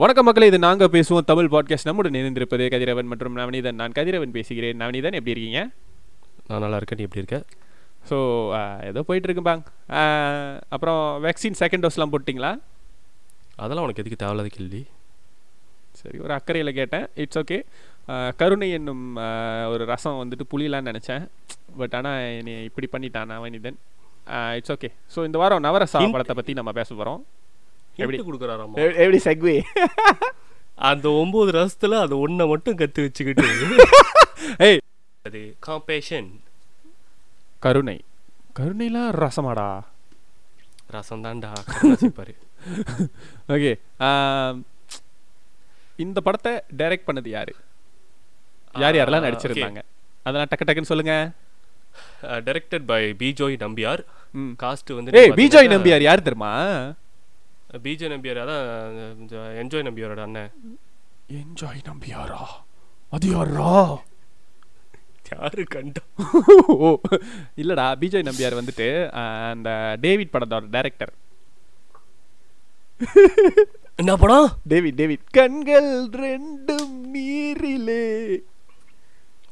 வணக்கம் மக்களே இது நாங்கள் பேசுவோம் தமிழ் பாட்காஸ்ட் நம்முடன் இணைந்திருப்பது கதிரவன் மற்றும் நவனிதன் நான் கதிரவன் பேசுகிறேன். நவனிதன் எப்படி இருக்கீங்க? நான் நல்லா இருக்கேன். நீ எப்படி இருக்க? ஸோ ஏதோ போயிட்டு இருக்கு பாங் அப்புறம் வேக்சின் செகண்ட் டோஸ்லாம் போட்டிங்களா? அதெல்லாம் உனக்கு எதுக்கு தேவையில்லாத கேள்வி? சரி ஒரு அக்கறையில் கேட்டேன். இட்ஸ் ஓகே கருணை என்னும் ஒரு ரசம் வந்துட்டு புளியலான்னு நினச்சேன். பட் ஆனால் என்னை இப்படி பண்ணிட்டான் நவனிதன் இட்ஸ் ஓகே ஸோ இந்த வாரம் நவரசா படத்தை பற்றி நம்ம பேச போகிறோம் எப்படி? கொடுக்குறாராமா? எப்படி செக்வே அந்த ஒன்பது ரசத்துல அது ஒன்றை மட்டும் கத்து வச்சுக்கிட்டு. ஏய் அது காம்பேஷன் கருணை. கருணைலாம் ரசமாடா. ரசம் தான்டா பாரு ஓகே இந்த படத்தை டைரக்ட் பண்ணது யாரு? யார் யாரெல்லாம் நடிச்சிருந்தாங்க? அதெல்லாம் டக்கு டக்குன்னு சொல்லுங்க. Directed by Bijoy Nambiar. Cast வந்து ஏய் பிஜோய் நம்பியார் யார் தெரியுமா? பிஜோய் நம்பியார்? அதான் என்ஜாய் நம்பியாரோட அண்ணன். என்ஜாய் நம்பியாரா? அது யாரா யாரு கண்டா? ஓ இல்லடா பிஜோய் நம்பியார் வந்துட்டு அந்த டேவிட் படத்தோட டைரக்டர் என்ன படம்? David David. கண்கள் ரெண்டும் நீரிலே.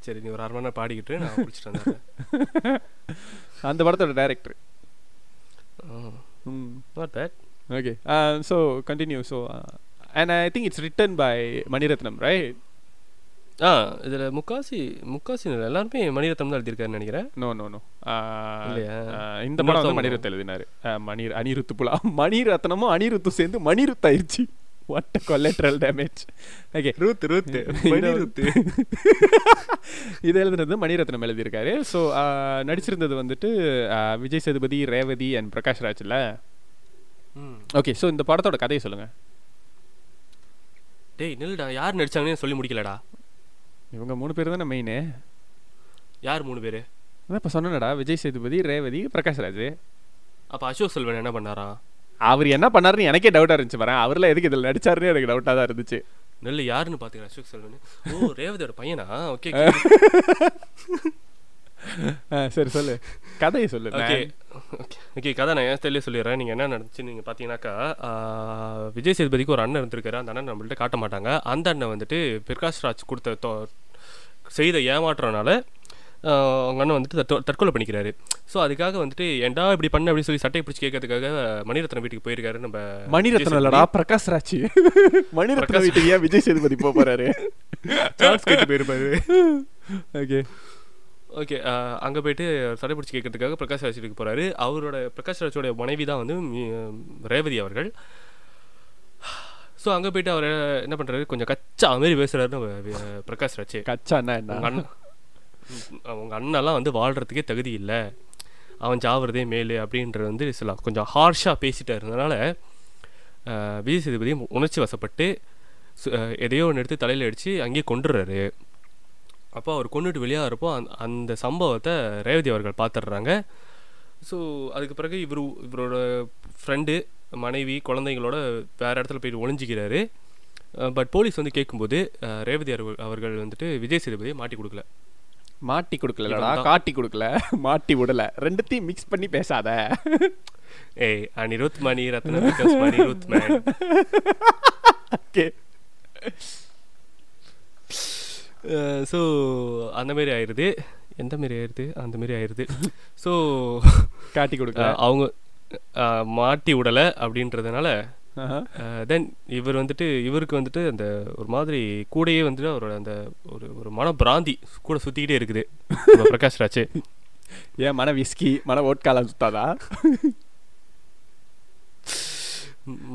சரி நீ ஒரு அரை மணி நேரம் பாடிக்கிட்டு நான் பிடிச்சிட்டு வந்தேன் அந்த படத்தோட director not bad okay so continue so and I think it's written by Mani Ratnam right ah இதுல முக்காசி முக்காசி எல்லாருமே மணிரத்னம் தான் எழுதியிருக்காருன்னு நினைக்கிறேன். No no no? இந்த படம் வந்து. மணிரத் எழுதினாரு. Uh, மணி அனிருத்து புலா மணிரத்னமும் அனிருத்து சேர்ந்து மணிருத் ஆயிருச்சு வாட் கொலெட்ரல் டேமேஜ் ஓகே ரூத் ரூத் மணிருத்து. இது எழுதுனது மணிரத்னம் எழுதியிருக்காரு. ஸோ நடிச்சிருந்தது வந்துட்டு uh, விஜய் சேதுபதி ரேவதி அண்ட் பிரகாஷ் ராஜ்ல ஓகே ஸோ இந்த படத்தோட கதையை சொல்லுங்க. டேய் நில்லுடா. யார் நடிச்சாங்கன்னு சொல்லி முடிக்கலடா. இவங்க மூணு பேர் தானே மெயின் யார் மூணு பேரு? அதான் இப்போ சொன்னடா விஜய் சேதுபதி ரேவதி பிரகாஷ் ராஜ் அப்ப அசோக் செல்வன் என்ன பண்ணாரா? அவர் என்ன பண்ணாருன்னு எனக்கே டவுட்டா இருந்துச்சு வரேன் அவர்ல எதுக்கு இதில் நடிச்சாருன்னு எனக்கு டவுட்டா தான் இருந்துச்சு. நெல்லு யாருன்னு பாத்தீங்களா அசோக் செல்வன் ஓ ரேவதியோட பையனா? ஓகே சரி சொல்லு. கதையை சொல்லு ஓகே ஓகே கதை நான் ஏன் தெரியல சொல்லிடுறேன். நீங்கள் என்ன நடந்துச்சு நீங்கள் பார்த்தீங்கன்னாக்கா விஜய் சேதுபதிக்கு ஒரு அண்ணன் இருந்திருக்காரு. அந்த அண்ணன் நம்மள்ட்ட காட்ட மாட்டாங்க. அந்த அண்ணன் வந்துட்டு பிரகாஷ் ராஜ் கொடுத்த தொ- செய்த ஏமாற்றனால அவங்க அண்ணன் வந்துட்டு தற்கொ- தற்கொலை பண்ணிக்கிறாரு. ஸோ அதுக்காக வந்துட்டு ஏன்டா இப்படி பண்ண? அப்படின்னு சொல்லி சட்டையை பிடிச்சி கேட்கறதுக்காக மணிரத்னம் வீட்டுக்கு போயிருக்காரு நம்ம மணிரத்னம் இல்லடா பிரகாஷ் ராஜ். மணிரத்னம் வீட்டுக்கு ஏன் விஜய் சேதுபதி போக போறாரு? சான்ஸ் கேட்டு போயிருப்பாரு. ஓகே ஓகே அங்கே போயிட்டு சடை பிடிச்சி கேட்கறதுக்காக பிரகாஷ் ராஜ் வீட்டுக்கு போகிறாரு அவரோட பிரகாஷ் ராஜோட மனைவி தான் வந்து ரேவதி அவர்கள். ஸோ அங்கே போயிட்டு அவர் என்ன பண்ணுறாரு கொஞ்சம் கச்சா மாரி பேசுகிறாரு நம்ம வி- பிரகாஷ் ராஜ் உங்க என்ன அண்ணன் அவங்க அண்ணெல்லாம் வந்து வாழ்கிறதுக்கே தகுதி இல்லை. அவன் சாவறதே மேலு அப்படின்றது வந்து சில கொஞ்சம் ஹார்ஷாக பேசிட்டாரு. இருந்தனால விஜய் சேதுபதி உணர்ச்சி வசப்பட்டு எதையோ ஒன்று எடுத்து தலையில் அடித்து அங்கேயே கொண்டுடுறாரு அப்போ அவர் கொண்டுட்டு வெளியாகிறப்போ அந்த அந்த சம்பவத்தை ரேவதி அவர்கள் பார்த்துடுறாங்க ஸோ அதுக்கு பிறகு இவர் இவரோட ஃப்ரெண்டு மனைவி குழந்தைங்களோட வேறு இடத்துல போயிட்டு ஒளிஞ்சிக்கிறாரு. பட் போலீஸ் வந்து கேட்கும்போது ரேவதி அவர்கள் அவர்கள் வந்துட்டு விஜய் சேதுபதியை மாட்டி கொடுக்கல. மாட்டி கொடுக்கலடா. காட்டி கொடுக்கல மாட்டி விடல. ரெண்டுத்தையும் மிக்ஸ் பண்ணி பேசாத. ஏய் Anirudh Mani Ratna Anirudh man. Okay so அந்த மாதிரி ஆயிடுது எந்த மாதிரி ஆயிடுது அந்த மாதிரி ஆயிடுது ஸோ காட்டி கொடுக்கல. அவங்க மாட்டி விடலை அப்படின்றதுனால. தென் இவர் வந்துட்டு இவருக்கு வந்துட்டு அந்த ஒரு மாதிரி கூடயே வந்துட்டு அவரோட அந்த ஒரு ஒரு மன பிராந்தி கூட சுற்றிக்கிட்டே இருக்குது. பிரகாஷ் ராஜ். ஏன் மன விஸ்கி மன ஓட்காலம் சுத்தாதா?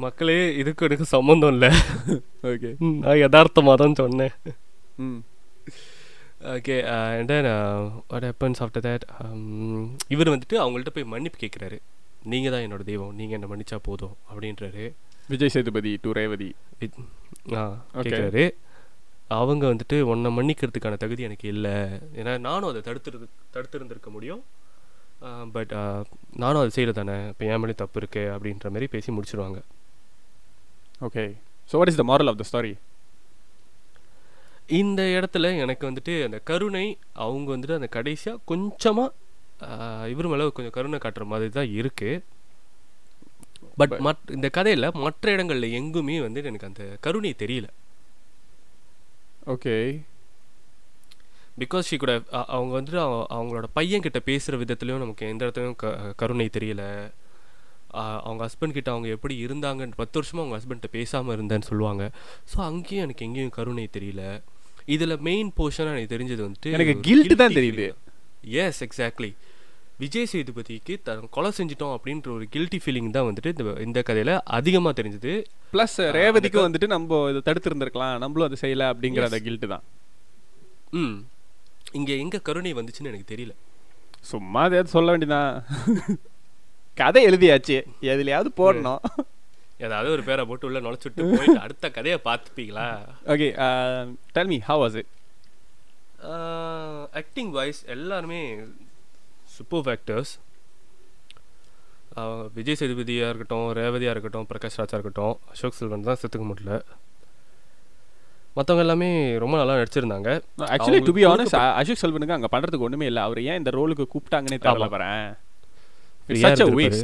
மக்களே இதுக்கு எனக்கு சம்மந்தம் இல்லை. ஓகே. நான் யதார்த்தமாக தான் சொன்னேன். ம். Okay and then what happens after that இவர் வந்துட்டு அவங்கள்ட்ட போய் மன்னிப்பு கேட்குறாரு. நீங்கள் தான் என்னோட தெய்வம். நீங்கள் என்ன மன்னிச்சா போதும் அப்படின்றாரு. Vijay Sethupathi to Revathi. With- ah Okay. கேட்குறாரு. அவங்க வந்துட்டு உன்னை மன்னிக்கிறதுக்கான தகுதி எனக்கு இல்லை. ஏன்னா நானும் அதை தடுத்துறது தடுத்திருந்திருக்க முடியும். பட் நானும் அதை செய்யல தானே. இப்போ என் மேலே தப்பு இருக்கு அப்படின்ற மாதிரி பேசி முடிச்சிருவாங்க. Okay so what is the moral of the story இந்த இடத்துல எனக்கு வந்துட்டு அந்த கருணை அவங்க வந்துட்டு அந்த கடைசியாக கொஞ்சமாக இவர் மேலே கொஞ்சம் கருணை காட்டுற மாதிரி தான் இருக்குது பட் மத் இந்த கதையில் மற்ற இடங்களில் எங்குமே வந்து எனக்கு அந்த கருணை தெரியல. ஓகே பிகாஸ் ஷீ கூட அவங்க வந்துட்டு அவ- அவங்களோட பையன் கிட்ட பேசுகிற விதத்துலையும் நமக்கு எந்த இடத்துலையும் க கருணை தெரியல. அவங்க ஹஸ்பண்ட் கிட்ட அவங்க எப்படி இருந்தாங்கன்னு பத்து வருஷமா அவங்க ஹஸ்பண்ட்ட பேசாமல் இருந்தேன்னு சொல்லுவாங்க. ஸோ அங்கேயும் எனக்கு எங்கேயும் கருணை தெரியல. இதில் மெயின் போர்ஷனாக எனக்கு தெரிஞ்சது வந்துட்டு எனக்கு guilt தான் தெரியுது. எஸ் எக்ஸாக்ட்லி விஜய் சேதுபதிக்கு த கொலை செஞ்சிட்டோம் அப்படின்ற ஒரு கில்ட்டி ஃபீலிங் தான் வந்துட்டு இந்த இந்த கதையில் அதிகமாக தெரிஞ்சது. ப்ளஸ் ரேவதிக்கும் வந்துட்டு நம்ம இதை தடுத்து இருந்திருக்கலாம் நம்மளும் அதை செய்யல அப்படிங்கிற அந்த கில்ட்டு தான். ம். இங்கே எங்கே கருணை வந்துச்சுன்னு எனக்கு தெரியல. சும்மா அதையாவது சொல்ல வேண்டியதான் கதை எழுதியாச்சு. எதுலயாவது போடணும். ஏதாவது ஒரு பேரை போட்டு உள்ள நுழைச்சுட்டு போயிட்டு அடுத்த கதையை பார்த்துப்பீங்களா? Okay tell me how was it acting wise எல்லாருமே சூப்பர் ஃபேக்டர்ஸ் விஜய் சேதுபதியாக இருக்கட்டும் ரேவதியாக இருக்கட்டும் பிரகாஷ் ராஜா இருக்கட்டும் அசோக் செல்வன் தான் செத்துக்க முடியல. மற்றவங்க எல்லாமே ரொம்ப நல்லா நடிச்சிருந்தாங்க. Actually to be honest Ashok செல்வனுக்கு அங்க பண்றதுக்கு ஒண்ணுமே இல்ல. அவர் ஏன் இந்த ரோலுக்கு கூப்பிட்டாங்கன்னே தெரியல ஆமா.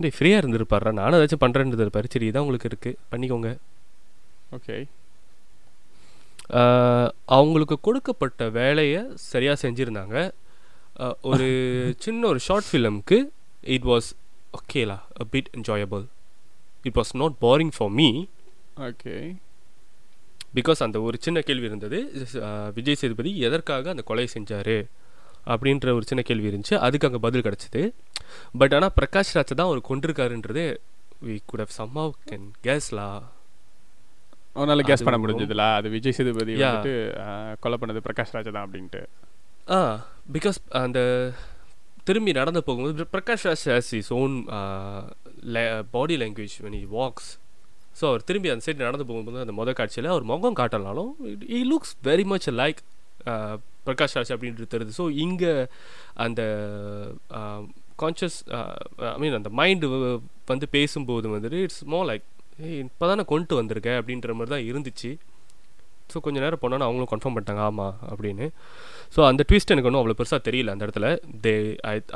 இருந்திருப்பாரு. டேய் ஃப்ரீயாக இருந்திருப்பாரு நானும் ஏதாச்சும் பண்ணுறேன்றது இருப்பாரு சரி இதான் உங்களுக்கு இருக்குது பண்ணிக்கோங்க. ஓகே. அவங்களுக்கு கொடுக்கப்பட்ட வேலையை சரியாக செஞ்சுருந்தாங்க. ஒரு சின்ன ஒரு ஷார்ட் ஃபிலிம்க்கு it was ஓகேலா a bit enjoyable it was not boring for me okay because அந்த ஒரு சின்ன கேள்வி இருந்தது. விஜய் சேதுபதி எதற்காக அந்த கொலை செஞ்சார்? அப்படின்ற ஒரு சின்ன கேள்வி இருந்துச்சு. அதுக்கு அங்கே பதில் கிடச்சிது. பட் ஆனால் பிரகாஷ் ராஜ் தான் அவர் கொண்டிருக்காருன்றது we could how somehow can கேஸ்லா உன்னால கெஸ் பண்ண முடிஞ்சதுல. அது விஜய் சேதுபதி. வந்துட்டு கொலை பண்ணது பிரகாஷ் ராஜா தான் அப்படின்ட்டு. ஆ பிகாஸ் அந்த திரும்பி நடந்து போகும்போது Prakash Raj has his own body language when he walks so அவர் திரும்பி அந்த சைடு நடந்து போகும்போது அந்த முத காட்சியில் அவர் முகம் காட்டலாலும் he looks very much like Prakash Raj அப்படின்றது தருது ஸோ இங்கே அந்த கான்ஷியஸ் ஐ மீன் அந்த மைண்டு வந்து பேசும்போது வந்துட்டு இட்ஸ் மோ லைக் இப்போ தானே கொண்டு வந்திருக்கேன் அப்படின்ற மாதிரி தான் இருந்துச்சு. ஸோ கொஞ்ச நேரம் போனோன்னு அவங்களும் கன்ஃபார்ம் பண்ணிட்டாங்க ஆமாம் அப்படின்னு. ஸோ அந்த ட்விஸ்ட் எனக்கு ஒன்றும் அவ்வளோ பெருசாக தெரியல அந்த இடத்துல. தே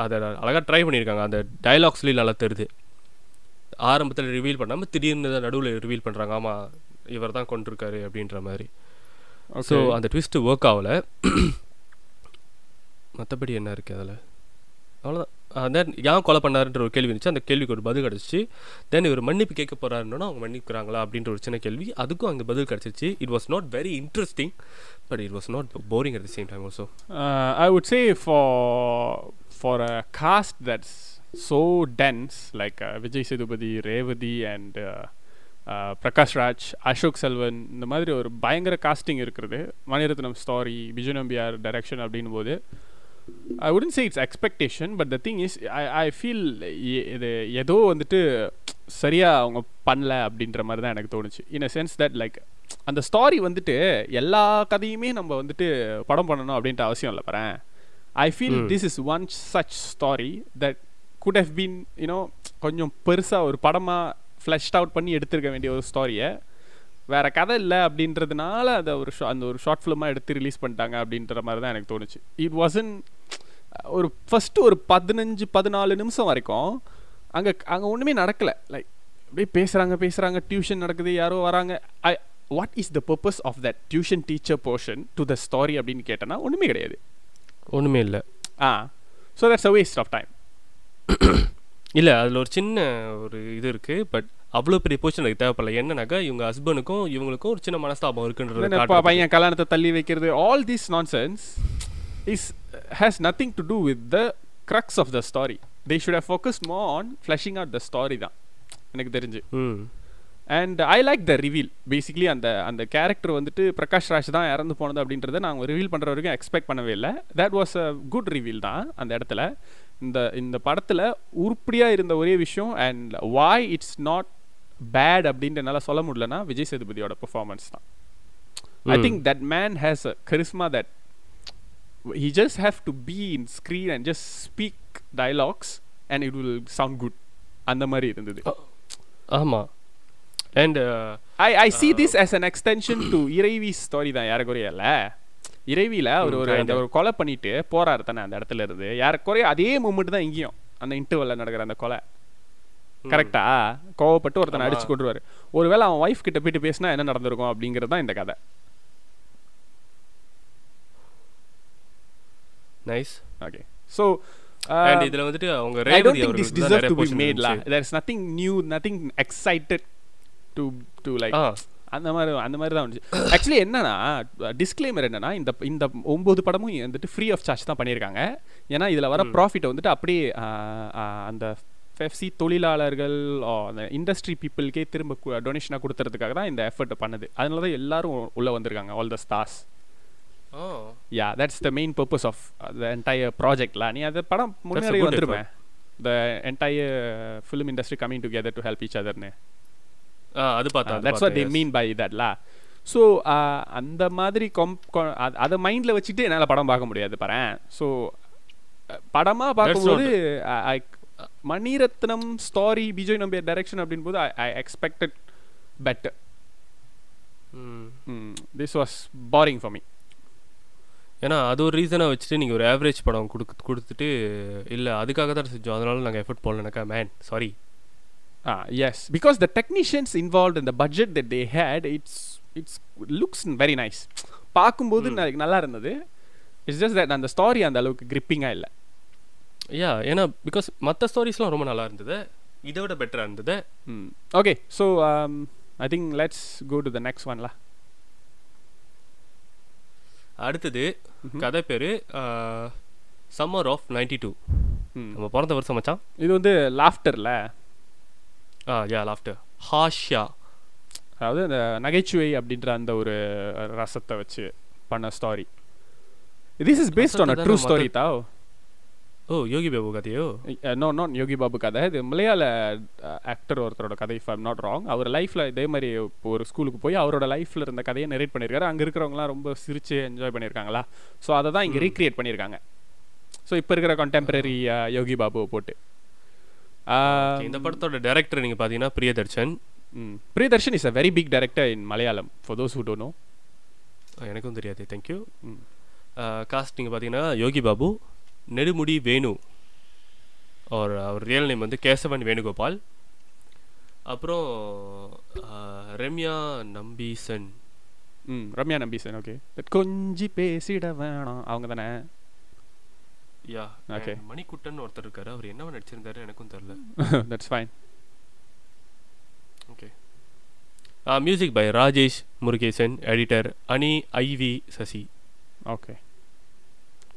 அதை அழகாக ட்ரை பண்ணியிருக்காங்க. அந்த டைலாக்ஸ்லேயும் நல்லா தெரியுது. ஆரம்பத்தில் ரிவீல் பண்ணாமல் திடீர்னு தான் நடுவில் ரிவீல் பண்ணுறாங்க ஆமாம் இவர் தான் கொண்டிருக்காரு அப்படின்ற மாதிரி. ஸோ அந்த ட்விஸ்ட்டு ஒர்க் ஆகல. மற்றபடி என்ன இருக்குது அதில்? அவ்வளோதான் தென் ஏன் கொலை பண்ணாருன்ற ஒரு கேள்வி இருந்துச்சு. அந்த கேள்விக்கு ஒரு பதில் கிடச்சிச்சு. தென் இவர் மன்னிப்பு கேட்க போகிறாருன்னா அவங்க மன்னிக்கிறாங்களா அப்படின்ற ஒரு சின்ன கேள்வி. அதுக்கும் அங்கே பதில் கிடச்சிச்சு. It was not very interesting but it was not boring at the same time also uh, I would say for for a cast that's so dense, like uh, Vijay Sethupathi, Prakash Raj, Ashok Selvan, இந்த மாதிரி ஒரு பயங்கர casting இருக்கிறது. Mani Ratnam story Biju Nambiar direction அப்படின் போது I wouldn't say it's expectation but the thing is I I feel இது ஏதோ வந்துட்டு சரியாக அவங்க பண்ணல அப்படின்ற மாதிரி தான் எனக்கு தோணுச்சு. In a sense that like அந்த ஸ்டாரி வந்துட்டு எல்லா கதையுமே நம்ம வந்துட்டு படம் பண்ணணும் அப்படின்ட்டு அவசியம் இல்லை பாரேன். I feel. This is one such story that could have been you know கொஞ்சம் பெருசாக ஒரு படமாக ஃப்ளஷ்ட் அவுட் பண்ணி எடுத்திருக்க வேண்டிய ஒரு ஸ்டாரியை வேற கதை இல்லை அப்படின்றதுனால அதை ஒரு ஷா- அந்த ஒரு ஷார்ட் ஃபிலிமாக எடுத்து ரிலீஸ் பண்ணிட்டாங்க அப்படின்ற மாதிரி தான் எனக்கு தோணுச்சு. இட் வாசன் ஒரு ஃபஸ்ட்டு ஒரு பதினஞ்சு பதினாலு நிமிஷம் வரைக்கும் அங்கே அங்கே ஒன்றுமே நடக்கலை. லைக் அப்படியே பேசுகிறாங்க பேசுகிறாங்க டியூஷன் நடக்குது யாரோ வராங்க. I what is the purpose of that tuition teacher portion to the story அப்படின்னு கேட்டேன்னா ஒன்றுமே கிடையாது. ஒன்றுமே இல்லை. ஆ. So that's a waste of time இல்லை அதில் ஒரு சின்ன ஒரு இது இருக்குது பட் அவ்வளோ பெரிய போர்ஷன் எனக்கு தேவைப்படல. என்னன்னாக்கா இவங்க ஹஸ்பண்டுக்கும் இவங்களுக்கும் ஒரு சின்ன மனஸ்தாபம் இருக்குன்றது. பையன் கல்யாணத்தை தள்ளி வைக்கிறது? All this nonsense is has nothing to do with the crux of the story they should have focused more on flushing out the story தான் எனக்கு தெரிஞ்சு. And I like the reveal basically அந்த அந்த கேரக்டர் வந்துட்டு பிரகாஷ் ராஜ் தான் இறந்து போனது அப்படின்றத நாங்கள் ரிவீல் பண்ணுற வரைக்கும் எக்ஸ்பெக்ட் பண்ணவே இல்லை. That was a good reveal தான் அந்த இடத்துல. இந்த இந்த படத்தில் உருப்படியாக இருந்த ஒரே விஷயம் and why it's not bad அப்படின்ட்டு என்னால் சொல்ல முடியலன்னா விஜய் சேதுபதியோட பெர்ஃபார்மன்ஸ் தான். I ம். think that man has a charisma that he just have to be in screen and just speak dialogues and it will sound good. அந்த மாதிரி இருந்தது. ஆமாம் and I I see this as an extension to Iraivi story தான் யாருக்குறைய இல்ல இறைவியில அவர் ஒரு அந்த. ஒரு கொலை பண்ணிட்டு போறாரு தானே அந்த இடத்துல இருந்து. யாருக்குறைய அதே மூமெண்ட் தான் இங்கேயும் அந்த இன்டர்வல்ல நடக்கிற அந்த கொலை. கரெக்டா கோவப்பட்டு ஒருத்தனை. அடிச்சு கொண்டுருவாரு ஒருவேளை அவன் ஒய்ஃப் கிட்ட போயிட்டு பேசினா என்ன நடந்திருக்கும் அப்படிங்கிறது தான் இந்த கதை. நைஸ் ஓகே ஸோ அண்ட் இதுல வந்துட்டு அவங்க Revathi nothing excited to to like ஆ. அந்த மாதிரி அந்த மாதிரி தான் வந்துச்சு. ஆக்சுவலி என்னன்னா டிஸ்க்ளைமர் என்னன்னா இந்த இந்த ஒம்பது படமும் வந்துட்டு ஃப்ரீ ஆஃப் சார்ஜ் தான் பண்ணியிருக்காங்க. ஏன்னா இதில் வர ப்ராஃபிட்டை வந்துட்டு அப்படியே அந்த ஃபெஃப்சி தொழிலாளர்கள் அந்த இண்டஸ்ட்ரி பீப்புளுக்கே திரும்ப டொனேஷனாக கொடுத்துறதுக்காக தான் இந்த எஃபர்ட் பண்ணுது. அதனால தான் எல்லாரும் உள்ளே வந்திருக்காங்க all the stars ah yeah that's the main purpose of the entire ப்ராஜெக்ட்ல நீ அது படம் முன்னாடி வந்துருவேன் the entire film industry coming together to help each அதர்னு அது பார்த்தேன் அது that's what they. Mean by தட்லா so அந்த மாதிரி கொம் அத- மைண்டில் வச்சுட்டு என்னால் படம் பார்க்க முடியாது பாரு ஸோ படமாக பார்க்கும்போது I- Mani Ratnam story Vijay Nambiar direction அப்படின் போது I expected better. This was boring for me ஏன்னா அது ஒரு ரீசனாக வச்சுட்டு நீங்கள் ஒரு ஆவரேஜ் படம் கொடுத்து கொடுத்துட்டு இல்லை அதுக்காக தான் செஞ்சோம். அதனால நாங்கள் effort போடலனாக்கா man sorry Ah, yes, because the technicians involved in the budget that they had, it's it's looks very nice. பார்க்கும்போது நல்லா இருந்தது. இட்ஸ் ஜஸ்ட் தட் அந்த ஸ்டாரி அந்த அளவுக்கு கிரிப்பிங்காக இல்லை. யா ஏன்னா பிகாஸ் மற்ற ஸ்டோரிஸ்லாம் ரொம்ப நல்லா இருந்தது. இதை விட பெட்டராக இருந்தது. Okay so I think let's go to the next ஒன்லா அடுத்தது கதை பேர் சம்மர் ஆஃப் நைன்டி டூ நம்ம பிறந்த வருஷம் மச்சான்? இது வந்து லாஃப்டரில் ஆ யா லாஃப்டர் ஹாஷா அதாவது அந்த நகைச்சுவை அப்படின்ற அந்த ஒரு ரசத்தை வச்சு பண்ண story this is based on a true story தாவ். ஓ யோகி பாபு கதையோ? நோ நாட் யோகி பாபு கதை. இது மலையாள ஆக்டர் ஒருத்தரோட கதை இஃப் ஐம் நாட் ராங் அவர் லைஃப்பில் இதே மாதிரி இப்போ ஒரு ஸ்கூலுக்கு போய் அவரோட லைஃப்பில் இருந்த கதையை நெரேட் பண்ணியிருக்காரு. அங்கே இருக்கிறவங்களாம் ரொம்ப சிரிச்சு என்ஜாய் பண்ணியிருக்காங்களா? ஸோ அதை தான் இங்கே ரீக்ரியேட் பண்ணியிருக்காங்க. ஸோ இப்போ இருக்கிற கண்டெம்பரரி யோகி பாபுவை போட்டு. Okay, இந்த படத்தோட டைரக்டர் நீங்கள் பார்த்தீங்கன்னா Priyadarshan Priyadarshan is a very big director in Malayalam for those who do know எனக்கும் தெரியாது. தேங்க்யூ ம். காஸ்ட் நீங்கள் பார்த்தீங்கன்னா யோகி பாபு நெடுமுடி வேணு. அவர் அவர் ரியல் நேம் வந்து கேசவன் வேணுகோபால். அப்புறம் ஆ, ரம்யா நம்பீசன். ம் ரம்யா நம்பீசன் ஓகே கொஞ்சி பேசிட வேணாம். அவங்க தானே? யா Okay. மணிக்குட்டன் ஒருத்தர் இருக்காரு. அவர் என்னவா நடிச்சிருந்தாரு எனக்கும் தெரில that's fine okay music by Rajesh Murugesan editor Ani I V Sasi okay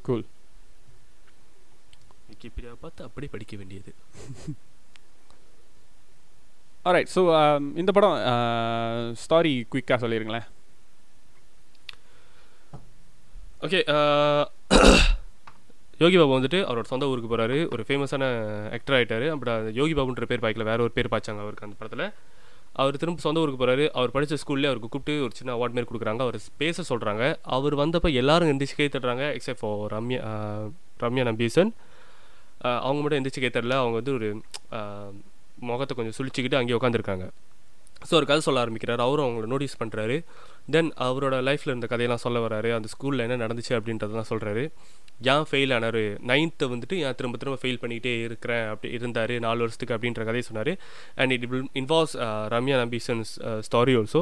cool Wikipedia பார்த்து அப்படியே படிக்க வேண்டியது. ஆல்ரைட் ஸோ இந்த படம் ஸ்டாரி குயிக்காக சொல்லிடுங்களேன் ஓகே யோகி பாபு வந்துட்டு அவரோட சொந்த ஊருக்கு போகிறாரு ஒரு ஃபேமஸான ஆக்டர் ஆகிட்டாரு அப்புறம் அந்த யோகி பாபுன்ற பேர் பாய்க்கல வேற ஒரு பேர் பாய்ச்சாங்க அவருக்கு அந்த படத்தில். அவர் திரும்ப சொந்த ஊருக்கு போகிறாரு அவர் படித்த ஸ்கூல்லே அவருக்கு கூப்பிட்டு ஒரு சின்ன அவார்ட் மாரி கொடுக்குறாங்க. அவர் பேச சொல்கிறாங்க அவர் வந்தப்போ எல்லாரும் எந்திரிச்சு கை தட்டுறாங்க except for Ramya ah, Ramya Nambeesan. அவங்க மட்டும் எந்திரிச்சு தெரில அவங்க வந்து ஒரு முகத்தை கொஞ்சம் சுழிச்சிக்கிட்டு அங்கேயே உட்காந்துருக்காங்க ஸோ ஒரு கதை சொல்ல ஆரம்பிக்கிறார். அவரும் அவங்கள நோட்டீஸ் பண்ணுறாரு தென் அவரோட லைஃப்பில் இருந்த கதையெல்லாம் சொல்ல வராரு. அந்த ஸ்கூலில் என்ன நடந்துச்சு அப்படின்றதெல்லாம் சொல்கிறாரு ஏன் ஃபெயில் ஆனார்? நைன்த்தை வந்துட்டு ஏன் திரும்ப திரும்ப ஃபெயில் பண்ணிக்கிட்டே இருக்கிறேன்? அப்படி இருந்தார். நாலு வருஷத்துக்கு அப்படின்ற கதையை சொன்னார். And it will involves Ramya Nambeesan's story also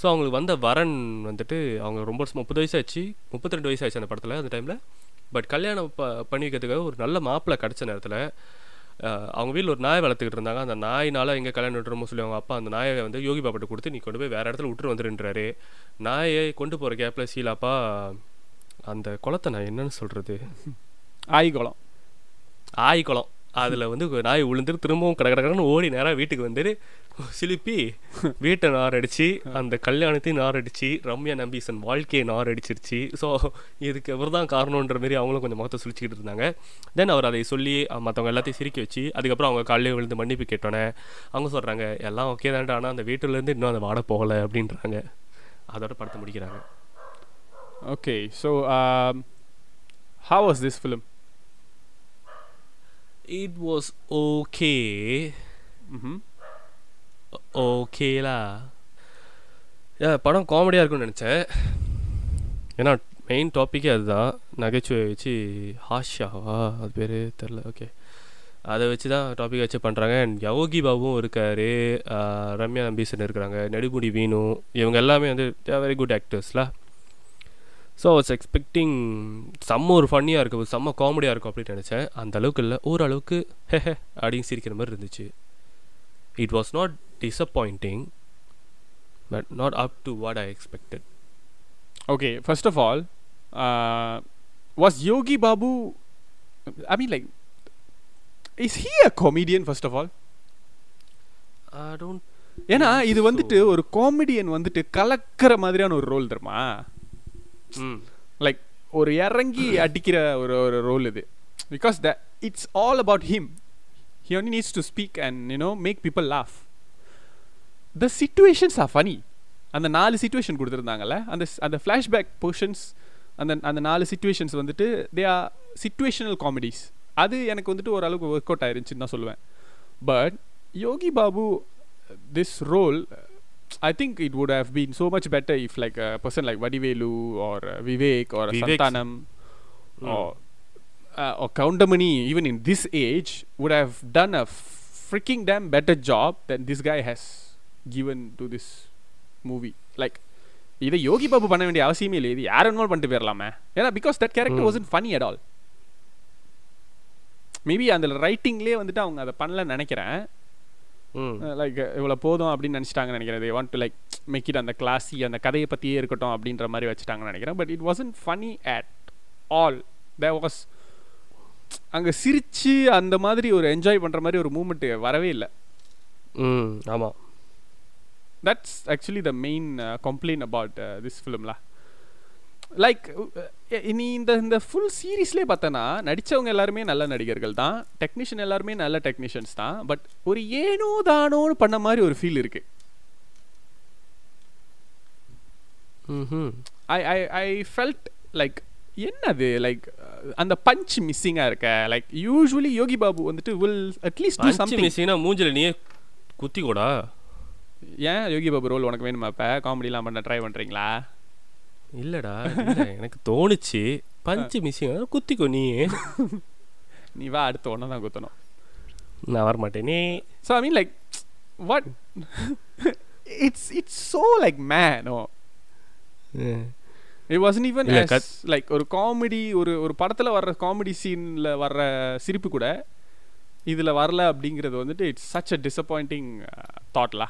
so அவங்களுக்கு வந்த வரன் வந்துட்டு அவங்க ரொம்ப வருஷம் முப்பது வயசாச்சு முப்பத்தி ரெண்டு வயசாச்சு அந்த படத்தில் அந்த டைமில் பட் கல்யாணம் ப பண்ணி வைக்கிறதுக்காக ஒரு நல்ல மாப்பிள்ளை கிடச்ச நேரத்தில் அவங்க வீட்டில் ஒரு நாய் வளர்த்துக்கிட்டு இருந்தாங்க. அந்த நாயினால எங்கே கல்யாணம் விட்டுறமோ சொல்லி அவங்க அப்பா அந்த நாயை வந்து யோகி பாப்பாட்ட கொடுத்து நீ கொண்டு போய் வேறு இடத்துல விட்டுரு வந்துருன்றாரு. நாயை கொண்டு போகிற கேப்பில் சீலாப்பா அந்த குளத்தை நான் என்னன்னு சொல்கிறது ஆய்குளம் ஆய் குளம் அதில் வந்து நாய் விழுந்துட்டு திரும்பவும் கட கடன்னு ஓடி நேராக வீட்டுக்கு வந்துட்டு சிலிப்பி வீட்டை நாரடிச்சு அந்த கல்யாணத்தையும் நாரடிச்சு ரம்யா நம்பீசன் வாழ்க்கையை நாரடிச்சிருச்சு. ஸோ இதுக்கு இவர் தான் காரணன்ற மாரி அவங்களும் கொஞ்சம் முகத்தை சுழிச்சிக்கிட்டு இருந்தாங்க. தென் அவர் அதை சொல்லி மற்றவங்க எல்லாத்தையும் சிரிக்க வச்சு அதுக்கப்புறம் அவங்க காலையில் விழுந்து மன்னிப்பு கேட்டோன்னே அவங்க சொல்கிறாங்க எல்லாம் ஓகே தான்டா ஆனால் அந்த வீட்டிலேருந்து இன்னும் அந்த வாட போகலை அப்படின்றாங்க. அதோட படத்தை முடிக்கிறாங்க. Okay so how was this film it was okay ம்ஹும் ஓகேலா ஏ படம் காமெடியாக இருக்கும்னு நினச்சேன். ஏன்னா மெயின் டாப்பிக்கே அதுதான். நகைச்சுவை வச்சு ஹாஷாவா அது பேர் தெரில ஓகே அதை வச்சு தான் டாபிக் வச்சு பண்ணுறாங்க அண்ட் யோகி பாபுவும் இருக்கார். ரம்யா நம்பீசன் இருக்கிறாங்க. நெடுமுடி வீணு. இவங்க எல்லாமே வந்து வெரி குட் ஆக்டர்ஸ்ல ஸோ வாஸ் எக்ஸ்பெக்டிங் செம்ம ஒரு ஃபன்னியாக இருக்கும் செம்ம காமெடியாக இருக்கும் அப்படின்னு நினச்சேன் அந்த அளவுக்கு இல்லை ஓரளவுக்கு ஹே ஹே அப்படின்னு சிரிக்கிற மாதிரி இருந்துச்சு it was not disappointing but not up to what I expected Okay, first of all, uh, was Yogi Babu? I mean, like, is he a comedian? First of all, I don't ஏன்னா இது வந்துட்டு. ஒரு comedian வந்துட்டு கலக்கிற மாதிரியான ஒரு role தெரியுமா ம் லைக் ஒரு இறங்கி அடிக்கிற ஒரு ஒரு ரோல் இது. Because the it's all about him he only needs to speak and you know make people laugh the situations are funny அந்த நாலு சுச்சுவேஷன் கொடுத்துருந்தாங்கல்ல அந்த அந்த ஃப்ளாஷ்பேக் போர்ஷன்ஸ் அந்த அந்த நாலு சுச்சுவேஷன்ஸ் வந்துட்டு தே ஆர் சிச்சுவேஷனல் காமெடிஸ் அது எனக்கு வந்துட்டு ஓரளவுக்கு ஒர்க் அவுட் ஆயிருச்சுன்னு தான் சொல்லுவேன். But Yogi Babu this role I think it would have been so much better if like a person like Vadivelu or uh, Vivek or Vivek- Santanam Mm. or uh, or Kaundamani even in this age would have done a freaking damn better job than this guy has given to this movie like இதை யோகி பாபு பண்ண வேண்டிய அவசியமே இல்லை இது யார் வேணுமாலும் பண்ணிட்டு போயிடலாமே ஏன்னா because that character Mm. wasn't funny at all maybe அந்த ரைட்டிங்லேயே வந்துட்டு அவங்க அதை பண்ணலன்னு நினைக்கிறேன் லைக் இவ்வளோ போதும் அப்படின்னு நினச்சிட்டாங்கன்னு நினைக்கிறேன். They want to like make it அந்த கிளாஸி அந்த கதையை பற்றியே இருக்கட்டும் அப்படின்ற மாதிரி வச்சுட்டாங்கன்னு நினைக்கிறேன். But it wasn't funny at all there was அங்கே சிரிச்சு அந்த மாதிரி ஒரு என்ஜாய் பண்ணுற மாதிரி ஒரு மூமெண்ட் வரவே இல்லை. ம் ஆமாம் that's actually the main complaint about this ஃபிலிம்ல like நீ இந்த இந்த ஃபுல் சீரீஸ்லேயே பார்த்தனா நடித்தவங்க எல்லாருமே நல்ல நடிகர்கள் தான். டெக்னீஷியன் எல்லாருமே நல்ல டெக்னீஷியன்ஸ் தான். பட் ஒரு ஏனோ தானோன்னு பண்ண மாதிரி ஒரு ஃபீல் இருக்கு. I I I felt like என்னது? லைக் அந்த பஞ்ச் மிஸ்ஸிங்காக இருக்க. லைக் யூஸ்வலி யோகி பாபு வந்துட்டு will at least do something மிஸ்ஸிங்னா மூஞ்சில நீயே குத்தி கூடா ஏன்? யோகி பாபு ரோல் உனக்கு வேணுமா இப்போ காமெடிலாம் பண்ண ட்ரை பண்ணுறீங்களா இல்லடா இல்ல, எனக்கு தோணுச்சு. பஞ்சு மிஸ்ஸிங் குத்திக்கோ நீ. நீ வா அடுத்து ஒன்று தான் குத்தணும். நான் வரமாட்டேனே. So I mean, like, what? it's it's so like man. No, it wasn't even இல்ல, as கத்- like ஒரு காமெடி ஒரு ஒரு படத்துல வர்ற காமெடி சீன்ல வர்ற சிரிப்பு கூட இதுல வரல அப்படிங்கிறது வந்துட்டு இட்ஸ் சச் அ டிசப்பாயிண்டிங் தாட்லா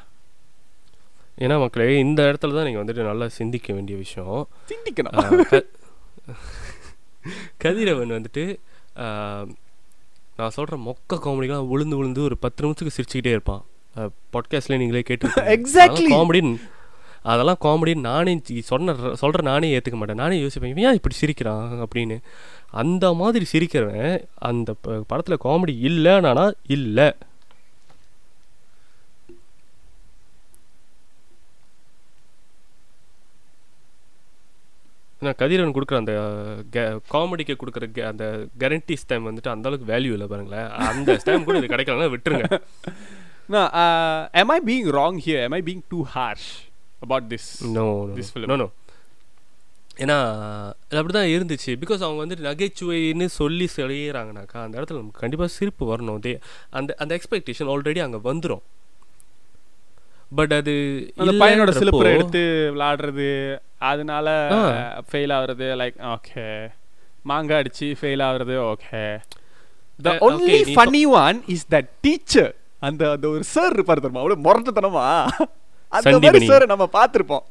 ஏன்னா மக்களே இந்த இடத்துல தான் நீங்கள் வந்துட்டு நல்லா சிந்திக்க வேண்டிய விஷயம். சிந்திக்கணும். கதிரவன் வந்துட்டு நான் சொல்கிற மொக்க காமெடிலாம் விழுந்து விழுந்து ஒரு பத்து நிமிஷத்துக்கு சிரிச்சுக்கிட்டே இருப்பான். பாட்காஸ்ட்லேயே நீங்களே கேட்டு Exactly. காமெடி அதெல்லாம் காமெடி நானே சொன்ன சொல்கிற நானே ஏற்றுக்க மாட்டேன். நானே யோசிப்பேன் ஏன் இப்படி சிரிக்கிறான் அப்படின்னு. அந்த மாதிரி சிரிக்கிறவன் அந்த படத்தில் காமெடி இல்லைனானா இல்லை. நான் கதிரவன் கொடுக்குற அந்த காமெடிக்கு கொடுக்குற அந்த கேரண்டிஸ் டைம் வந்துட்டு அந்த அளவுக்கு வேல்யூ இல்லை பாருங்களேன் அந்த டைம் கூட இது கிடைக்கலன்னா விட்டுருங்க am I being wrong here? Am I being too harsh about this? No This film. No no ஏன்னா அது அப்படி தான் இருந்துச்சு பிகாஸ் அவங்க வந்துட்டு நகைச்சுவைன்னு சொல்லி செய்யறாங்கனாக்கா அந்த இடத்துல நமக்கு கண்டிப்பாக சிரிப்பு வரணும் தே அந்த அந்த எக்ஸ்பெக்டேஷன் ஆல்ரெடி அங்கே வந்துடும் பட் அது பையனோட சிலிப்பரை எடுத்து விளாடுறது அதனால. ஃபெயில் ஆகுறது லைக் ஓகே மாங்காய் அடிச்சு ஃபெயில் ஆகுறது okay the only funny one is the teacher அந்த அந்த ஒரு சார் இருப்பார் தெரியுமா? அவ்வளவு முரட்டுத்தனமா? அந்த மாதிரி. சார் நம்ம பார்த்திருப்போம்.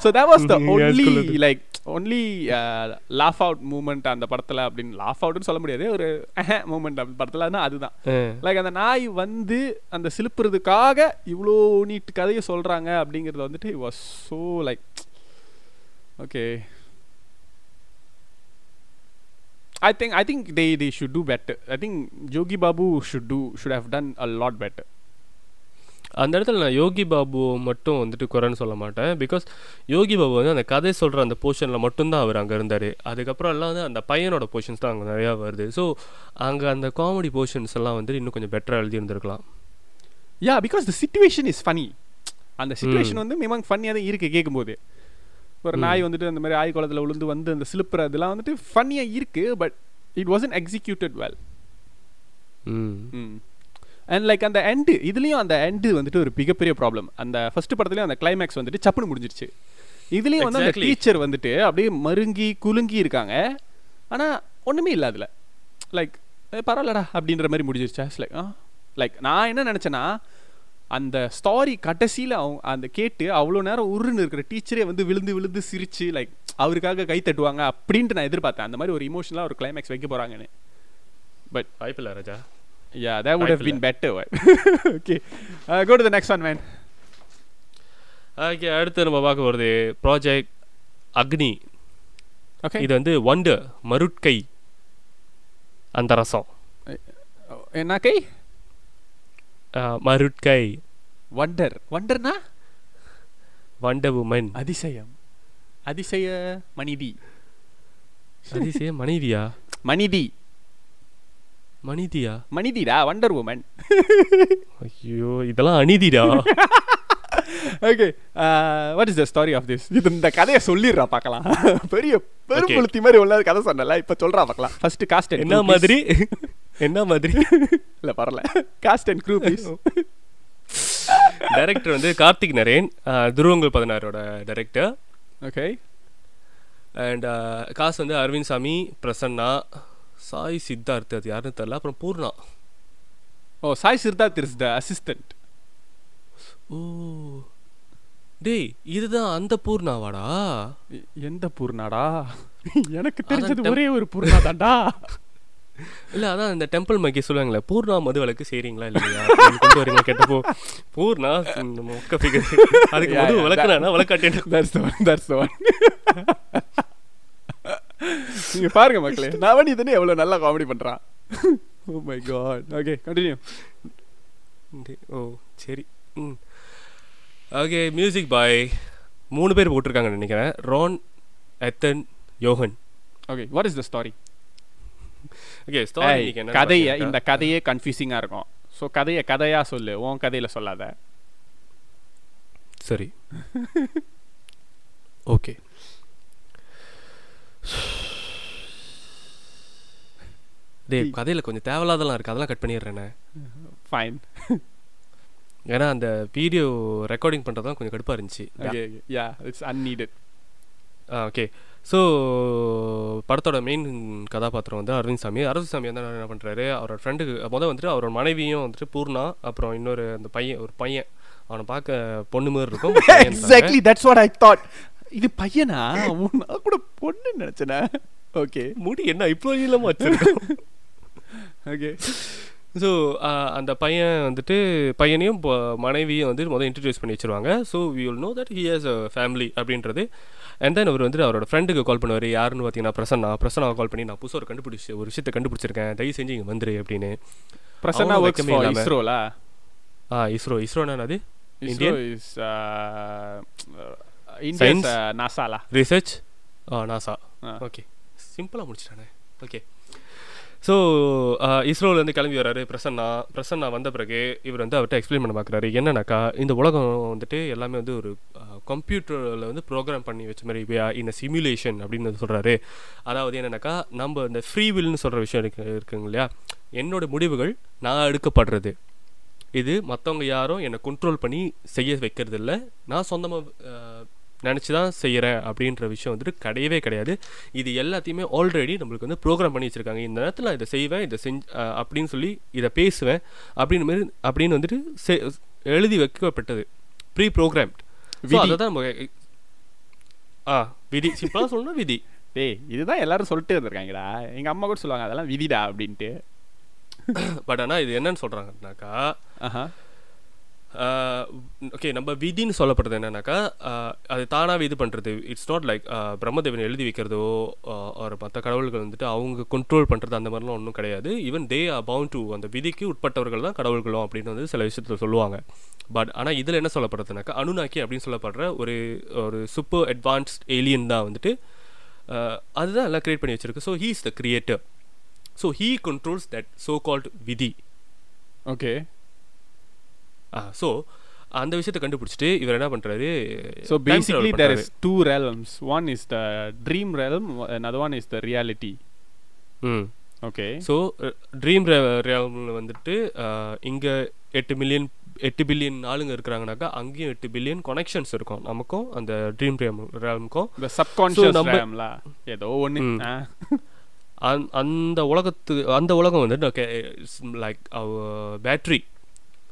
ஸோ Yeah, only school அது. Like only laugh out moment அந்த படத்துல அப்படின்னு லாஃப் அவுட்னு சொல்ல முடியாது. ஒரு மூமெண்ட் அந்த படத்துலன்னா அதுதான். அஹ், லைக் அந்த நாய் வந்து அந்த சிலுப்புறதுக்காக இவ்வளோ நீட் கதையை சொல்றாங்க அப்படிங்கிறது வந்துட்டு was so like okay I think I think they they should do better I think Yogi Babu should do should have done a lot better அந்த இடத்துல நான் யோகி பாபு மட்டும் வந்துட்டு குறைன்னு சொல்ல மாட்டேன். பிகாஸ் யோகி பாபு வந்து அந்த கதை சொல்கிற அந்த போர்ஷனில் மட்டும்தான் அவர் அங்கே இருந்தார். அதுக்கப்புறம் எல்லாம் வந்து அந்த பையனோட போர்ஷன்ஸ் தான் அங்கே நிறையா வருது. ஸோ அங்கே அந்த காமெடி போர்ஷன்ஸ் எல்லாம் வந்து இன்னும் கொஞ்சம் பெட்டராக எழுதி இருந்திருக்கலாம் yeah because the situation is funny அந்த சுச்சுவேஷன் வந்து மிமாங் ஃபன்னியாக தான் இருக்கு கேட்கும்போது ஒரு. நாய் வந்துட்டு அந்த மாதிரி ஆய் குளத்துல விழுந்து வந்து அந்த சிலுப்புற இதெல்லாம் வந்துட்டு ஃபன்னியாக இருக்கு but it wasn't executed well and like அந்த எண்டு இதுலேயும் அந்த எண்டு வந்துட்டு ஒரு மிகப்பெரிய ப்ராப்ளம் அந்த ஃபர்ஸ்ட் படத்துலேயும் அந்த கிளைமேக்ஸ் வந்துட்டு சப்புன்னு முடிஞ்சிருச்சு. இதுலேயும் வந்து அந்த. டீச்சர் வந்துட்டு அப்படியே மருங்கி குலுங்கி இருக்காங்க. ஆனால் ஒன்றுமே இல்லை அதில். லைக் பரவாயில்லடா அப்படின்ற மாதிரி முடிஞ்சிருச்சா. லைக் லைக் நான் என்ன நினச்சேன்னா அந்த ஸ்டாரி கடைசியில் அவங்க அந்த கேட்டு அவ்வளோ நேரம் உருன்னு இருக்கிற டீச்சரே வந்து விழுந்து விழுந்து சிரிச்சு லைக் அவருக்காக கை தட்டுவாங்க அப்படின்ட்டு நான் எதிர்பார்த்தேன் அந்த மாதிரி ஒரு இமோஷனலாக ஒரு கிளைமேக்ஸ் வைக்க போகிறாங்கன்னு பட் வாய்ப்பில்லை Raja would have been better. Right? okay. Uh, go to the next one, man. Okay அடுத்து நம்ம பார்க்க போகிறது ப்ராஜெக்ட் அக்னி Okay. இது வந்து வண்டர் மருட்கை அந்த ரசம் Oh, என்ன கை மருட்கை. வண்டர் வண்டர்னா வண்ட உமன் அதிசயம். அதிசய மனிதி அதிசய மனைவியா மனிதி மனிதியா மனிதிடா வண்டர் உமன் ஐயோ இதெல்லாம் அநீதிடா okay what is the story of this இது இந்த கதையை சொல்லிடுறா பார்க்கலாம். பெரிய பெரும்புழுத்தி மாதிரி உள்ள கதை சொன்னல இப்போ சொல்றா பார்க்கலாம். ஃபர்ஸ்ட் காஸ்ட் என்ன மாதிரி? என்ன மாதிரி? இல்ல பரல cast and crew please director வந்து கார்த்திக் நரேன் துருவங்கள் பதினாறோட டைரக்டர் ஓகே அண்ட் காசு வந்து அரவிந்த் சாமி பிரசன்னா சாய் சித்தார்த் அது யாருன்னு தெரியல. அப்புறம் பூர்ணா. ஓ சாய் சிர்தாத் இஸ் த அசிஸ்டன்ட் ஓ. டேய் இதுதான் அந்த பூர்ணாவாடா? எந்த பூர்ணாடா? எனக்கு தெரிஞ்சது ஒரே ஒரு பூர்ணா தான்டா இல்ல அதான் இந்த டெம்பிள் மக்கி சொல்லுவாங்களே பூர்ணா மது விளக்கு செய்றீங்களா இல்லையா? கொண்டு வரீங்களா கேட்டப்போ பூர்ணா? மொக்க ஃபிகர் அதுக்கு மது விளக்குனா விளக்காட்டேன் that's the one that's the one நீங்க பாருங்க மக்களே நவன் இதுன்னு எவ்வளவு நல்லா காமெடி பண்றான் oh my god okay continue oh சரி. ம். ஓகே மியூசிக் பாய் மூணு பேர் போட்டிருக்காங்கன்னு நினைக்கிறேன். Ron Ethan Yohann okay what is the story okay கதையை இந்த கதையே கன்ஃபியூசிங்கா இருக்கும். ஸோ கதையை கதையா சொல்லு. உன் கதையில சொல்லாத. சரி. ஓகே டேய் கதையில் கொஞ்சம் தேவையில்லாதெல்லாம் இருக்குது அதெல்லாம் கட் பண்ணிடுறேனே. ஃபைன் ஏன்னா அந்த வீடியோ ரெக்கார்டிங் பண்ணுறது தான் கொஞ்சம் கடுப்பாக இருந்துச்சு. Yeah it's unneeded ah okay so படத்தோட மெயின் கதாபாத்திரம் வந்து அரவிந்த் சாமி. அரவிந்த் சாமி வந்து என்ன பண்ணுறாரு அவரோட ஃப்ரெண்டுக்கு முதல் வந்துட்டு அவரோட மனைவியும் வந்துட்டு பூர்ணா அப்புறம் இன்னொரு அந்த பையன் ஒரு பையன். அவனை பார்க்க பொண்ணு மாதிரி இருக்கும். Exactly that's what I thought இது பையனா? கூட பொண்ணு நினைச்சேனே? ஓகே முடி என்ன இப்போ இல்லாமல் வச்சிருக்கோம்? ஓகே ஸோ அந்த பையன் வந்துட்டு பையனையும் மனைவியும் வந்து முதல் இன்ட்ரடியூஸ் பண்ணி வச்சிருவாங்க. So we will know that he has a family அப்படின்றது. அண்ட் தென் அவர் வந்துட்டு அவரோட ஃப்ரெண்டுக்கு கால் பண்ணுவார். யாருன்னு பார்த்தீங்கன்னா பிரசன்னா. பிரசன்னாவை கால் பண்ணி நான் புதுசாக ஒரு கண்டுபிடிச்சி ஒரு விஷயத்தை கண்டுபிடிச்சிருக்கேன். தயவு செஞ்சு இங்கே வந்துரு அப்படின்னு. பிரசன்னா வெக்கமே. இஸ்ரோலா? ஆ இஸ்ரோ. இஸ்ரோனா அது ISRO Indian? Is Indians Science? நாசாலா ரிசர்ச் ஆ நாசா. ஓகே சிம்பிளாக முடிச்சிட்டானே. ஓகே ஸோ uh, இஸ்ரோலேருந்து கிளம்பி வராரு பிரசன்னா. பிரசன்னா வந்த பிறகு இவர் வந்து அவர்கிட்ட எக்ஸ்பிளைன் பண்ண பார்க்குறாரு என்னன்னாக்கா இந்த உலகம் வந்துட்டு எல்லாமே வந்து ஒரு கம்ப்யூட்டரில் வந்து ப்ரோக்ராம் பண்ணி வச்ச மாதிரி இந்த சிமுலேஷன் அப்படின்னு சொல்கிறாரு அதாவது என்னென்னாக்கா நம்ம இந்த ஃப்ரீ வில்னு சொல்கிற விஷயம் இருக்கு இருக்குங்க இல்லையா? என்னோட முடிவுகள் நான் எடுக்கப்படுறது. இது மற்றவங்க யாரும் என்னை கண்ட்ரோல் பண்ணி செய்ய வைக்கிறது இல்லை நான் சொந்தமாக நினச்சி தான் செய்கிறேன் அப்படின்ற விஷயம் வந்துட்டு கிடையவே கிடையாது. இது எல்லாத்தையுமே ஆல்ரெடி நம்மளுக்கு வந்து ப்ரோக்ராம் பண்ணி வச்சுருக்காங்க. இந்த நேரத்தில் இதை செய்வேன் இதை செஞ்சு அப்படின்னு சொல்லி இதை பேசுவேன் அப்படின்னு மாதிரி அப்படின்னு வந்துட்டு செ- எழுதி வைக்கப்பட்டது. Preprogrammed. அதை தான் நம்ம ஆ விதி. சிம்பிளாக சொல்லணும் விதி. டேய் இதுதான் எல்லாரும் சொல்லிட்டு வந்திருக்காங்கடா. எங்க அம்மா கூட சொல்லுவாங்க அதெல்லாம் விதிடா அப்படின்ட்டு. பட் ஆனால் இது என்னன்னு சொல்கிறாங்கன்னாக்கா ஆஹா. ஓகே நம்ம விதின்னு சொல்லப்படுறது என்னன்னாக்கா அது தானாகவே இது பண்ணுறது இட்ஸ் நாட் லைக் பிரம்மதேவன் எழுதி வைக்கிறதோ ஒரு மற்ற கடவுள்கள் வந்துட்டு அவங்க கண்ட்ரோல் பண்ணுறது அந்த மாதிரிலாம் ஒன்றும் கிடையாது. Even they are bound to அந்த விதிக்கு உட்பட்டவர்கள் தான் கடவுள்களும் அப்படின்னு வந்து சில விஷயத்தில் சொல்லுவாங்க. பட் ஆனால் இதில் என்ன சொல்லப்படுறதுனாக்கா அனுநாக்கி அப்படின்னு சொல்லப்படுற ஒரு ஒரு சூப்பர் அட்வான்ஸ்ட் ஏலியன் தான் வந்துட்டு அதுதான் எல்லாம் க்ரியேட் பண்ணி வச்சிருக்கு. So he is the creator so he controls that so called விதி. ஓகே ஸோ அந்த விஷயத்தை கண்டுபிடிச்சிட்டு இவர் என்ன பண்றாரு? So basically there. Is two realms. One is the dream realm another one is the reality ம். ஓகே ஸோ ட்ரீம் ரேமில் வந்துட்டு இங்கே எட்டு மில்லியன் எட்டு பில்லியன் ஆளுங்க இருக்கிறாங்கனாக்கா அங்கேயும் எட்டு பில்லியன் கனெக்ஷன்ஸ் இருக்கும். நமக்கும் அந்த ட்ரீம் ரேம் ரேமுக்கும் இந்த சப்கான்ஷியஸ் ரேம்ல ஏதோ ஒன்று அந்த உலகத்து அந்த உலகம் வந்து ஓகே லைக் பேட்ரி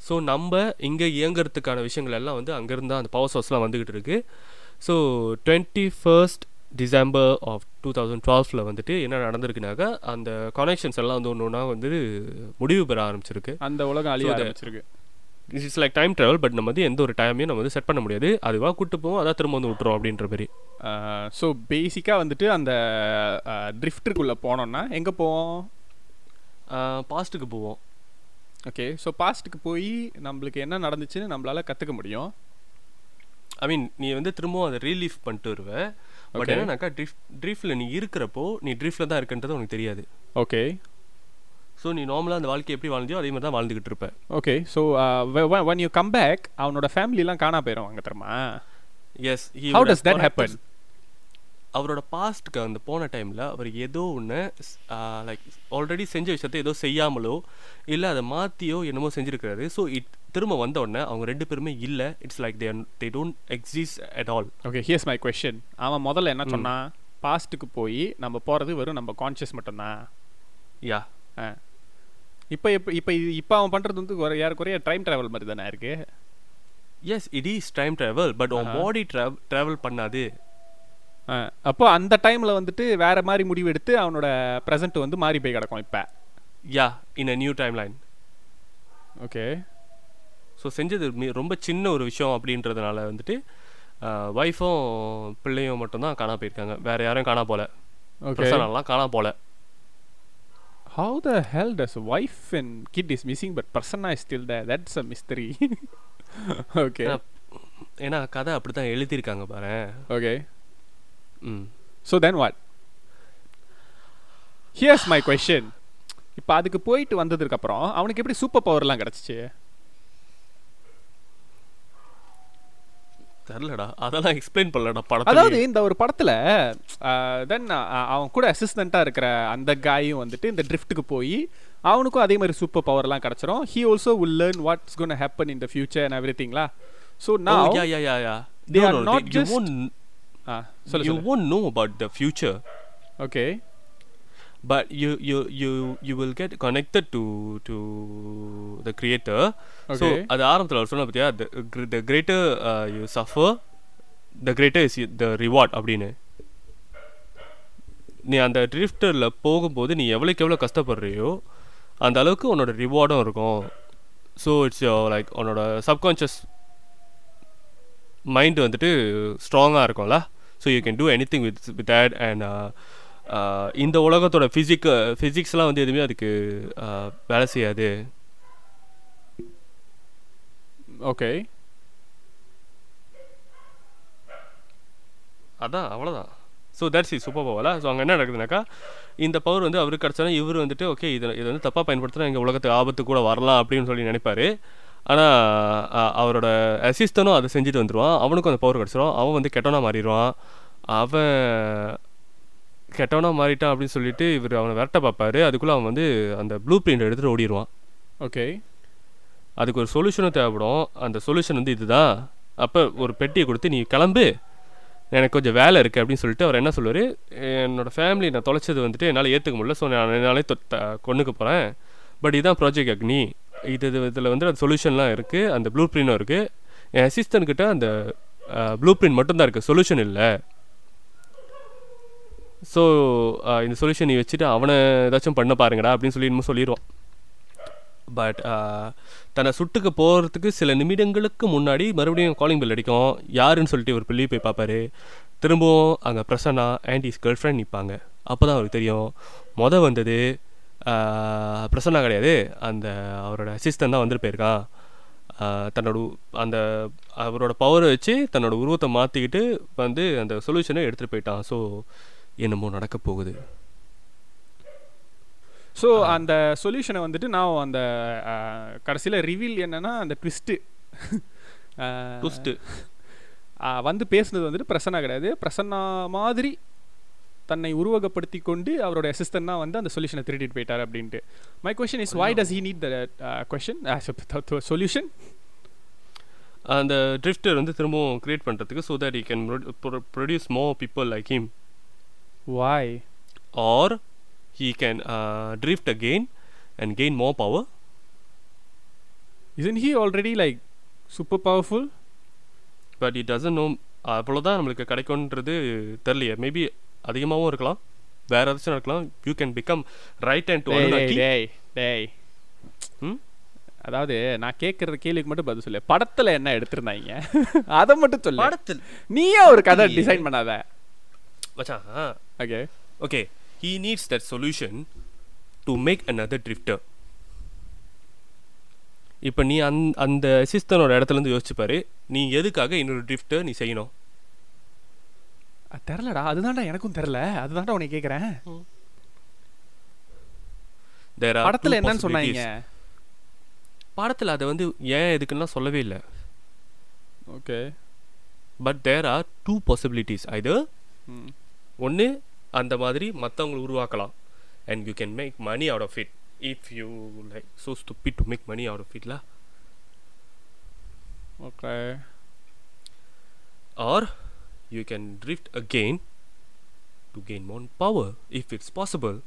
ஸோ நம்ம இங்கே இயங்குறதுக்கான விஷயங்கள் எல்லாம் வந்து அங்கேருந்து அந்த பவர் சோர்ஸ்லாம் வந்துக்கிட்டு இருக்கு. So twenty first December of two thousand டுவெல்ஃபில் வந்துட்டு என்ன நடந்திருக்குனாக்கா அந்த கனெக்ஷன்ஸ் எல்லாம் வந்து ஒன்று ஒன்றா வந்து முடிவு பெற ஆரம்பிச்சிருக்கு. அந்த உலகம் அழிய ஆரம்பிச்சிருக்கு. It's like time travel but நம்ம வந்து எந்த ஒரு டைமையும் நம்ம வந்து செட் பண்ண முடியாது. அதுவாக கூட்டு போவோம் அதான் திரும்ப வந்து விட்டுரும் அப்படின்ற மாதிரி. ஸோ பேசிக்காக வந்துட்டு அந்த ட்ரிஃப்ட்டுக்குள்ளே போனோம்னா எங்கே போவோம்? பாஸ்ட்டுக்கு போவோம். ஓகே ஸோ பாஸ்ட்டுக்கு போய் நம்மளுக்கு என்ன நடந்துச்சுன்னு நம்மளால கற்றுக்க முடியும். ஐ மீன் நீ வந்து திரும்பவும் அதை ரீலீஃப் பண்ணிட்டு வருவ. பட். என்னன்னாக்கா ட்ரிஃப்ட் ட்ரிஃப்டில் நீ இருக்கிறப்போ நீ ட்ரிஃப்டில் தான் இருக்குன்றது உனக்கு தெரியாது. ஓகே ஸோ நீ நார்மலாக அந்த வாழ்க்கை எப்படி வாழ்ந்தியோ அதே மாதிரி தான் வாழ்ந்துகிட்டு இருப்ப. Okay so once you come back அவனோட ஃபேமிலிலாம் காணா போயிடும் அங்கே தெரியுமா? Yes how does that happen அவரோட பாஸ்ட்க்கு அந்த போன டைமில் அவர் ஏதோ ஒன்று லைக் ஆல்ரெடி செஞ்ச விஷயத்தை ஏதோ செய்யாமலோ இல்லை அதை மாற்றியோ என்னமோ செஞ்சுருக்காரு ஸோ இட் திரும்ப வந்த உடனே அவங்க ரெண்டு பேருமே இல்லை. It's like they they don't exist at all okay here's my question அவன் முதல்ல என்ன. சொன்னான் பாஸ்ட்டுக்கு போய் நம்ம போகிறது வெறும் நம்ம கான்ஷியஸ் மட்டும்தான். யா இப்போ இப்போ இப்போ இப்போ அவன் பண்ணுறது வந்து ஒரு ஏறக்குறைய டைம் ட்ராவல் மாதிரி தானே இருக்கு? Yes it is time travel but உன். பாடி ட்ராவல் ட்ராவல் பண்ணாது. ஆ, அப்போ அந்த டைமில் வந்துட்டு வேற மாதிரி முடிவு எடுத்து அவனோட ப்ரெசென்ட் வந்து மாறி போய் கிடக்கும் இப்போ. Yeah in a new timeline okay so செஞ்சது ரொம்ப சின்ன ஒரு விஷயம் அப்படின்றதுனால வந்துட்டு ஒய்ஃபும் பிள்ளையும் மட்டும்தான் காணா போயிருக்காங்க. வேற யாரும் காணா போல. ஓகே பிரசனெல்லாம் காணா போல. How the hell does wife and kid is missing but Prasanna is still the that's a mystery okay ஏன்னா கதை அப்படி தான் எழுதியிருக்காங்க பாரு ஓகே ம் so then what here's my question இப்போ அதுக்கு போயிட்டு வந்ததுக்கு அப்புறம் அவனுக்கு எப்படி சூப்பர் பவர்லாம் கிடச்சிச்சு? தெரிலடா அதெல்லாம் எக்ஸ்பிளைன் பண்ணலடா அதாவது படத்துல இந்த ஒரு படத்துல தென் அவன் கூட அசிஸ்டண்டா இருக்கிற அந்த காயும் வந்துட்டு இந்த ட்ரிஃப்ட்டுக்கு போய் அவனுக்கும் அதே மாதிரி சூப்பர் பவர்லாம் கிடச்சிரும். He also will learn what's gonna happen in the future and every திங்லா so நான் yeah, yeah, yeah, yeah. they No, are no, won't, சொல்லு சொல்லு won't know about the future, okay but you you you you will get connected to to the creator. So Okay. அது ஆரம்பத்தில் அவர் சொன்ன பார்த்தியா the, gr- the greater uh, you suffer, the greater is the reward அப்படின்னு நீ அந்த ட்ரிஃப்டரில் போகும்போது நீ எவ்வளோக்கு எவ்வளோ கஷ்டப்படுறியோ அந்த அளவுக்கு உன்னோட ரிவார்டும் இருக்கும் ஸோ இட்ஸ் லைக் உன்னோட சப்கான்ஷியஸ் மைண்ட் வந்துட்டு ஸ்ட்ராங்காக இருக்கும்ல so you can do anything with with that and இந்த உலகத்தோட ஃபிசிக் ஃபிசிக்ஸ்லாம் வந்து எதுவுமே அதுக்கு uh, வேலை செய்யாது. ஓகே அதான் அவ்வளோதான் ஸோ தட்ஸ் இஸ் சூப்பர் பவர்ல ஸோ அங்கே என்ன நடக்குதுனாக்கா இந்த பவர் வந்து அவருக்கு கிடச்சானா இவர் வந்துட்டு ஓகே இதை இதை வந்து தப்பாக பயன்படுத்தினா எங்கள் உலகத்துக்கு ஆபத்து கூட வரலாம் அப்படின்னு சொல்லி நினைப்பாரு. ஆனால் அவரோட அசிஸ்டனும் அதை செஞ்சுட்டு வந்துடுவான் அவனுக்கும் அந்த பவர் கிடச்சிரும். அவன் வந்து கெட்டவனா மாறிடுவான். அவன் கெட்டவனா மாறிட்டான் அப்படின்னு சொல்லிட்டு இவர் அவனை விரட்ட பார்ப்பாரு. அதுக்குள்ளே அவன் வந்து அந்த ப்ளூ பிரிண்ட் எடுத்துகிட்டு ஓடிடுவான். ஓகே அதுக்கு ஒரு சொல்யூஷனும் தேவைப்படும். அந்த சொல்யூஷன் வந்து இதுதான். அப்போ ஒரு பெட்டியை கொடுத்து நீ கிளம்பு. எனக்கு கொஞ்சம் வேலை இருக்குது அப்படின்னு சொல்லிட்டு அவர் என்ன சொல்லுவார்? என்னோட ஃபேமிலி நான் தொலைச்சது வந்துட்டு என்னால் ஏற்றுக்க முடியல. ஸோ நான் என்னாலே கொண்டுக்க போகிறேன் பட் இதுதான் ப்ராஜெக்ட் அக்னி இது இது இதில் வந்து அந்த சொல்யூஷன்லாம் இருக்குது அந்த ப்ளூ பிரிண்டும் இருக்குது என் assistant கிட்ட அந்த ப்ளூ பிரிண்ட் மட்டும்தான் இருக்குது சொல்யூஷன் இல்லை. ஸோ இந்த சொல்யூஷன் நீ வச்சுட்டு அவனை ஏதாச்சும் பண்ண பாருங்கடா அப்படின்னு சொல்லி இன்னும் சொல்லிடுவான் பட் தன்னை சுட்டுக்கு போகிறதுக்கு சில நிமிடங்களுக்கு முன்னாடி மறுபடியும் காலிங் பெல் அடிக்கும். யாருன்னு சொல்லிட்டு ஒரு பிள்ளை போய் பார்ப்பாரு திரும்பவும் அங்கே பிரசன்னா ஆண்டிஸ் கேர்ள் ஃப்ரெண்ட் நிற்பாங்க அப்போ தான் அவருக்கு தெரியும். மொதல் வந்தது பிரசன்னா கிடையாது. அந்த அவரோட அசிஸ்டன்ட் தான் வந்துட்டு போயிருக்கான் தன்னோட அந்த அவரோட பவரை வச்சு தன்னோட உருவத்தை மாற்றிக்கிட்டு வந்து அந்த சொல்யூஷனை எடுத்துகிட்டு போயிட்டான். ஸோ என்னமோ நடக்க போகுது. ஸோ அந்த சொல்யூஷனை வந்துட்டு நான் அந்த கடைசியில் ரிவீல் என்னன்னா அந்த ட்விஸ்ட்டு ட்விஸ்ட்டு வந்து பேசுனது வந்துட்டு பிரசன்னா கிடையாது. பிரசன்னா மாதிரி தன்னை உருவகப்படுத்தி கொண்டு அவரோட அசிஸ்டன்ட் தான் வந்து அந்த சொல்யூஷனை திருடிட்டு போயிட்டார் அப்படின்ட்டு. My question is why does he need the question solution அந்த ட்ரிஃப்டர் வந்து திரும்பவும் கிரியேட் பண்ணுறதுக்கு so that you can produce more people like him why or he can drift again and gain more power isn't he already like super powerful? But it doesn't no அவ்வளோதான் நம்மளுக்கு கிடைக்கும்ன்றது தெரியலையே. Maybe அதிகமாகவும் இருக்கலாம். வேற ஏதாச்சும் இருக்கலாம் you can become right and டேய் டேய்? அதாவது நான் கேட்கற கேள்விக்கு மட்டும் பதில் சொல்லு. படத்துல என்ன எடுத்திருந்தாங்க? அதை மட்டும் சொல்லு. படத்தில்? நீயே ஒரு கதை. டிசைன் பண்ணாத. மச்சான் okay okay he needs that solution to make another drifter. இப்போ நீ அந் அந்த அசிஸ்டனோட இடத்துல இருந்து யோசிச்சு பாரு. நீ எதுக்காக இன்னொரு ட்ரிஃப்டர் நீ செய்யணும்? தெரிலடா அதுதான்டா எனக்கும் தெரில அதுதான்டா உன்னை கேட்குறேன் There are படத்துல two என்னன்னு சொன்னாங்க. possibilities. படத்தில் அதை வந்து ஏன் எதுக்குன்னா சொல்லவே இல்லை. Okay. But there are two possibilities either ஒன்று அந்த மாதிரி மற்றவங்களை உருவாக்கலாம். And you can make money out of it if you like so stupid to make money out of இட்ல okay or You can drift again to gain more power if it's possible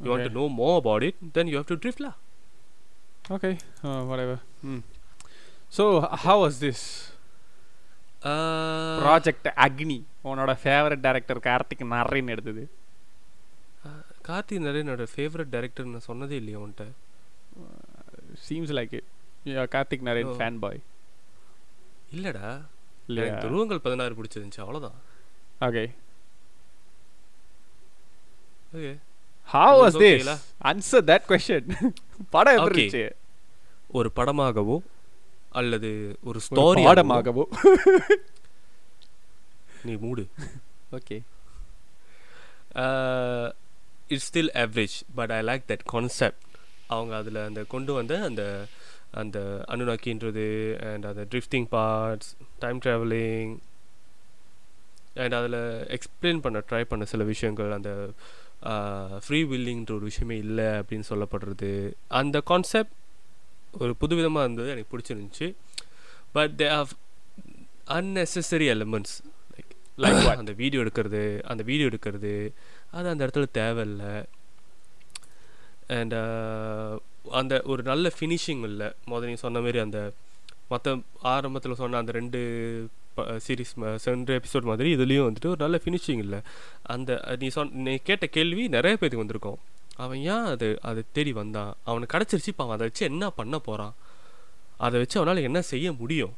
you want to know more about it then you have to drift lah okay whatever hmm so how was this uh, project Agni உன்னோட favourite director Karthik Naren எடுத்தது கார்த்தி நரேனோட favourite director நான் சொன்னதே இல்லையா உன்கிட்ட seems like it Karthik Naren Oh. Fan boy இல்லடா. இல்லையா? எனக்கு துருவங்கள் பதினாறு பிடிச்சிருந்துச்சு அவ்வளோதான் okay okay how was this. Answer that question படம் எப்படி. இருந்துச்சு? ஒரு படமாகவோ அல்லது ஒரு ஒரு ஸ்டோரி பாடமாகவோ? நீ மூடு. Okay it's still average but I like that concept அவங்க அதில் அந்த கொண்டு வந்த அந்த அந்த அனுநாக்கின்றது அண்ட் அந்த drifting parts time travelling and அதில் எக்ஸ்பிளைன் பண்ண ட்ரை பண்ண சில விஷயங்கள் அந்த ஃப்ரீ வில்லிங்ன்ற ஒரு விஷயமே இல்லை அப்படின்னு சொல்லப்படுறது. அந்த கான்செப்ட் ஒரு புதுவிதமாக இருந்தது எனக்கு பிடிச்சிருந்துச்சு. But they have unnecessary elements like Like what? அந்த வீடியோ எடுக்கிறது அந்த வீடியோ எடுக்கிறது அது அந்த இடத்துல தேவையில்ல. அண்ட் அந்த ஒரு நல்ல ஃபினிஷிங் இல்லை. முதல்ல நீ சொன்ன மாதிரி அந்த மற்ற ஆரம்பத்தில் சொன்ன அந்த ரெண்டு சீரீஸ் ரெண்டு எபிசோட் மாதிரி இதுலேயும் வந்துட்டு ஒரு நல்ல ஃபினிஷிங் இல்லை. அந்த நீ சொன்ன நீ கேட்ட கேள்வி நிறைய பேருக்கு வந்திருக்கும். அவன் ஏன் அது அதை தேடி வந்தான்? அவனுக்கு கிடச்சிருச்சு இப்போ அவன் அதை வச்சு என்ன பண்ண போகிறான் அதை வச்சு அவனால் என்ன செய்ய முடியும்?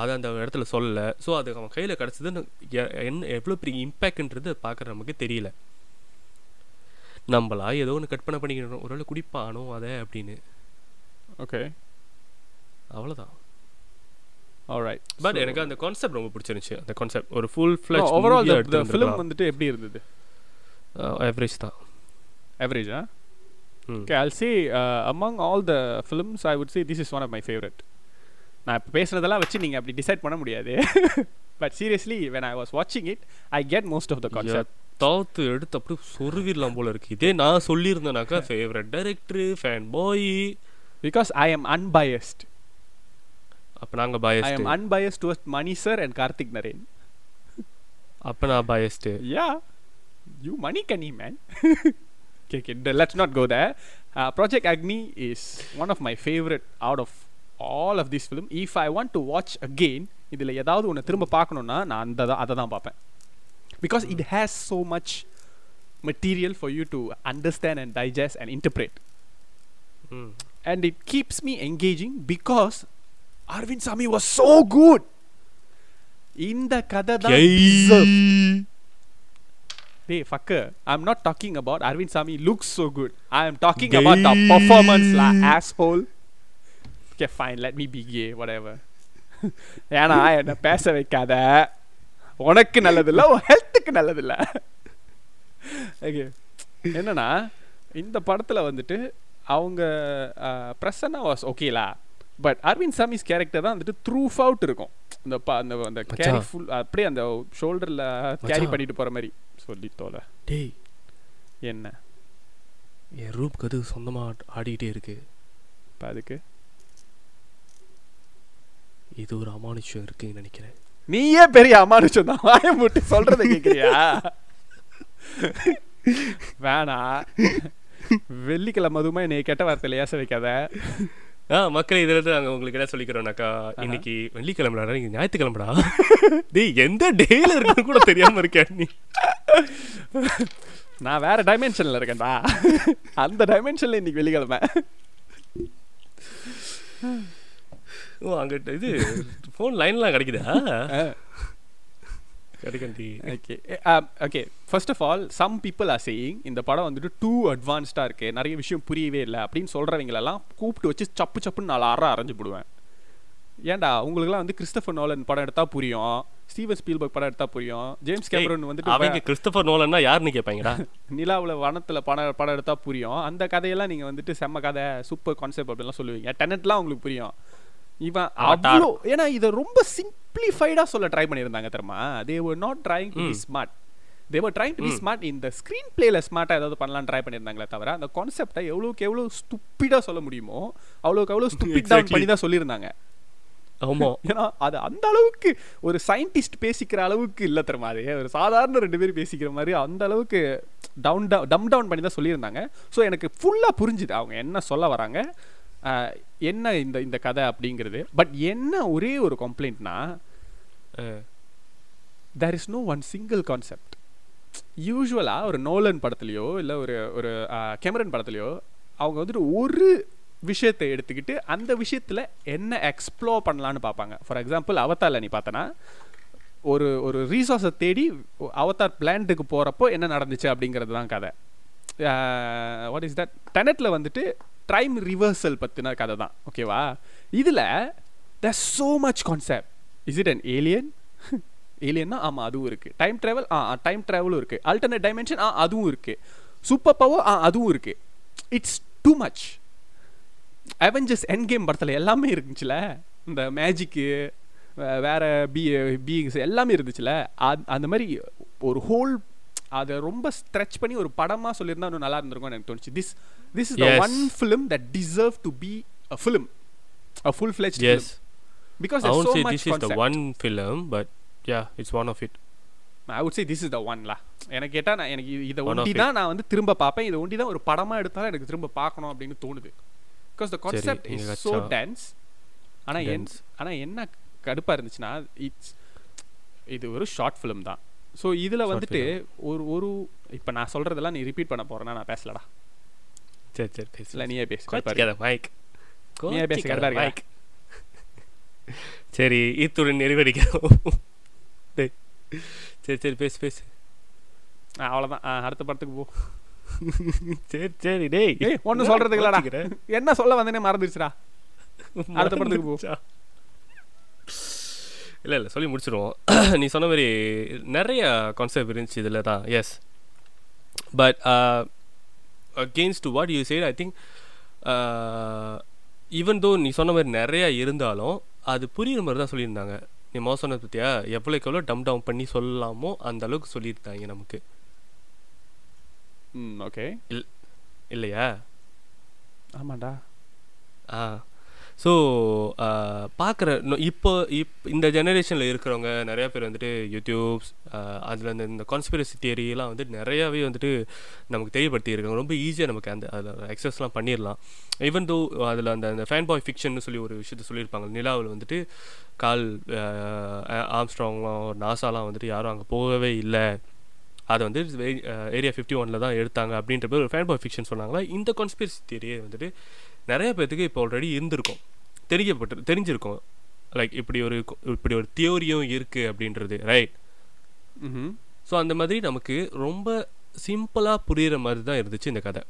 அதை அந்த இடத்துல சொல்லலை. ஸோ அது அவன் கையில் கிடச்சதுன்னு என்ன எவ்வளோ பெரிய இம்பேக்ட்ன்றது பார்க்குற நமக்கு தெரியல. நம்மளா ஏதோ ஒன்று கற்பனை பண்ணிக்கணும் ஒருவேளை குடிப்பானோ அதை அப்படின்னு. ஓகே அவ்வளோதான் ஆல்ரைட் பட் எனக்கு அந்த கான்செப்ட் ரொம்ப பிடிச்சிருந்துச்சு. அந்த கான்செப்ட் ஒரு full fledge overall the film வந்துட்டு எப்படி இருந்தது? ஆவரேஜ் தான். Average huh ம். okay i'll say uh, among all the films i would say this is one of my favorite. நான் இப்போ பேசுனதெல்லாம் வச்சு நீங்கள் அப்படி டிசைட் பண்ண முடியாது. But seriously when i was watching it i get most of the concept. தாத்து எடுத்து அப்படியே சொருவிடலாம் போல இருக்கு இதே நான் சொல்லியிருந்தேனாக்கா favourite director fan boy because i am unbiased அப்போ நாங்கள் biased am unbiased towards mani sir and karthik naren அப்போ நான் biased you money canny man okay, okay th- let's not go there uh, project agni is one of my favorite out of all of this film if i want to watch again இதில் ஏதாவது ஒன்று திரும்ப பார்க்கணுன்னா நான் அந்த அதை தான் பார்ப்பேன் Because it has so much material for you to understand and digest and interpret hmm and it keeps me engaging because Arvind Sami was so good. இந்த கதை தான் deserve. Hey, fucker. I'm not talking about Arvind Sami looks so good. I am talking about the Gay. performance, la asshole. Okay, fine. Let me be gay, whatever. ஏன்னா என்ன பேச வைக்காத உனக்கு நல்லதில்ல உன் ஹெல்த்துக்கு நல்லதில்ல. ஓகே என்னன்னா இந்த படத்தில் வந்துட்டு அவங்க பிரசன்னா வாஸ் ஓகேலா பட் அரவிந்த் சாமிஸ் கேரக்டர் தான் வந்துட்டு த்ரூ அவுட் இருக்கும். இந்த பா அந்த அந்த. கேரி ஃபுல் அப்படியே அந்த ஷோல்டர்ல கேரி. பண்ணிட்டு போற மாதிரி. சொல்லி தோல. டேய். என்ன? என் ரூம் கது சொந்தமாக ஆடிக்கிட்டே இருக்கு. இப்போ அதுக்கு? இது ஒரு அமானுஷம் இருக்குன்னு நினைக்கிறேன். நீயே பெரிய அமானுஷம் தான் வாய முட்டி சொல்றத கேக்குறியா? வேணா. வெள்ளிக்கிழமை அதுவுமே என்னை கெட்ட வார்த்தையில ஏச வைக்காத. ஆ மக்களே இதில் இருந்து நாங்கள் உங்களுக்கு என்ன சொல்லிக்கிறோம்னாக்கா இன்னைக்கு வெள்ளிக்கிழமைடா இன்னைக்கு ஞாயிற்றுக்கிழமைடா. டேய் எந்த டேல இருக்குன்னு கூட தெரியாம இருக்கேன் நீ? நான் வேற டைமென்ஷன்ல இருக்கேன்டா. அந்த டைமென்ஷன்ல இன்னைக்கு வெள்ளிக்கிழமை. ஓ அங்கிட்ட இது ஃபோன் லைன்லாம் கிடைக்குதா? கிடைக்கண்டி okay okay first of all some people are saying இந்த படம் வந்துட்டு டூ அட்வான்ஸ்டாக இருக்கு. நிறைய விஷயம் புரியவே இல்லை அப்படின்னு சொல்கிறவங்களெல்லாம் கூப்பிட்டு வச்சு சப்பு சப்புன்னு நாலு அற அரைஞ்சு போடுவேன் ஏன்டா உங்களுக்குலாம் வந்து கிறிஸ்டபர் நோலன் படம் எடுத்தா புரியும். ஸ்டீவன் ஸ்பீல்பர்க் படம் எடுத்தா புரியும். ஜேம்ஸ் கேமரன் வந்துட்டு அவங்க கிறிஸ்டபர் நோலன்னா யாருன்னு கேட்பாங்கடா? நிலாவில் வனத்தில் படம் படம் எடுத்தா புரியும். அந்த கதையெல்லாம் நீங்கள் வந்துட்டு செம்ம கதை சூப்பர் கான்செப்ட் அப்படிலாம் சொல்லுவீங்க. டெனட்லாம் உங்களுக்கு புரியும். இவன். அவ்வளோ ஏன்னா இதை ரொம்ப சிம்பிளிஃபைடாக சொல்ல ட்ரை பண்ணியிருந்தாங்க தெரியுமா they were not trying to be smart they were trying to be smart இந்த ஸ்க்ரீன் பிளேல ஸ்மார்ட்டாக ஏதாவது பண்ணலாம்னு ட்ரை பண்ணியிருந்தாங்களே தவிர அந்த கான்செப்டை எவ்வளோக்கு எவ்வளோ ஸ்டூப்பிடாக சொல்ல முடியுமோ அவ்வளோக்கு எவ்வளோ ஸ்டூப்பிட் டவுன். பண்ணி தான் சொல்லியிருந்தாங்க ஆமா ஏன்னா அது அந்த அளவுக்கு ஒரு சயின்டிஸ்ட் பேசிக்கிற அளவுக்கு இல்லை தெரியுமா அது ஒரு சாதாரண ரெண்டு பேரும் பேசிக்கிற மாதிரி அந்த அளவுக்கு டவுன் டம் டவுன் பண்ணி தான் சொல்லியிருந்தாங்க ஸோ எனக்கு ஃபுல்லாக புரிஞ்சுது அவங்க என்ன சொல்ல வராங்க என்ன இந்த இந்த கதை அப்படிங்கிறது? பட் என்ன ஒரே ஒரு கம்ப்ளைண்ட்னா there is no one single concept யூஸ்வலாக ஒரு நோலன் படத்துலையோ இல்லை ஒரு ஒரு கேமரன் படத்துலையோ அவங்க வந்துட்டு ஒரு விஷயத்தை எடுத்துக்கிட்டு அந்த விஷயத்தில் என்ன எக்ஸ்ப்ளோர் பண்ணலான்னு பார்ப்பாங்க. ஃபார் எக்ஸாம்பிள் அவத்தாரில் நீ பார்த்தனா ஒரு ஒரு ரீசோர்ஸை தேடி அவதார் பிளான்ட்டுக்கு போகிறப்போ என்ன நடந்துச்சு அப்படிங்கிறது தான் கதை. வாட் இஸ் தட் டெனட்டில் வந்துட்டு டைம் ரிவர்சல் பற்றின கதை தான் ஓகேவா இதில் the so much concept is it an alien ஏலியன்னா ஆமாம் அதுவும் இருக்குது டைம் ட்ராவல் ஆ டைம் ட்ராவலும் இருக்குது அல்டர்னேட் டைமென்ஷன் ஆ அதுவும் இருக்குது சூப்பர் பவர் ஆ அதுவும் இருக்குது it's too much Avengers Endgame படத்தில் எல்லாமே இருந்துச்சுல? இந்த மேஜிக்கு வேற பி பீயிங்ஸ் எல்லாமே இருந்துச்சுல? அந்த மாதிரி ஒரு ஹோல் அதை ரொம்ப ஸ்ட்ரெச் பண்ணி ஒரு படமாக சொல்லியிருந்தா இன்னும் நல்லா இருந்திருக்கும்னு எனக்கு தோணுச்சு this this is the. One film that deserve to be a film a full fledge yes because say much this is the concept. one film, but yeah, it's one of it. I would say this is the ஒன்லா எனக்கு கேட்டா நான் எனக்கு இது- ஒண்டி. தான் நான் வந்து திரும்ப பார்ப்பேன் இதை ஒண்டி தான் ஒரு படமா எடுத்தாலும் எனக்கு திரும்ப பார்க்கணும் அப்படின்னு தோணுது because the concept is so dense ஆனா என் Dense. ஆனா என்ன கடுப்பா இருந்துச்சுன்னா இட்ஸ் இது ஒரு ஷார்ட் ஃபிலிம் தான் ஸோ இதுல வந்துட்டு ஒரு ஒரு இப்போ நான் சொல்றதெல்லாம் நீ ரிப்பீட் பண்ண போறேன்னா நான் பேசலடா. சரி சரி பேசு இல்ல நீயே பேசு மைக் நீயே பேசு, கடுப்பா இருக்கா? மைக் சரி இத்துடன் நிறைவடிக்கிறோம் டேய். சரி சரி பேசு பேசு. ஆ, அடுத்த படத்துக்கு போ. சரி சரி டேய். ஒன்றும் சொல்றதுக்கு இல்லடா? என்ன சொல்ல வந்தேனே மறந்துருச்சுடா. அடுத்த படத்துக்கு போ. இல்ல இல்ல சொல்லி முடிச்சிருவோம். நீ சொன்ன மாதிரி நிறைய கான்செப்ட் இருந்துச்சு இதில் தான். Yes but against to what you said I think even though நீ சொன்ன மாதிரி நிறைய இருந்தாலும் அது புரியுற மாதிரி தான் சொல்லியிருந்தாங்க. நீ மோசம் சொன்னது பற்றியா எவ்வளோக்கு எவ்வளோ டம் டவுன் பண்ணி சொல்லலாமோ அந்த அளவுக்கு சொல்லியிருந்தாங்க நமக்கு. ம் ஓகே இல்லையா? ஆமாண்டா. ஆ. ஸோ uh, பார்க்குற இப்போ இப் இந்த ஜெனரேஷனில் இருக்கிறவங்க நிறைய பேர் வந்துட்டு யூடியூப்ஸ் அதில் அந்த இந்த கான்ஸ்பிரசி தியரியெல்லாம் வந்து நிறையாவே வந்துட்டு நமக்கு தெரியப்படுத்தியிருக்காங்க ரொம்ப ஈஸியாக நமக்கு அந்த அதில் எக்ஸஸ்லாம் பண்ணிடலாம் ஈவன் தோ அதில் அந்த அந்த ஃபேன் பாய் ஃபிக்ஷன் சொல்லி ஒரு விஷயத்த சொல்லியிருப்பாங்க நிலாவில் வந்துட்டு கால் uh, ஆம்ஸ்ட்ராங்லாம் நாசாலாம் வந்துட்டு யாரும் அங்கே போகவே இல்லை. அதை வந்து ஏரியா ஃபிஃப்டி ஒனில் தான் எடுத்தாங்க அப்படின்ற பேர் ஒரு ஃபேன் பாய் ஃபிக்ஷன் சொன்னாங்களா? இந்த கான்ஸ்பிரசி தியரியை வந்துட்டு நிறைய பேர்த்துக்கு இப்போ ஆல்ரெடி இருந்திருக்கும். தெரியப்பட்டு தெரிஞ்சிருக்கும். லைக் இப்படி ஒரு இப்படி ஒரு தியோரியும் இருக்குது அப்படின்றது ரைட் ஸோ அந்த மாதிரி நமக்கு ரொம்ப சிம்பிளாக புரியுற மாதிரி தான் இருந்துச்சு இந்த கதை.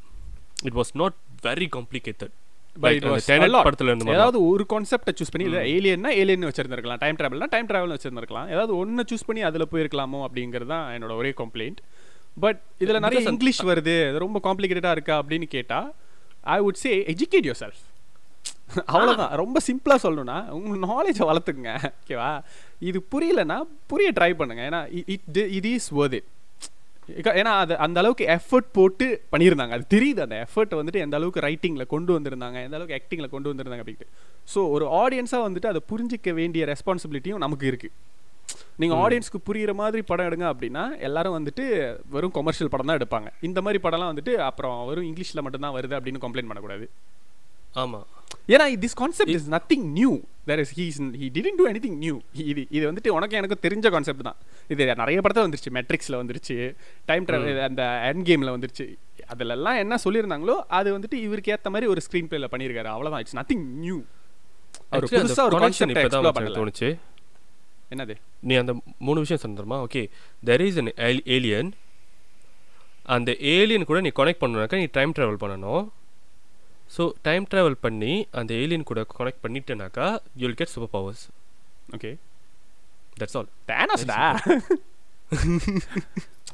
It was not very complicated But it was a lot. படத்தில் இருந்து ஏதாவது ஒரு கான்செப்டை சூஸ் பண்ணி இல்லை ஏலியன்னா ஏலியன் வச்சிருந்திருக்கலாம். டைம் டிராவல்னா டைம் டிராவல் வச்சிருந்திருக்கலாம். ஏதாவது ஒன்று சூஸ் பண்ணி அதில் போயிருக்கலாமோ அப்படிங்கிறது தான் என்னோட ஒரே கம்ப்ளைண்ட் பட் இதில் நிறைய இங்கிலீஷ் வருது. ரொம்ப காம்ப்ளிகேட்டடாக இருக்கா அப்படின்னு கேட்டால் I would say educate yourself அவ்வளோதான் ரொம்ப சிம்பிளாக சொல்லணும்னா உங்கள் நாலேஜை வளர்த்துக்குங்க. ஓகேவா இது புரியலன்னா புரிய ட்ரை பண்ணுங்க. ஏன்னா இட் இட் இஸ் it இக்க- ஏன்னா அது அந்த அளவுக்கு எஃபர்ட் போட்டு பண்ணியிருந்தாங்க. அது தெரியுது அந்த எஃபர்ட் வந்துட்டு எந்த அளவுக்கு ரைட்டிங்கில் கொண்டு வந்திருந்தாங்க எந்த அளவுக்கு ஆக்டிங்கில் கொண்டு வந்திருந்தாங்க அப்படின்ட்டு. ஸோ ஒரு ஆடியன்ஸாக வந்துட்டு அதை புரிஞ்சிக்க வேண்டிய ரெஸ்பான்சிபிலிட்டியும் நமக்கு இருக்குது நீங்கள் ஆடியன்ஸ்க்கு புரியுற மாதிரி படம் எடுங்க அப்படின்னா எல்லாரும் வந்துட்டு வெறும் கொமர்ஷியல் படம் தான் எடுப்பாங்க. இந்த மாதிரி படம்லாம் வந்துட்டு அப்புறம் வெறும் இங்கிலீஷில் மட்டும்தான் வருது அப்படின்னு கம்ப்ளைண்ட் பண்ணக்கூடாது. ஆமா. ஏன்னா this concept is nothing new there is he's he didn't do anything new இது இது வந்துட்டு உனக்கு எனக்கு தெரிஞ்ச கான்செப்ட் தான். இது நிறைய படத்தில் வந்துருச்சு. மெட்ரிக்ஸில் வந்துருச்சு. டைம் ட்ராவல் அந்த எண்ட் கேமில் வந்துருச்சு. அதிலெல்லாம் என்ன சொல்லியிருந்தாங்களோ அது வந்துட்டு இவருக்கு ஏற்ற மாதிரி ஒரு ஸ்க்ரீன் பிளேல பண்ணியிருக்காரு அவ்வளோதான் இட்ஸ் நத்திங் நியூ அவர் புதுசாக ஒரு கான்செப்ட் தோணுச்சு. என்னது? நீ அந்த மூணு விஷயம் சொன்னதுமா okay there is an alien அந்த ஏலியன் கூட நீ கனெக்ட் பண்ணணுனாக்கா நீ டைம் ட்ராவல் பண்ணணும். ஸோ டைம் ட்ராவல் பண்ணி அந்த ஏலியன் கூட connect பண்ணிட்டேனாக்கா you'll get super powers okay that's all தேனஸ்டா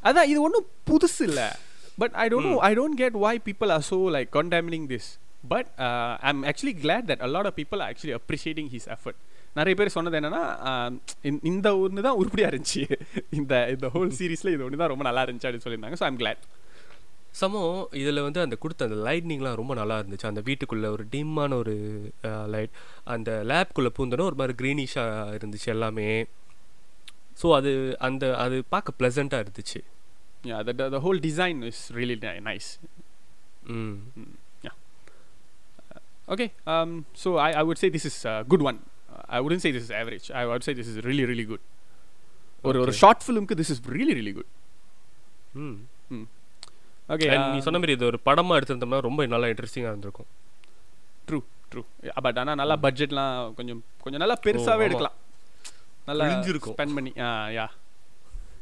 அதான் இது ஒன்றும் புதுசு இல்லை. But I don't know I don't get why people are so like condemning this but I am actually glad that a lot of people actually appreciating his effort நிறைய பேர் சொன்னது என்னன்னா இந்த- ஒன்று தான் உருப்படியாக இருந்துச்சு. இந்த இந்த ஹோல் சீரீஸில் இது ஒன்று தான் ரொம்ப நல்லா இருந்துச்சு அப்படின்னு சொல்லியிருந்தாங்க. ஸோ ஐம் கிளாட் சமோ இதில் வந்து அந்த கொடுத்த அந்த லைட்னிங்லாம் ரொம்ப நல்லா இருந்துச்சு. அந்த வீட்டுக்குள்ளே ஒரு டிம்மான ஒரு லைட் அந்த லேப்குள்ளே பூந்தோன்னா ஒரு மாதிரி க்ரீனிஷாக இருந்துச்சு எல்லாமே. ஸோ அது அந்த அது பார்க்க ப்ளசண்ட்டாக இருந்துச்சு. Whole design is really ni- nice. ம். Okay, um, so I, I would say this is a Uh, I wouldn't say this is average. I would say this is really, really good. ஒரு ஒரு. Short ஃபிலிம்க்கு this is really really good hmm okay நீ சொன்ன மாதிரி இது ஒரு படமாக எடுத்திருந்தோம்னா ரொம்ப நல்லா இன்ட்ரெஸ்டிங்காக இருந்திருக்கும் ட்ரூ ட்ரூ பட் ஆனால் நல்லா பட்ஜெட்லாம் கொஞ்சம் கொஞ்சம் நல்லா பெருசாகவே. எடுக்கலாம் நல்லா கிழிஞ்சிருக்கும். ஸ்பெண்ட் பண்ணி ஆ யா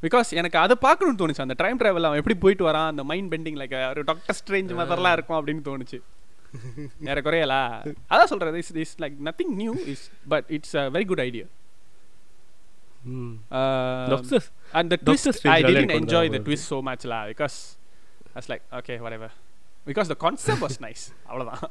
பிகாஸ் எனக்கு அதை பார்க்கணும்னு தோணுச்சு அந்த டைம் ட்ராவல் அவன் எப்படி போயிட்டு வரான் அந்த மைண்ட் பெண்டிங் லைக் ஒரு டாக்டர் ஸ்ட்ரேஞ்ச் மாதிரிலாம் இருக்கும் அப்படின்னு தோணுச்சு வேற குறையலா? அதான் சொல்றது is is like nothing new is but it's a very good idea hmm. Doctor and the Doctor twist Strange I ல didn't எனக்கு enjoy வந்து the twist so much lah because I was like okay whatever. Because the concept was nice அவ்வளவுதான்.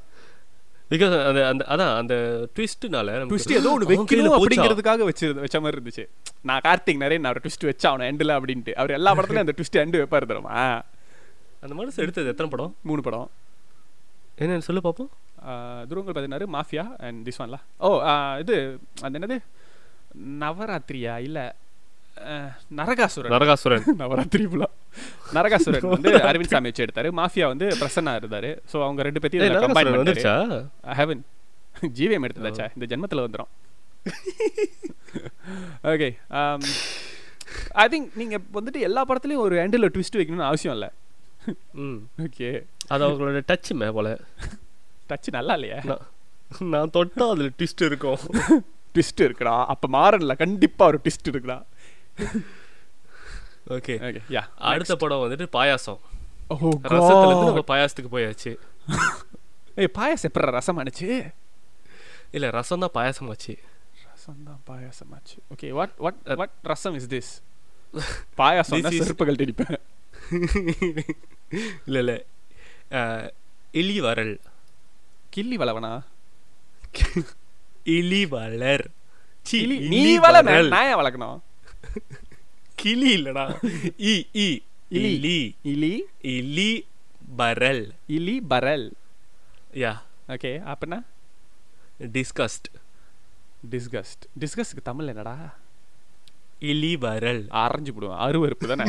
Because அந்த அந்த அதான் அந்த ட்விஸ்ட்னால twist ஏதோ ஒன்று வைக்கணும் அப்படிங்கிறதுக்காக வச்சிருந்த வச்ச மாதிரி இருந்துச்சு. நான் கார்த்திக் நிறைய நான் ஒரு ட்விஸ்ட் வச்சா அவனை எண்டில் அப்படின்ட்டு. அவர் எல்லா படத்துலயும் அந்த ட்விஸ்ட் எண்டு வைப்பாரு தெரியுமா? அந்த மனசு எடுத்தது எத்தனை படம்? மூணு படம். என்னன்னு சொல்லு பார்ப்போம் துருவங்கள் பதினாறு மாஃபியா அண்ட் திஸ் ஒன்ல ஓ இது அந்த என்னது? நவராத்திரியா? இல்ல நரகாசுரன். நரகாசுரன். நவராத்திரி ஃபுல்லா நரகாசுரன் வந்து அரவிந்த் சாமி வச்சு எடுத்தாரு. மாஃபியா வந்து பிரசன்னா இருந்தாரு. ஸோ அவங்க ரெண்டு ஏய், பேத்தையும் கம்பைன் வந்துருச்சா? ஹெவன் ஜிவிஎம் எடுத்ததாச்சா இந்த ஜென்மத்தில் வந்துடும் ஓகே ஐ திங்க் நீங்க வந்துட்டு எல்லா படத்துலயும் ஒரு எண்டில் ட்விஸ்ட் வைக்கணும்னு அவசியம் இல்லை. ம். ஓகே அது அவங்களோட டச் மே போல. டச் நல்லா இல்லையா? நான் தொட்டா அதுல ட்விஸ்ட் இருக்கும். ட்விஸ்ட் இருக்குடா. அப்ப மாறன்ல. கண்டிப்பா ஒரு ட்விஸ்ட் இருக்குடா. ஓகே ஓகே யா அடுத்த படம் வந்துட்டு பாயாசம். ஓ ரசத்துல இருந்து நம்ம பாயாசத்துக்கு போயாச்சு. ஏய் பாயாசம் எப்பறம் ரசம் ஆனிச்சு? இல்ல ரசம் தான் பாயாசம் ஆச்சு. ரசம் தான் பாயாசம் ஆச்சு. Okay what what what rasam is this Payasam செருப்புகள் தெடிப்பேன் இல்ல இல்ல. அஹ், இலி வரல் கிள்ளி வளவனா இலி வளர் சி, கிளி இலி நீ வள ஏன் வளர்க்கணும்? கிளி இல்லடா. இ இ இலி. இலி இலி பரல் இலி பரல் யா. ஓகே அப்பனா டிஸ்கஸ்ட் டிஸ்கஸ்ட் டிஸ்கஸ்ட்க்கு தமிழ் என்னடா? இலி வரல் அரைஞ்சு போடுவேன். அருவருப்பு தானே?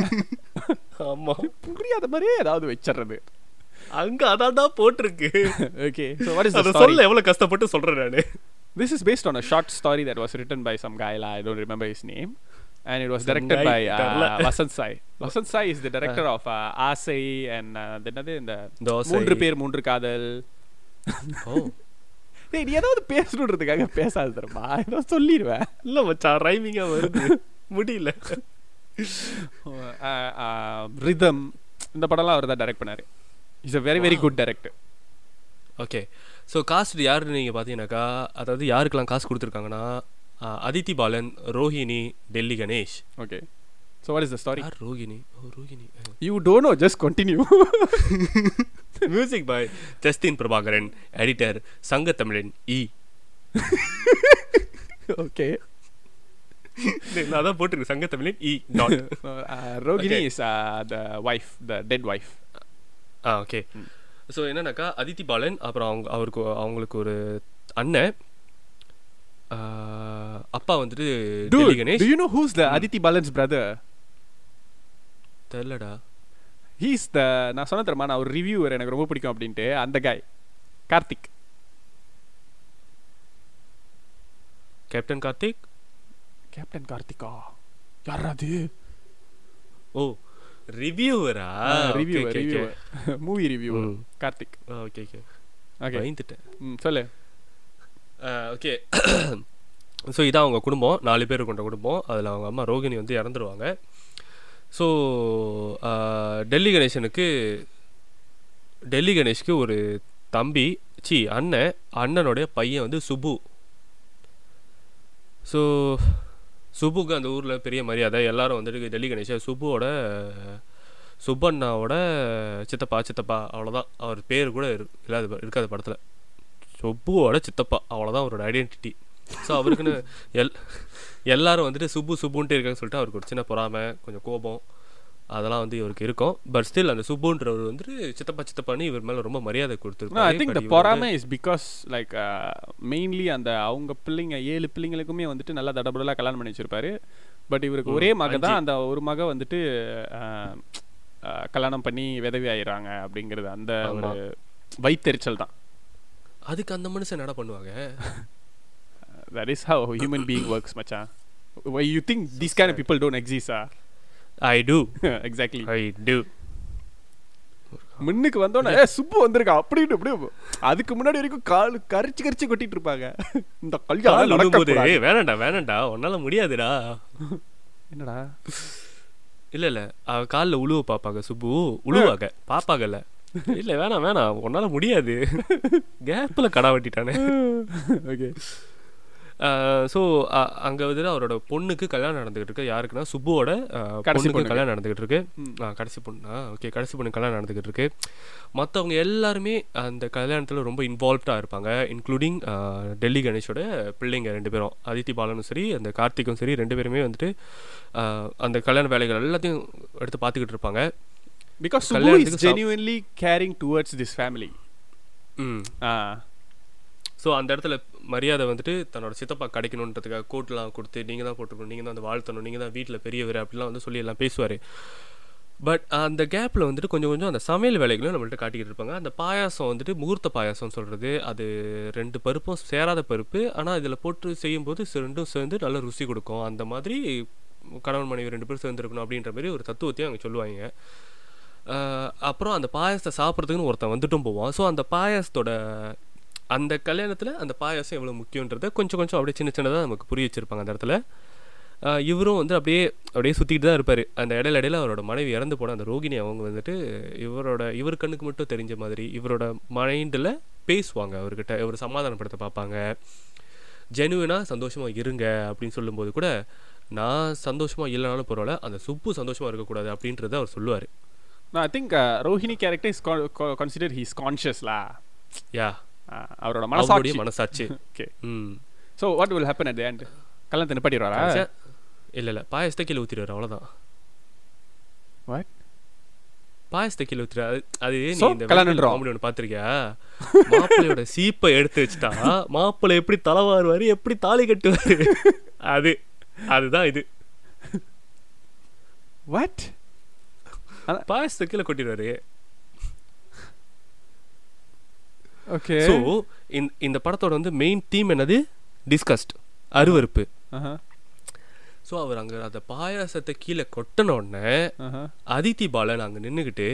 ஆமா. புரியாத மாதிரியே ஏதாவது வச்சிடுறது. அங்க அதான்டா போட்டிருக்கு ஓகே ஸோ வாட் இஸ் அத த சொல்ல எவ்வளவு கஷ்டப்பட்டு சொல்றேன் நானு This is based on a short story that was written by some guy, la, I don't remember his name. And it was directed guy, by uh, Vasant Sai. Vasant Sai is the director of uh, Asai and uh, the என்னது இந்த. மூன்று பேர் மூன்று காதல் ஓ டேய் நீ ஏதாவது பேசணுன்றதுக்காக பேசாது தரமா ஏதோ சொல்லிடுவேன் இல்ல மச்சான் ரைமிங்கா வருது முடியல ரிதம் இந்த படம்லாம் அவர் தான் டைரக்ட் பண்ணாரு is a very very good director okay so cast யாருன்னு நீங்கள் பார்த்தீங்கன்னாக்கா அதாவது யாருக்கெல்லாம் காசு கொடுத்துருக்காங்கன்னா Aditi Balan Rohini Delhi Ganesh okay so what is the story Rohini oh Rohini you don't know just continue music by Justin Prabhakaran editor Sanga Tamizhan E okay நான் தான் போட்டிருக்கேன் Sanga Tamizhan E dot Okay. Is the wife the dead wife ah okay so என்னன்னாக்கா அதித்தி பாலன் அப்புறம் அவங்க அவருக்கு அவங்களுக்கு ஒரு அண்ணன். அப்பா வந்துட்டு Delhi Ganesh. you know who's the Aditi Balan's brother? தெரிலடா. He's the நான் சொன்ன தெரியுமா? நான் ஒரு ரிவ்யூவர் எனக்கு ரொம்ப பிடிக்கும் அப்படின்ட்டு அந்த guy Karthik. Captain Karthik captain Karthika யாரா அது? ஓ ரிவ்யூவரா ரிவ்யூவர் ரிவ்யூவர் மூவி ரிவ்யூவர் ம். கார்த்திக் ஓகே ஓகே ஓகே பயந்துட்டேன். ம் சொல்லு. ஓகே ஸோ இதான் அவங்க குடும்பம். நாலு பேர் கொண்ட குடும்பம். அதில் அவங்க அம்மா ரோகிணி வந்து இறந்துருவாங்க. ஸோ டெல்லி கணேசனுக்கு டெல்லி கணேஷ்க்கு ஒரு தம்பி சி அண்ணன். அண்ணனுடைய பையன் வந்து சுபு ஸோ சுபுக்கு அந்த ஊரில் பெரிய மரியாதை. எல்லாரும் வந்துட்டு டெல்லி கணேஷா சுபுவோட சுப்பண்ணாவோட சித்தப்பா சித்தப்பா அவ்வளோதான் அவர் பேர் கூட இரு இல்லாத இருக்காத படத்தில். சுப்புவோட சித்தப்பா அவ்வளோதான் அவரோட ஐடென்டிட்டி ஸோ அவருக்குன்னு எல் எல்லாரும் வந்துட்டு சுப்பு சுப்புன்ட்டு இருக்காங்கன்னு சொல்லிட்டு அவருக்கு ஒரு சின்ன பொறாமை கொஞ்சம் கோபம். அதெல்லாம் வந்து இவருக்கு இருக்கும். பட் ஸ்டில் அந்த சுப்புன்றவர் வந்துட்டு சித்தப்பா சித்தப்பான்னு இவர் மேலே ரொம்ப மரியாதை No, I கொடுத்துருக்காரு think the பொறாமை இஸ் பிகாஸ் லைக் மெயின்லி அந்த அவங்க பிள்ளைங்க ஏழு பிள்ளைங்களுக்குமே வந்துட்டு நல்லா தடபடலாக கல்யாணம் பண்ணி வச்சிருப்பாரு. பட் இவருக்கு ஒரே மக தான். அந்த ஒரு மக வந்துட்டு அஹ், அஹ், கல்யாணம் பண்ணி விதவி ஆயிடுறாங்க அப்படிங்கிறது அந்த. ஒரு வைத்தெரிச்சல் தான். அதுக்கு அந்த மனுஷன் என்ன பண்ணுவாங்க? That is how human being works மச்சான். Why you think these kind of people don't exist ah I do exactly. I do முன்னுக்கு வந்தோடனே ஏ சுப்பு வந்திருக்கா? அப்படின்னு அப்படியே அதுக்கு முன்னாடி வரைக்கும் கால் கரிச்சு கரிச்சு கொட்டிட்டு இருப்பாங்க. இந்த கல்யாணம் கால் நடக்க விழும்போது கூடாது. வேணாண்டா வேணாண்டா உன்னால முடியாதுடா. என்னடா? இல்ல இல்ல. அவ காலில் உழுவ பாப்பாங்க சுப்பு. உழுவாங்க. பாப்பாங்கல்ல. இல்ல வேணாம் வேணாம். உன்னால முடியாது. கேப்ல கடா வெட்டிட்டானே. ஓகே ஸோ அங்கே வந்துட்டு அவரோட பொண்ணுக்கு கல்யாணம் நடந்துகிட்டு இருக்கு. யாருக்குன்னா சுப்புவோட பொண்ணுக்கு. கல்யாணம் நடந்துகிட்டு இருக்கு. கடைசி பொண்ணு. ஓகே கடைசி பொண்ணு கல்யாணம் நடந்துகிட்டு இருக்கு. மற்றவங்க எல்லாருமே அந்த கல்யாணத்தில் ரொம்ப இன்வால்வ்டாக இருப்பாங்க இன்க்ளூடிங் டெல்லி கணேஷோட பிள்ளைங்க ரெண்டு பேரும். அதித்தி பாலனும் சரி அந்த கார்த்திக்கும் சரி ரெண்டு பேருமே வந்துட்டு அந்த கல்யாண வேலைகள் எல்லாத்தையும் எடுத்து பார்த்துக்கிட்டு இருப்பாங்க. பிகாஸ் கல்யாணத்துக்கு genuinely caring towards this family so அந்த இடத்துல மரியாதை வந்துட்டு தன்னோட சித்தப்பா கிடைக்கணுன்றதுக்காக கோட்லாம் கொடுத்து நீங்கள் தான் போட்டுக்கணும் நீங்கள் தான் அந்த வாழ்த்தணும் நீங்கள் தான் வீட்டில் பெரியவர் அப்படிலாம் வந்து சொல்லி எல்லாம் பேசுவார். பட் அந்த கேப்பில் வந்துட்டு கொஞ்சம் கொஞ்சம் அந்த சமையல் வேலைகளும் நம்மள்ட்ட காட்டிக்கிட்டு இருப்பாங்க. அந்த பாயாசம் வந்துட்டு முகூர்த்த பாயாசம் சொல்கிறது அது ரெண்டு பருப்பும் சேராத பருப்பு ஆனால் இதில் போட்டு செய்யும்போது ரெண்டும் சேர்ந்து நல்ல ருசி கொடுக்கும். அந்த மாதிரி கணவன் மனைவி ரெண்டு பேரும் சேர்ந்துருக்கணும் அப்படின்ற மாதிரி ஒரு தத்துவத்தையும் அவங்க சொல்லுவாங்க. அப்புறம் அந்த பாயாசத்தை சாப்பிட்றதுக்குன்னு ஒருத்தன் வந்துட்டும் போவான். ஸோ அந்த பாயாசத்தோட அந்த கல்யாணத்தில் அந்த பாயாசம் எவ்வளோ முக்கியன்றதை கொஞ்சம் கொஞ்சம் அப்படியே சின்ன சின்னதாக நமக்கு புரிய வச்சிருப்பாங்க அந்த இடத்துல. இவரும் வந்து அப்படியே அப்படியே சுற்றிக்கிட்டு தான் இருப்பார். அந்த இடையில இடையில அவரோட மனைவி இறந்து போன அந்த ரோகிணி அவங்க வந்துட்டு இவரோட இவர் கண்ணுக்கு மட்டும் தெரிஞ்ச மாதிரி இவரோட மைண்டில் பேசுவாங்க அவர்கிட்ட. இவர் சமாதானப்படுத்த பார்ப்பாங்க. ஜெனுவினாக சந்தோஷமாக இருங்க அப்படின்னு சொல்லும்போது கூட நான் சந்தோஷமாக இல்லைனாலும் பரவாயில்ல அந்த சுப்பு சந்தோஷமாக இருக்கக்கூடாது அப்படின்றத அவர் சொல்லுவார். Character is con- co- considered he's conscious lah. யா அவரோட மனசாட்சி. மனசாட்சி. Okay hmm. So what will happen at the end கல்யாணத்தை நிப்பாட்டிடுவாரா? இல்ல இல்ல பாயசத்தை கீழே ஊத்திடுவார் அவ்வளவுதான். What? பாயசத்தை கீழே ஊத்திடுவார். அது- நீ இந்த. காமெடி ஒன்று பார்த்திருக்கியா? மாப்பிள்ளையோட சீப்பை எடுத்து வச்சுட்டா மாப்பிள்ளை எப்படி தலைவாருவாரு எப்படி தாலி கட்டுவாரு? அது அதுதான் இது. வாட் பாயசத்தை கீழே கொட்டிடுவாரு. ஓகே ஸோ இந்த படத்தோட வந்து மெயின் தீம் என்னது? டிஸ்கஸ்ட் அருவருப்பு. ஸோ அவர் அங்கே அந்த பாயாசத்தை கீழே கொட்டின உடனே அதித்தி பாலன் அங்கே நின்றுக்கிட்டு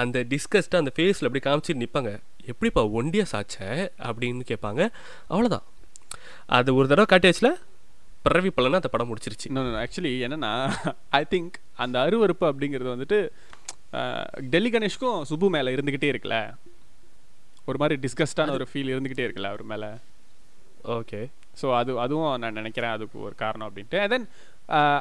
அந்த டிஸ்கஸ்ட்டை அந்த ஃபேஸில் அப்படி காமிச்சிட்டு நிற்பாங்க எப்படிப்பா ஒண்டியா சாச்ச? அப்படின்னு கேட்பாங்க. அவ்வளோதான் அது ஒரு தடவை காட்டியாச்சுல பிறவி பலனை அந்த படம் முடிச்சிருச்சு. இன்னொன்று ஆக்சுவலி என்னன்னா ஐ திங்க் அந்த அருவருப்பு அப்படிங்கிறது வந்துட்டு டெல்லி கணேஷ்க்கும் சுப்பு மேலே இருந்துக்கிட்டே இருக்குல்ல. ஒரு மாதிரி டிஸ்கஸ்டான ஒரு ஃபீல் இருந்துக்கிட்டே இருக்குல்ல அவர் மேலே. ஓகே. ஸோ அது அதுவும் நான் நினைக்கிறேன் அதுக்கு ஒரு காரணம் அப்படின்ட்டு. தென்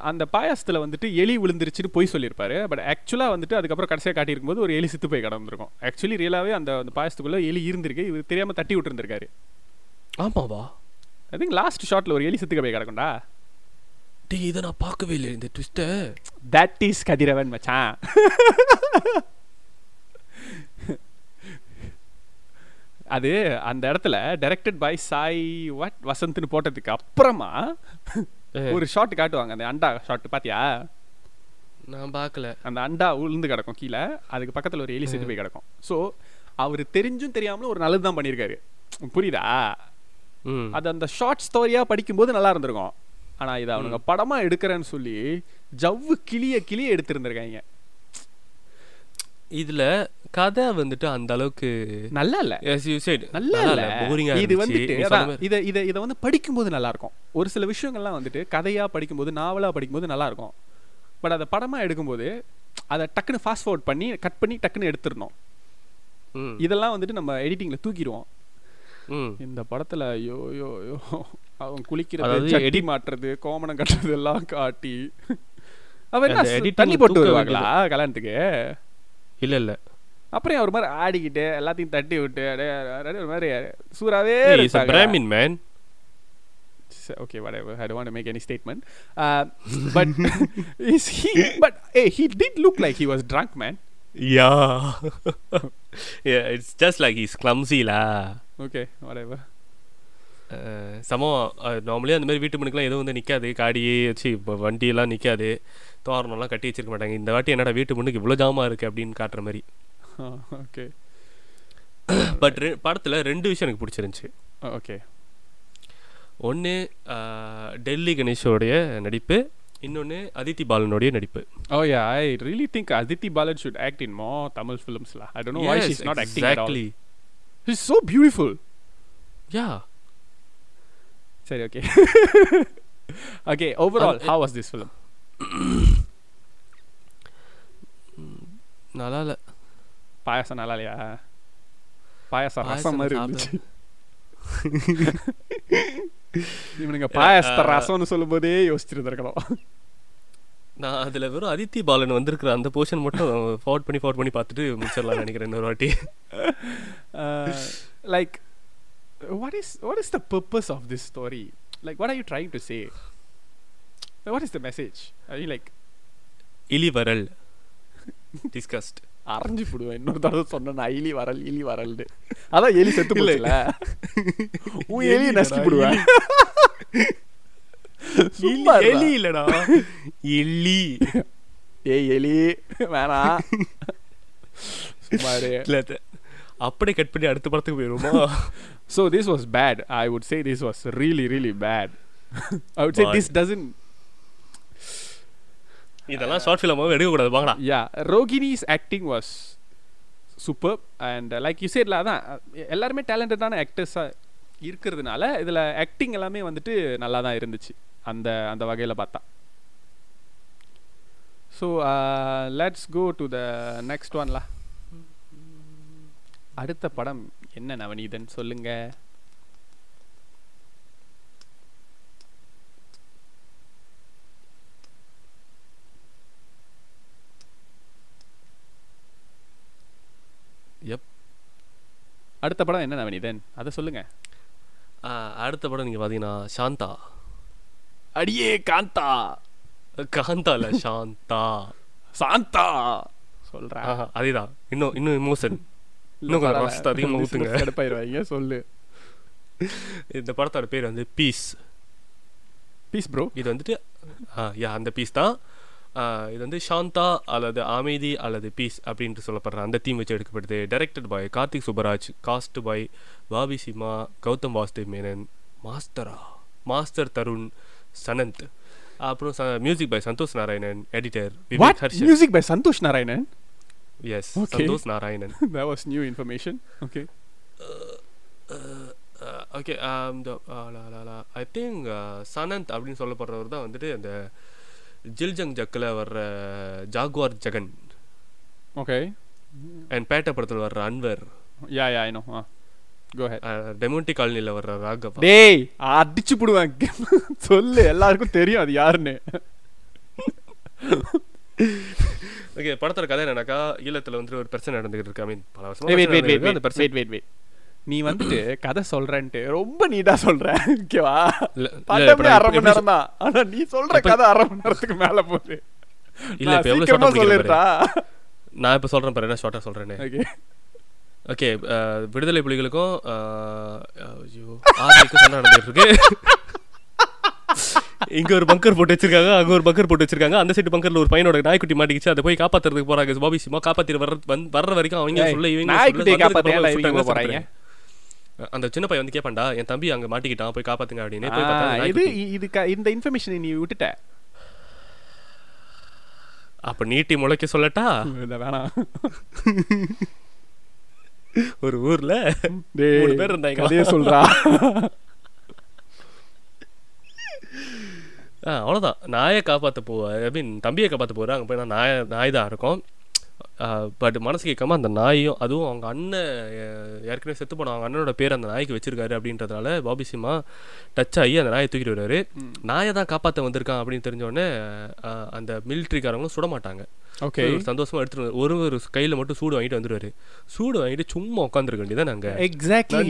அந்த பாயாசத்தில் வந்துட்டு எலி விழுந்துருச்சுன்னு போய் சொல்லியிருப்பாரு. பட் ஆக்சுவலாக வந்துட்டு அதுக்கப்புறம் கடைசியாக காட்டியிருக்கும்போது ஒரு எலி சித்து போய் கடந்திருக்கும் ஆக்சுவலி ரியலாகவே அந்த அந்த பாயாசத்துக்குள்ளே எலி இருந்திருக்கு. இவர் தெரியாமல் தட்டி விட்டுருந்துருக்காரு. ஆமாவா? ஐ திங்க் லாஸ்ட் ஷாட்டில் ஒரு எலி சித்துக்க போய் கிடக்கும்டா. டேய் இதை நான் பார்க்கவே இல்லை இந்த ட்விஸ்ட்டை தட் இஸ் கதிரவன் மச்சான். அது அந்த இடத்துல டைரக்டட் பை சாய் வாட் வசந்த்னு போட்டதுக்கு அப்புறமா ஒரு ஷாட் காட்டுவாங்க. அந்த அண்டா ஷாட் பாத்தியா? நான் பார்க்கல. அந்த அண்டா உளுந்து கிடக்கும் கீழே. அதுக்கு பக்கத்துல ஒரு எலி செத்து போய் கிடக்கும். ஸோ அவர் தெரிஞ்சும் தெரியாமலும் ஒரு நல்லது தான் பண்ணியிருக்காரு. புரியுதா? அது அந்த ஷார்ட் ஸ்டோரியா படிக்கும்போது நல்லா இருந்திருக்கும். ஆனா இதை அவனுங்க படமா எடுக்கிறேன்னு சொல்லி ஜவ்வு கிளிய கிளிய எடுத்திருந்திருக்காங்க. இதுல கதை வந்துட்டு அந்த அளவுக்கு நல்லா இல்ல as you said நல்லா இல்ல போரிங்கா இது வந்துட்டு இத இத இத வந்து படிக்கும்போது நல்லா இருக்கும் ஒரு சில விஷயங்கள்லாம் வந்துட்டு கதையா படிக்கும்போது நாவலா படிக்கும்போது நல்லா இருக்கும் பட் அதை படமா எடுக்கும்போது அதை டக்குன்னு ஃபாஸ்ட் ஃபார்வர்ட் பண்ணி கட் பண்ணி டக்குன்னு எடுத்துடணும். இதெல்லாம் வந்துட்டு நம்ம எடிட்டிங்ல தூக்கிடுவோம். இந்த படத்துல ஐயோ ஐயோ ஐயோ அவன் குளிக்கிறது சட்டி மாட்டுறது கோமணம் கட்டுறது எல்லாம் காட்டி. அவன் தண்ணி போட்டு வருவாங்களா கல்யாணத்துக்கு? இல்ல இல்ல அப்புறம் அவர் மாதிரி ஆடிக்கிட்டு எல்லாத்தையும் தட்டி விட்டு அப்படியே அப்படியே ஒரு மாதிரி சூறாவே இஸ் a இருப்பாங்க. brahmin man S- okay whatever i don't want to make any statement uh, but is he but hey he did look like he was drunk man yeah yeah it's just like he's clumsy lah okay whatever சமம் normally அந்த மாதிரி வீட்டு மணிக்கெலாம் எதுவும் வந்து நிற்காது காடியே வச்சு இப்போ வண்டியெல்லாம் நிற்காது தோரணம்லாம் கட்டி வச்சிருக்க மாட்டாங்க. இந்த வாட்டி என்னடா வீட்டு முன்னுக்கு இவ்வளோ ஜாமா இருக்கு அப்படின்னு காட்டுற மாதிரி. okay பட் படத்தில் ரெண்டு விஷயம் எனக்கு பிடிச்சிருந்துச்சு. okay ஒன்று டெல்லி கணேஷோடைய நடிப்பு. இன்னொன்று அதித்தி பாலனுடைய நடிப்பு. oh yeah i really think aditi balan should act in more tamil films lah. I don't know why Yes, she's not acting at all. exactly. she's so beautiful. Okay. okay, overall, Um, how was this film? நல்லா இல்லை. பாயாசம் நல்லா இல்லையா? பாயாசம் ரசம் மாதிரி இருந்துச்சு. இவனுங்க பாயாசத்தை ரசம்னு சொல்லும் போதே யோசிச்சிருந்திருக்கணும் நான் அதில் வெறும் அதித்தி பாலன் வந்திருக்கிற அந்த போர்ஷன் மட்டும் ஃபார்வர்ட் பண்ணி ஃபார்வர்ட் பண்ணி பார்த்துட்டு முடிச்சிடலாம் நினைக்கிறேன் இன்னொரு வாட்டி. Like what is what is the purpose of this story? Like what are you trying to say? Like, what is the message? Are you like இலி வரல் டிஸ்கஸ்ட் அரைஞ்சு போடுவேன். இன்னொரு தடவை சொன்ன இலி வரல் இலி வரல்னு அதான் எலி செத்து போச்சுல. உன் எலியை நசுக்கி போடுவேன். எலி. இல்லடா. எலி. ஏய் எலி வேணாம் அது- அப்படியே கட் பண்ணி அடுத்த படத்துக்கு போயிருவோமா? So this was bad. I would say this was really, really bad. I would say Bad. this doesn't. இதெல்லாம் ஷார்ட் ஃபிலிமாவும் எடுக்கக்கூடாது Rogini's acting was superb, and uh, like you said, lah, அதான் எல்லாருமே டேலண்டடான ஆக்டர்ஸாக இருக்கிறதுனால இதில் ஆக்டிங் எல்லாமே வந்துட்டு நல்லா தான் இருந்துச்சு அந்த அந்த வகையில் பார்த்தா so let's go to the next ஒன்ல அடுத்த படம் என்ன நவநீதன்? சொல்லுங்க. எப் அடுத்த படம் என்ன நவநீதன்? அதை சொல்லுங்க. அடுத்த படம் நீங்க பாத்தீங்கன்னா சாந்தா அடியே காந்தா. காந்தா இல்ல சாந்தா சாந்தா. சொல்றேன் ஆஹா, அதேதான். இன்னும் இன்னும் இமோஷன் இன்னும் கொஞ்சம் ரசத்தை அதிகமா ஊத்துங்க. கடுப்பாயிருவாங்க சொல்லு இந்த படத்தோட பேர் வந்து பீஸ் பீஸ் ப்ரோ இது வந்துட்டு யா அந்த பீஸ் தான் இது வந்து சாந்தா அல்லது அமைதி அல்லது பீஸ் அப்படின்ட்டு சொல்லப்படுற அந்த தீம் வச்சு எடுக்கப்படுது directed by Karthik Subbaraj caused by Bobby Simha Gautham Vasudev Menon மாஸ்டரா மாஸ்டர் தருண் சனந்த் அப்புறம் music by Santhosh Narayanan editor music by Santhosh Narayanan S Okay. Santhosh Narayanan that was new information. Okay. Okay I think Sanand அப்படின்னு சொல்லப்படுறவர் தான் வந்துட்டு அந்த ஜில்ஜங் ஜக்கில் வர்ற Jaguar Jagan. Okay. And Petta படத்தில் வர்ற Anwar. Yeah i know. Uh. Go head டெமோன்டி காலனியில் வர்ற ராகவா. டேய் அடிச்சு புடுவேன். சொல்லு எல்லாருக்கும் தெரியும் அது யாருன்னு. ஓகே படத்தோட கதை என்னன்னாக்கா ஈழத்தில் வந்துட்டு ஒரு பிரச்சனை நடந்துகிட்டு இருக்கு. ஐ மீன் பல வருஷமா வெயிட் வெயிட். அந்த பிரச்சனை நீ வந்துட்டு கதை சொல்றேன்ட்டு ரொம்ப நீட்டா சொல்ற ஓகேவா படமே அரை மணி நேரம் தான் ஆனா நீ சொல்ற கதை அரை மணி நேரத்துக்கு மேல போகுது. இல்ல, இப்ப எவ்வளவு முடிக்கிறேன் சொல்லிடுறா நான் இப்போ சொல்கிறேன் பாரு என்ன ஷார்ட்டாக சொல்கிறேன்னு ஓகே விடுதலை புலிகளுக்கும் ஐயோ ஆர்மிக்கும் சண்டை நடந்துட்டு இருக்கு. இங்க ஒரு பங்கர் போட்டு வச்சிருக்காங்க அங்க ஒரு பங்கர் போட்டு வச்சிருக்காங்க. அந்த சைடு பங்கர்ல ஒரு பையனோட நாய்க்குட்டி மாட்டிக்கிச்சு. அதை போய் காப்பாத்துறதுக்கு போறாங்க பாபி சிமா காப்பாத்திட்டு வர்ற வந்து- வர்ற வரைக்கும் அவங்க சொல்ல இவங்க போறாங்க? அந்த சின்ன பையன் வந்து கேப்பான்டா என் தம்பி அங்க மாட்டிக்கிட்டான் போய் காப்பாத்துங்க அப்படின்னு இது. இது இந்த இன்ஃபர்மேஷன் நீ விட்டுட்ட? அப்ப நீட்டி முளைக்க சொல்லட்டா? வேணாம். ஒரு ஊர்ல மூணு பேர் இருந்தாங்க. சொல்றா. ஆ அவ்வளோதான் நாயை காப்பாற்ற போவா ஐ மீன் தம்பியை காப்பாற்ற போகிறேன் அங்கே போய் நான் நாய் நாய் தான் இருக்கும். பட் மனசு கேட்காம அந்த நாயும் அதுவும் அவங்க அண்ணன் ஏற்கனவே செத்து போன அவங்க அண்ணனோட பேர் அந்த நாய்க்கு வச்சிருக்காரு அப்படின்றதுனால பாபி சிம்மா டச் ஆகி அந்த நாயை தூக்கிட்டு வருவாரு. நாயை தான் காப்பாற்ற வந்திருக்கான் அப்படின்னு தெரிஞ்ச உடனே அஹ், அந்த மிலிட்ரிக்காரங்களும் சுட மாட்டாங்க. ஓகே. ஒரு சந்தோஷமா எடுத்துட்டு ஒரு ஒரு கையில மட்டும் சூடு வாங்கிட்டு வந்துருவாரு. சூடு வாங்கிட்டு சும்மா உட்காந்துருக்க வேண்டியதான் நாங்க எக்ஸாக்ட்லி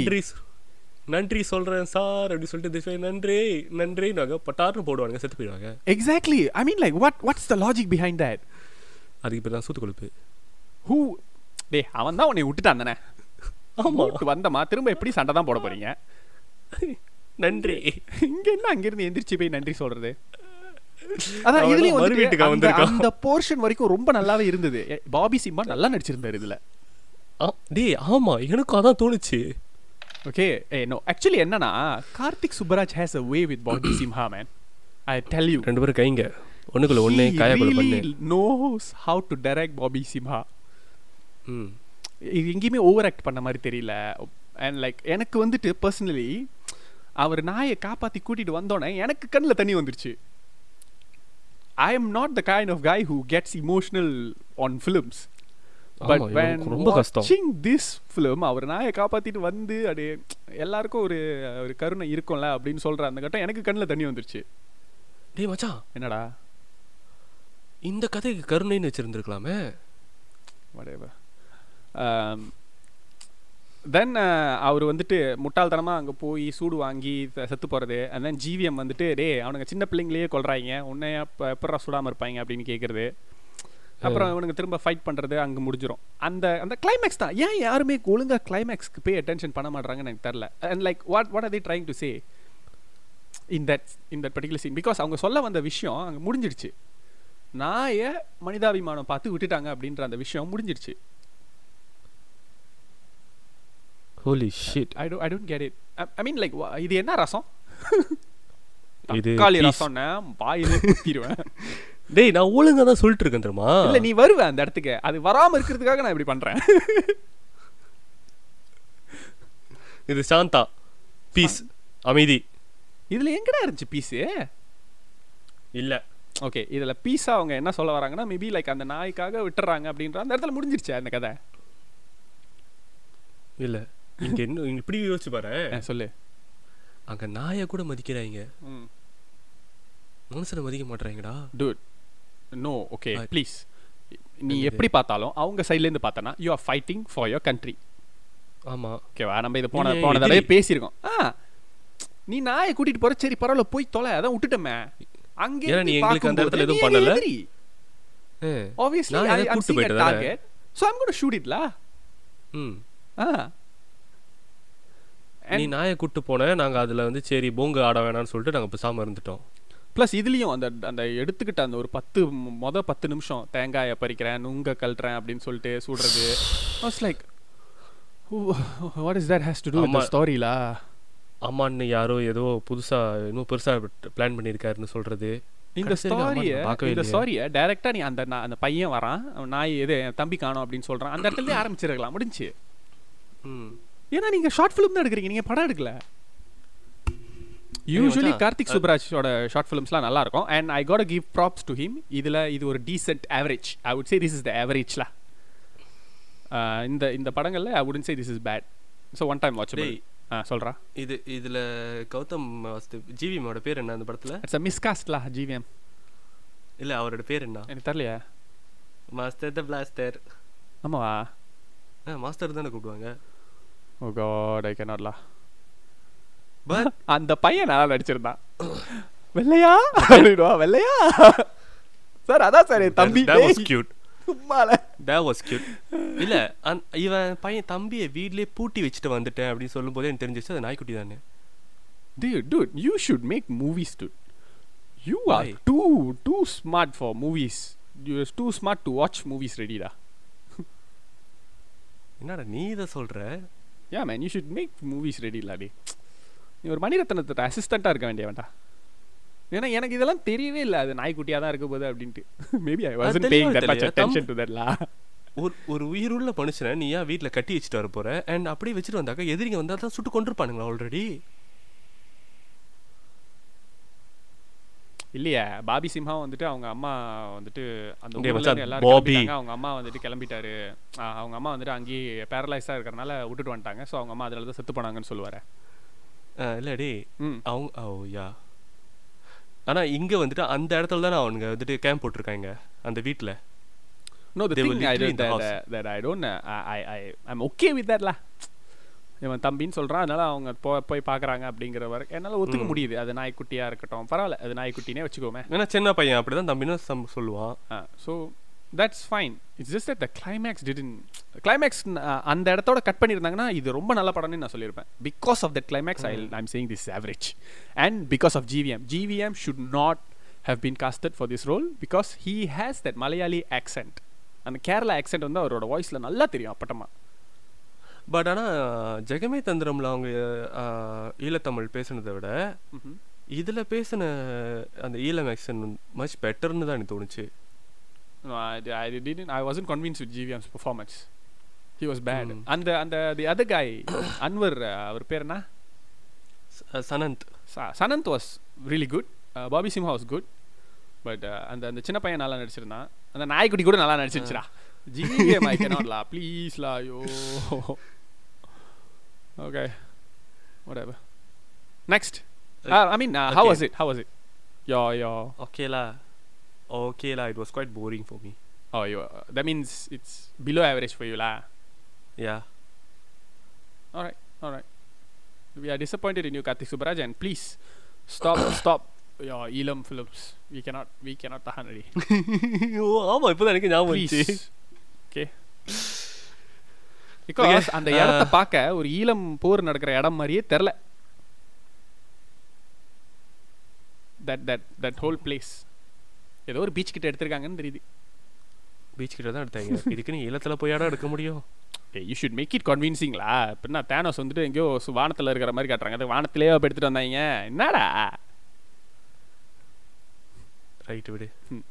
நன்றி சொல்றேன் சார் அப்படி சொல்லிட்டு way, நன்றி நன்றி நாங்க பட்டார்னு போடுவாங்க செத்து போயிடுவாங்க. Exactly I mean like what what's the logic behind that அதுக்கு பேர் தான் சூத்து கொழுப்பு ஹூ டேய் அவன் தான் உன்னை விட்டுட்டான் தானே? ஆமா. விட்டு வந்தமா? திரும்ப எப்படி சண்டை தான் போட போறீங்க? நன்றி. இங்க என்ன அங்க இருந்து எந்திரிச்சு போய் நன்றி சொல்றது? அதான் இதுலயும் வீட்டுக்கு அந்த- போர்ஷன் வரைக்கும் ரொம்ப நல்லாவே இருந்தது. பாபி சிம்மா நல்லா நடிச்சிருந்தாரு இதுல. டேய் ஆமா எனக்கும் அதான் தோணுச்சு. ஓகே ஏ நோ ஆக்சுவலி என்னன்னா Karthik Subbaraj has a way with Bobby Simha man I tell you ரெண்டு பேரும் கைங்க. ஒண்ணுக்குள்ள ஒண்ணு காயக்குள்ள பண்ணு. knows how to direct Bobby Simha ம். இது எங்கேயுமே ஓவர் ஆக்ட் பண்ண மாதிரி தெரியல. அண்ட் லைக் எனக்கு வந்துட்டு பர்சனலி அவர் நாயை காப்பாத்தி கூட்டிட்டு வந்தோடனே எனக்கு கண்ணில் தண்ணி வந்துருச்சு. I am not the kind of guy who gets emotional on films. But ரொம்ப கஷ்டம். watching this film அவர் நாயை காப்பாத்திட்டு வந்து அப்படியே எல்லாருக்கும் ஒரு ஒரு கருணை இருக்கும்ல அப்படின்னு சொல்ற அந்த கட்டம் எனக்கு கண்ணில் தண்ணி வந்துருச்சு. டேய் மச்சான். என்னடா? இந்த கதைக்கு கருணைன்னு வச்சிருந்துருக்கலாமே. Whatever. தென் அவர் வந்துட்டு முட்டாள்தனமாக அங்கே போய் சூடு வாங்கி செத்து போகிறது and then ஜிவிஎம் வந்துட்டு டேய் அவனுங்க சின்ன பிள்ளைங்களையே கொல்றாங்க உன்னை எப்போ எப்படா சுடாமல் இருப்பாங்க அப்படின்னு கேட்குறது அப்புறம் இவனுங்க திரும்ப ஃபைட் பண்ணுறது அங்கே முடிஞ்சிரும். அந்த அந்த கிளைமேக்ஸ் தான். ஏன் யாருமே ஒழுங்காக கிளைமேக்ஸ்க்கு போய் அட்டென்ஷன் பண்ண மாட்றாங்கன்னு எனக்கு தெரில and like what what are they trying to say in that in that particular scene because அவங்க சொல்ல வந்த விஷயம் அங்கே முடிஞ்சிடுச்சு. நாயை மனிதாபிமானம் பார்த்து விட்டுட்டாங்க அப்படின்ற அந்த விஷயம் முடிஞ்சிடுச்சு. Holy shit I don't I don't get it I mean like இது என்ன ரசம்? இது தக்காளி. ரசம்னா வாயிலே குத்திடுவேன் டேய் நான் ஒழுங்கா தான் சொல்லிட்டு இருக்கேன் தெரியுமா? இல்ல நீ வருவ அந்த இடத்துக்கு. அது வராம இருக்கிறதுக்காக நான் இப்படி பண்றேன். இது சாந்தா. பீஸ் அமைதி. இதுல எங்கடா இருந்துச்சு பீஸ் இல்ல. ஓகே இதுல பீஸா அவங்க என்ன சொல்ல வராங்கன்னா மேபி லைக் அந்த நாய்க்காக விட்டுறாங்க அப்படின்ற அந்த இடத்துல முடிஞ்சிருச்சு அந்த கதை? இல்ல. இங்க இன்னும் இப்படி யோசிச்சு பாரு. சொல்லு. அங்க நாயை கூட மதிக்கிறாங்க மனுஷனை மதிக்க மாட்டறாங்கடா டூட் நோ ஓகே. ப்ளீஸ் நீ? எப்படி பார்த்தாலும் அவங்க சைட்ல இருந்து பார்த்தனா you are fighting for your country ஆமா. ஓகேவா நம்ம இதை போன போன. தடவை பேசியிருக்கோம். ஆ நீ நாயை கூட்டிட்டு போற சரி பரவாயில்ல போய் தொலை அதான் விட்டுட்டோமே. அங்கே நீ எங்களுக்கு அந்த இடத்துல எதுவும் பண்ணல? கூட்டு seeing a போயிட்டு தானே? target. So I'm going to shoot it la ம். ah நீ நாயை கூட்டு போன நாங்க அதுல வந்து சரி போங்க ஆட வேணாம்னு சொல்லிட்டு நாங்க பேசாம இருந்துட்டோம். ப்ளஸ் இதுலயும் அந்த அந்த எடுத்துக்கிட்ட அந்த ஒரு பத்து மொ- மொத பத்து நிமிஷம் தேங்காயை பறிக்கிறேன் நுங்க கழட்டுறேன் அப்படின்னு சொல்லிட்டு சுடுறது. Was like what is that has to do. ஸ்டோரிலா அம்மான்னு யாரோ ஏதோ புதுசா இன்னும் பெருசா பிளான் பண்ணியிருக்காருன்னு சொல்றது. இந்த ஸ்டோரிய இந்த. ஸ்டோரிய டைரக்டா நீ அந்த அந்த பையன் வரான். நாய் எது என் தம்பி காணோம் அப்படின்னு சொல்றான். அந்த இடத்துல ஆரம்பிச்சிருக்கலாம். முடிஞ்சு. ஏன்னா நீங்க ஷார்ட் ஃபிலிம் தான் எடுக்கிறீங்க. நீங்க படம் எடுக்கல. யூஸ்வலி கார்த்திக் சுப்ராஜோட ஷார்ட் ஃபிலிம்ஸ்லாம் நல்லா இருக்கும். And I got give props to him இதுல இது ஒரு decent average I would say this is the ஆவரேஜ்ல இந்த இந்த படங்கள்ல I wouldn't say this is bad so one time டேய் ஆ சொல்கிறா இது இதுல கௌதம் வாஸ்து ஜிவிஎமோட பேர் என்ன அந்த படத்துல? இட்ஸ் அ மிஸ்காஸ்ட்லா ஜிவிஎம் இல்ல அவரோட பேர் என்ன? எனக்கு தெரியலையா. மாஸ்டர் த பிளாஸ்டர் ஆமாவா? மாஸ்டர் தானே கூப்பிடுவாங்க. ஓ காட் ஐ கேனாட்லா பட் அந்த பையன் நல்லா நடிச்சிருந்தான் வெள்ளையா அப்படின்வா வெள்ளையா சார் அதான் சார் தம்பி cute சும்மால that was cute இல்ல இவன் பையன் தம்பியை வீட்லயே பூட்டி வச்சுட்டு வந்துட்டேன் அப்படின்னு சொல்லும்போது எனக்கு தெரிஞ்சிச்சு அது நாய்க்குட்டி தானே dude dude you should make movies dude you are Why? too too smart for movies you're too smart to watch movies ready da என்னடா நீ இதை சொல்ற man you should make movies ready la டேய் நீ ஒரு மணிரத்னத்தோட அசிஸ்டண்ட்டாக இருக்க வேண்டிய வேண்டாம் ஏன்னா எனக்கு இதெல்லாம் தெரியவே இல்லை. அது நாய்க்குட்டியாக தான் இருக்க போகுது அப்படின்ட்டு. Maybe I wasn't paying that much. Attention to that லா ஒரு ஒரு உயிருள்ள மனுஷனை நீ ஏன் வீட்டில் கட்டி வச்சுட்டு வர போற? அண்ட் அப்படியே வச்சுட்டு வந்தாக்கா எதிரிங்க வந்தா தான் சுட்டு கொண்டிருப்பானுங்களா ஆல்ரெடி இல்லையா. பாபி சிம்ஹா வந்துட்டு அவங்க அம்மா வந்துட்டு அந்த ஊர்ல எல்லாரும் அவங்க அம்மா வந்துட்டு கிளம்பிட்டாரு. அவங்க அம்மா வந்துட்டு அங்கேயே பேரலைஸாக இருக்கிறனால விட்டுட்டு வந்துட்டாங்க. ஸோ அவங்க அம்மா அதில் தான் செத்து போனாங்கன்னு சொல்லுவாரு. இல்லடி. ம். அவங்க ஓ யா. ஆனா இங்க வந்துட்டு அந்த இடத்துல தானே அவனுங்க வந்துட்டு கேம்ப் போட்டிருக்காங்க அந்த வீட்ல. No, the They thing I don't, that, that, that I don't, uh, I, I, I'm okay with that lah. இவன் தம்பின்னு சொல்கிறான் அதனால அவங்க போ போய் பார்க்குறாங்க அப்படிங்கிற வரைக்கும் என்னால் ஒத்துக்க. முடியுது. அது நாய்க்குட்டியாக இருக்கட்டும். பரவாயில்ல அது நாய்க்குட்டினே வச்சுக்கோமே. ஏன்னா சின்ன பையன் அப்படிதான் தம்பின்னு சம் சொல்லுவான். So that's fine it's just that the climax didn't climax அந்த இடத்தோட கட் பண்ணியிருந்தாங்கன்னா இது ரொம்ப நல்ல படம்னு நான் சொல்லியிருப்பேன். Because of that climax I I'm saying this average and because of GVM GVM should not have been casted for this role because he has that Malayali accent அந்த கேரளா ஆக்சென்ட் வந்து அவரோட வாய்ஸில் நல்லா தெரியும் அப்பட்டமா. பட் ஆனா ஜெகமே தந்திரம்ல அவங்க ஈழத்தமிழ் பேசுனதை விட இதுல பேசின அந்த ஈழம் ஆக்சன் மச் பெட்டர்னு தான் எனக்கு தோணுச்சு. No, I, I didn't. I wasn't convinced with GVM's performance. He was bad. Hmm. And the and the, the other guy, Anwar, uh, அவர் பேர் என்ன ச- Sanant Sa- Sanant was really good. Uh, Bobby Simha was good. But அந்த அந்த சின்ன பையன் நல்லா நடிச்சிருந்தான் அந்த நாய்க்குட்டி கூட நல்லா நடிச்சிருச்சுடா ஜிவிஎம் ஐ கேனாட்லா ப்ளீஸ்லா ஐயோ okay whatever next uh, i mean uh, how Okay. was it how was it your your ஓகேலா ஓகேலா it was quite boring for me oh you uh, that means it's below average for you lah yeah All right, all right. We are disappointed in you, Karthik Subaraj, and please stop, stop your Elam films. We cannot, we cannot tahan already. ஓ ஆமா இப்போதான் எனக்கு ஞாபகம் வந்துச்சு Please, okay. Because அந்த இடத்த பார்க்க ஒரு ஈழம் போர் நடக்கிற இடம் மாதிரியே தெரில that that that whole place ஏதோ ஒரு பீச் கிட்ட எடுத்திருக்காங்கன்னு தெரியுது. பீச் கிட்ட தான் எடுத்தாங்க. இதுக்கு நீ ஈழத்துல போயாடா எடுக்க முடியும்? யூ ஷுட் மேக் இட் கன்வின்சிங்லா இப்படின்னா தேனோஸ் வந்துட்டு எங்கேயோ வானத்துல இருக்கிற மாதிரி காட்டுறாங்க. அது வானத்திலேயே அப்ப எடுத்துட்டு வந்தாங்க. என்னடா? ரைட்டு விடு.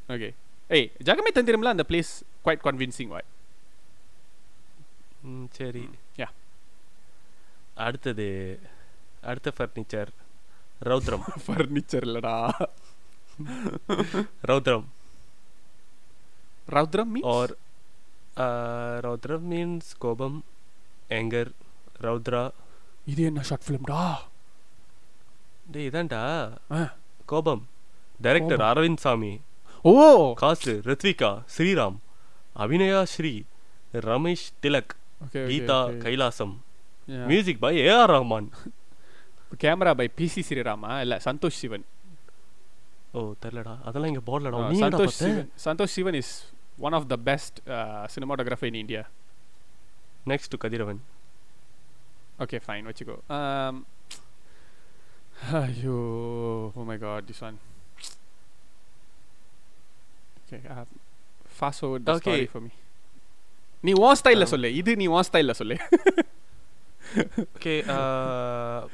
ஓகே ஏய் ஜகமே தந்திரம்ல அந்த பிளேஸ் குவைட் கன்வின்சிங் வாய் சரி. yeah. அடுத்தது அடுத்த ஃபர்னிச்சர் ரௌத்ரம். ஃபர்னிச்சர் இல்லடா. ரௌத்ரம் ரௌத்ரம் மீ ஆர் ரௌத்ரம் மீன்ஸ் கோபம் ஏங்கர் ரௌத்ரா இது என்ன ஷார்ட் ஃபிலிம்டா டேய் இதான்டா ஆ. கோபம் டைரக்டர். அரவிந்த் சாமி ஓ cast Rithvika Sriram Abhinaya Sri Ramesh Thilak Geetha Kailasam music by AR Rahman camera by PC Sri Rama இல்ல சந்தோஷ் சிவன் ஓ தெரியலடா. அதெல்லாம் இங்க போடலடா Uh, நீ என்னடா சந்தோஷ் பார்த்த. Sivan Santosh Sivan is one of the best cinematographer in India next Kathiravan. Okay fine வச்சுக்கோ. Um, ஐயோ ஓ my god this one okay fast forward the Okay. Story for me நீ உன் ஸ்டைல்ல Um, சொல்லு. இது நீ உன் ஸ்டைல்ல சொல்லு. ஓகே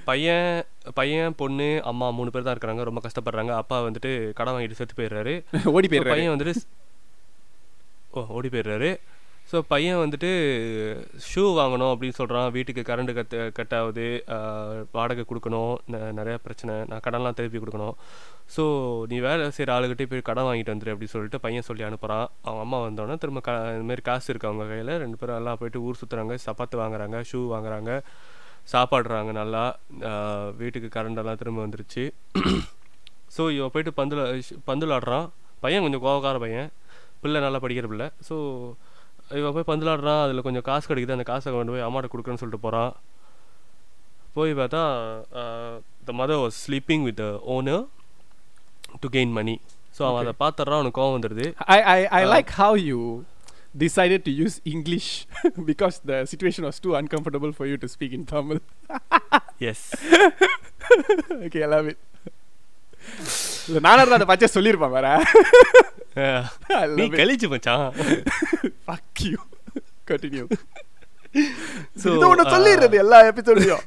பையன் பையன் பொண்ணு அம்மா மூணு பேர் தான் இருக்கிறாங்க. ரொம்ப கஷ்டப்படுறாங்க. அப்பா வந்துட்டு கடன் வாங்கிட்டு செத்து போயிடுறாரு. ஓடி போயிடுறாரு. பையன் வந்துட்டு ஓ ஓடி போயிடுறாரு. ஸோ பையன் வந்துட்டு ஷூ வாங்கணும் அப்படின்னு சொல்கிறான் வீட்டுக்கு கரண்ட் கட் கட் ஆகுது வாடகை கொடுக்கணும். நிறையா பிரச்சனை. நான் கடன்லாம் திருப்பி கொடுக்கணும். ஸோ நீ வேலை செய்கிற ஆளுகிட்டே போய் கடன் வாங்கிட்டு வந்துரு அப்படின்னு சொல்லிட்டு பையன் சொல்லி அனுப்புகிறான் அவங்க அம்மா வந்தோடனே திரும்ப க இதுமாரி காசு இருக்கு அவங்க கையில். ரெண்டு பேரும் எல்லாம் போயிட்டு ஊர் சுற்றுறாங்க சப்பாத்து வாங்குறாங்க ஷூ வாங்குறாங்க சாப்பாடுறாங்க நல்லா. வீட்டுக்கு கரண்டெல்லாம் திரும்ப வந்துருச்சு. ஸோ இவன் போயிட்டு பந்தில் பந்து விளாடுறான் பையன் கொஞ்சம் கோவக்கார பையன். பிள்ளை நல்லா படிக்கிற பிள்ளை. ஸோ இவன் போய் பந்து விளாடுறான் அதில் கொஞ்சம் காசு கிடைக்குது அந்த காசை கொண்டு போய் அம்மாட்ட கொடுக்குறேன்னு சொல்லிட்டு போகிறான் போய் பார்த்தா the mother was sleeping with owner to gain money so அவன் அதை பார்த்துட்றான் அவனுக்கு கோவம் வந்துடுது. I, I, I like how you decided to use English because the situation was too uncomfortable for you to speak in Tamil. Yes okay, I love it. நானும் அதை பச்சை சொல்லியிருப்பேன் வேற நீ. கழிச்சு மச்சான். இது ஒன்று சொல்லிடுறது எல்லா எபிசோட்லையும்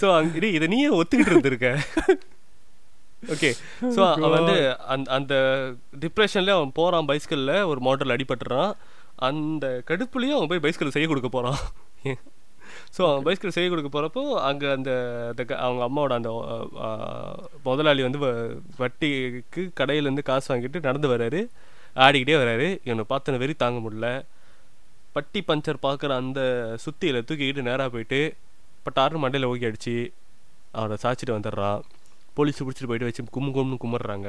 ஸோ அங்கே இதை நீயே ஒத்துக்கிட்டு இருந்திருக்க. ஓகே ஸோ அவன் வந்து அந்த அந்த டிப்ரெஷன்ல அவன் போகிறான் பைஸ்கிளில் ஒரு மோட்டரில் அடிபட்டுறான். அந்த கடுப்புலேயும் அவன் போய் பைஸ்கிள் செய்ய கொடுக்க போகிறான் ஸோ அவன் பைஸ்கில் செய்ய கொடுக்க போகிறப்போ அங்கே அந்த க- அவங்க அம்மாவோட அந்த முதலாளி வந்து வ- வட்டிக்கு கடையிலேருந்து காசு வாங்கிட்டு நடந்து வர்றாரு. ஆடிக்கிட்டே வர்றாரு. இவனை பார்த்தன வெறி தாங்க முடியல. பட்டி பஞ்சர் பார்க்குற அந்த சுத்தியில் தூக்கிக்கிட்டு நேராக போயிட்டு பட்டாருன்னு மண்டையில் ஓகே அடிச்சு அவனை சாச்சிட்டு வந்துடுறான் போலீஸ் பிடிச்சிட்டு போயிட்டு வச்சு கும் கும்னு கும்பிட்றாங்க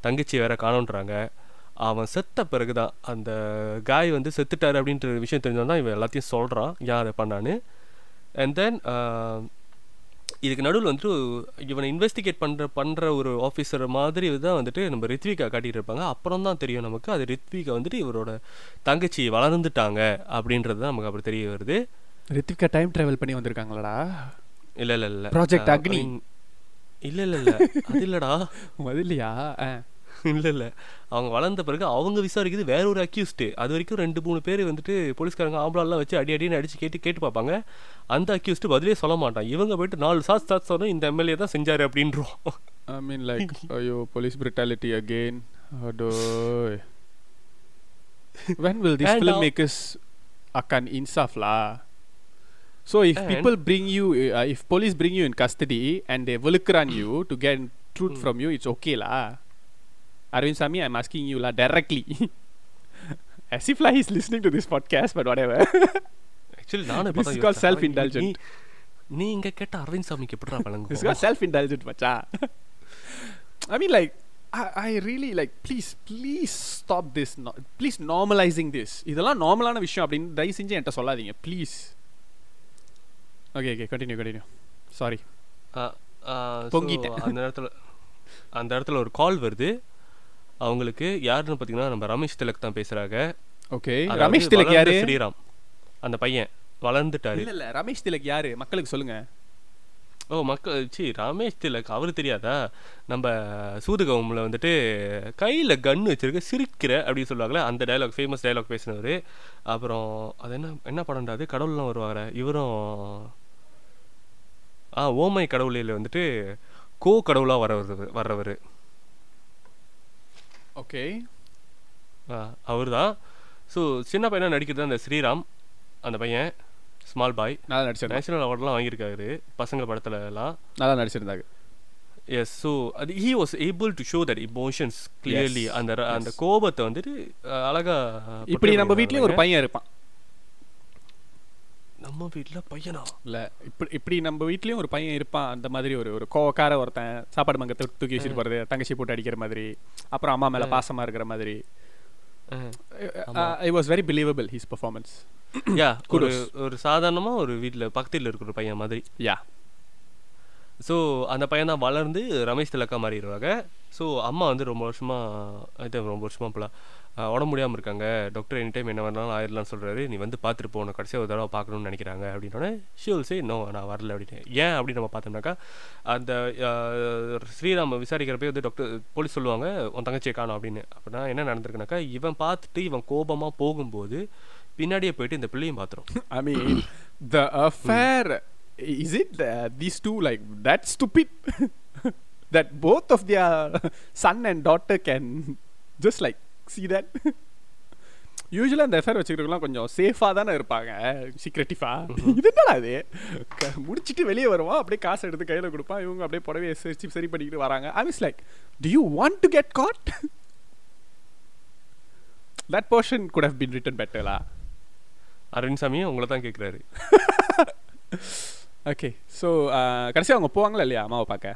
தங்கச்சி வேற காணோன்றாங்க. அவன் செத்த பிறகுதான் அந்த காய் வந்து செத்துட்டார் அப்படின்ற விஷயம் தெரிஞ்சவன் தான் இவன் எல்லாத்தையும் சொல்கிறான் யார் அதை பண்ணான்னு. அண்ட் தென் இதுக்கு நடுவில் வந்துட்டு இவனை இன்வெஸ்டிகேட் பண்ணுற பண்ணுற ஒரு ஆஃபீஸர் மாதிரி தான் வந்துட்டு நம்ம ரித்விகா காட்டிட்டு இருப்பாங்க. அப்புறம் தான் தெரியும் நமக்கு அது ரித்விகா வந்துட்டு இவரோட தங்கச்சி வளர்ந்துட்டாங்க அப்படின்றது தான் நமக்கு அப்படி தெரிய வருது. ரித்திகா டைம் டிராவல் பண்ணி வந்திருக்காங்களடா? இல்ல இல்ல இல்ல. Agni. இன்- இல்ல இல்ல இல்ல. அது இல்லடா. முதல்லையா இல்ல இல்ல அவங்க வளர்ந்த பிறகு அவங்க விசாரிக்குது வேற ஒரு அக்யூஸ்டு அது வரைக்கும் ரெண்டு மூணு பேர் வந்துட்டு போலீஸ்காரங்க ஆம்பளாலாம் வச்சு அடி அடின்னு அடிச்சு கேட்டு கேட்டு பார்ப்பாங்க அந்த அக்யூஸ்டு பதிலே சொல்ல மாட்டான் இவங்க போயிட்டு நாலு சாஸ் சாஸ் சொன்னா இந்த எம்எல்ஏ தான் செஞ்சாரு அப்படின்றோம் I mean like ஐயோ brutality again adoy when will these And now- filmmakers akan insaf lah so if people bring you uh, if police bring you in custody and they vulkaran you to get truth Hmm. from you it's okay lah Arvind Sami I'm asking you lah directly as if like he's listening to this podcast but whatever actually நானும் This is called self-indulgent. நீ- நீ இங்க கேட்ட அரவிந்த் சாமிக்கு எப்படிடா It's வழங்கும் got self-indulgent, macha. I mean, like, I, I really like. Please, please stop this. No, please normalizing this. இதெல்லாம் நார்மலான விஷயம் அப்படின்னு தயவு செஞ்சு என்கிட்ட சொல்லாதீங்க please okay okay continue continue sorry ah, ah, so பொங்கிட்டேன். அந்த நேரத்தில் அந்த இடத்துல ஒரு கால் வருது அவங்களுக்கு யாருன்னு பார்த்தீங்கன்னா நம்ம ரமேஷ் திலக் தான் பேசுறாங்க. ஓகே. ரமேஷ் திலக் யாரு? ஸ்ரீராம் அந்த பையன் வளர்ந்துட்டாரு. இல்ல இல்ல ரமேஷ் திலக் யாரு? மக்களுக்கு சொல்லுங்க. ஓ மக்கள் சி ரமேஷ் திலக் அவரு தெரியாதா? நம்ம சூதுகவமில் வந்துட்டு கையில் கன் வச்சிருக்க சிரிக்கிற அப்படின்னு சொல்லுவாங்களே அந்த டயலாக் ஃபேமஸ் டயலாக் பேசினவர். அப்புறம் அது என்ன என்ன படம்டா அது? கடவுள்லாம் வருவாங்க இவரும் ஆ ஓமை கடவுளில் வந்துட்டு கோ கடவுளாக வரவர் வர்றவர். ஓகே அவர் தான் ஸோ சின்ன பையனாக நடிக்கிறது அந்த ஸ்ரீராம் அந்த பையன் ஸ்மால் பாய் நல்லா நடிச்சிருந்தாங்க நேஷனல் அவார்ட்லாம் வாங்கியிருக்காரு பசங்க படத்துல எல்லாம் நல்லா நடிச்சிருந்தாங்க. எஸ் ஸோ அது he was able to show that emotions clearly அந்த அந்த. கோபத்தை வந்துட்டு அஹ், அழகா இப்படி நம்ம வீட்லயும் ஒரு. பையன் இருப்பான். நம்ம வீட்ல பையனா? இல்ல இப்படி இப்படி நம்ம வீட்லயும் ஒரு பையன் இருப்பான். அந்த மாதிரி ஒரு ஒரு கோவக்கார ஒருத்தன் சாப்பாடு மங்க தூக்கி வச்சுட்டு போறது தங்கச்சி போட்டு அடிக்கிற மாதிரி அப்புறம் அம்மா மேல ஆ. பாசமா இருக்கிற மாதிரி. I was very believable his performance yeah ஒரு Kudos. ஒரு சாதாரணமா ஒரு வீட்ல பக்கத்துல இருக்கிற ஒரு பையன் மாதிரி. யா. ஸோ அந்த பையன் தான் வளர்ந்து ரமேஷ் திலக்கா மாறிடுவாங்க. ஸோ அம்மா வந்து ரொம்ப வருஷமா இது ரொம்ப வருஷமா போல. உடம்பு முடியாமல் இருக்காங்க. டாக்டர் எனி டைம் என்ன வேணாலும் ஆயிடலாம்னு சொல்கிறாரு நீ வந்து பார்த்துட்டு போன கடைசியாக ஒரு தடவை பார்க்கணும்னு நினைக்கிறாங்க அப்படின்னோடனே ஷியூல் சே நோ நான் வரல அப்படின்னு ஏன் அப்படின்னு நம்ம பார்த்தோம்னாக்கா அந்த அஹ், ஸ்ரீராம் விசாரிக்கிறப்ப வந்து டாக்டர் போலீஸ் சொல்லுவாங்க உன் தங்கச்சியை காணும் அப்படின்னு. அப்படின்னா என்ன நடந்திருக்குனாக்கா இவன் பார்த்துட்டு இவன் கோபமாக போகும்போது பின்னாடியே போயிட்டு இந்த பிள்ளையும் பார்த்துரும். I mean the affair is it these two like that stupid that both of their son and daughter can just like see that யூஸ்வலாக அந்த எஃபேர் வச்சுக்கிறவங்களாம் கொஞ்சம் சேஃபாக தானே இருப்பாங்க. சீக்ரெட்டிஃபா இது என்னடா க- முடிச்சிட்டு வெளியே வருவான் அப்படியே காசு எடுத்து கையில் கொடுப்பான். இவங்க அப்படியே புடவையை சரிச்சு சரி பண்ணிக்கிட்டு வராங்க. I miss like to you want to get got that portion good have been written பெட்டர்லா Arvind சாமியும் உங்களை தான் கேட்குறாரு ஓகே ஸோ கடைசி அவங்க போவாங்களா இல்லையா அம்மாவை பார்க்க?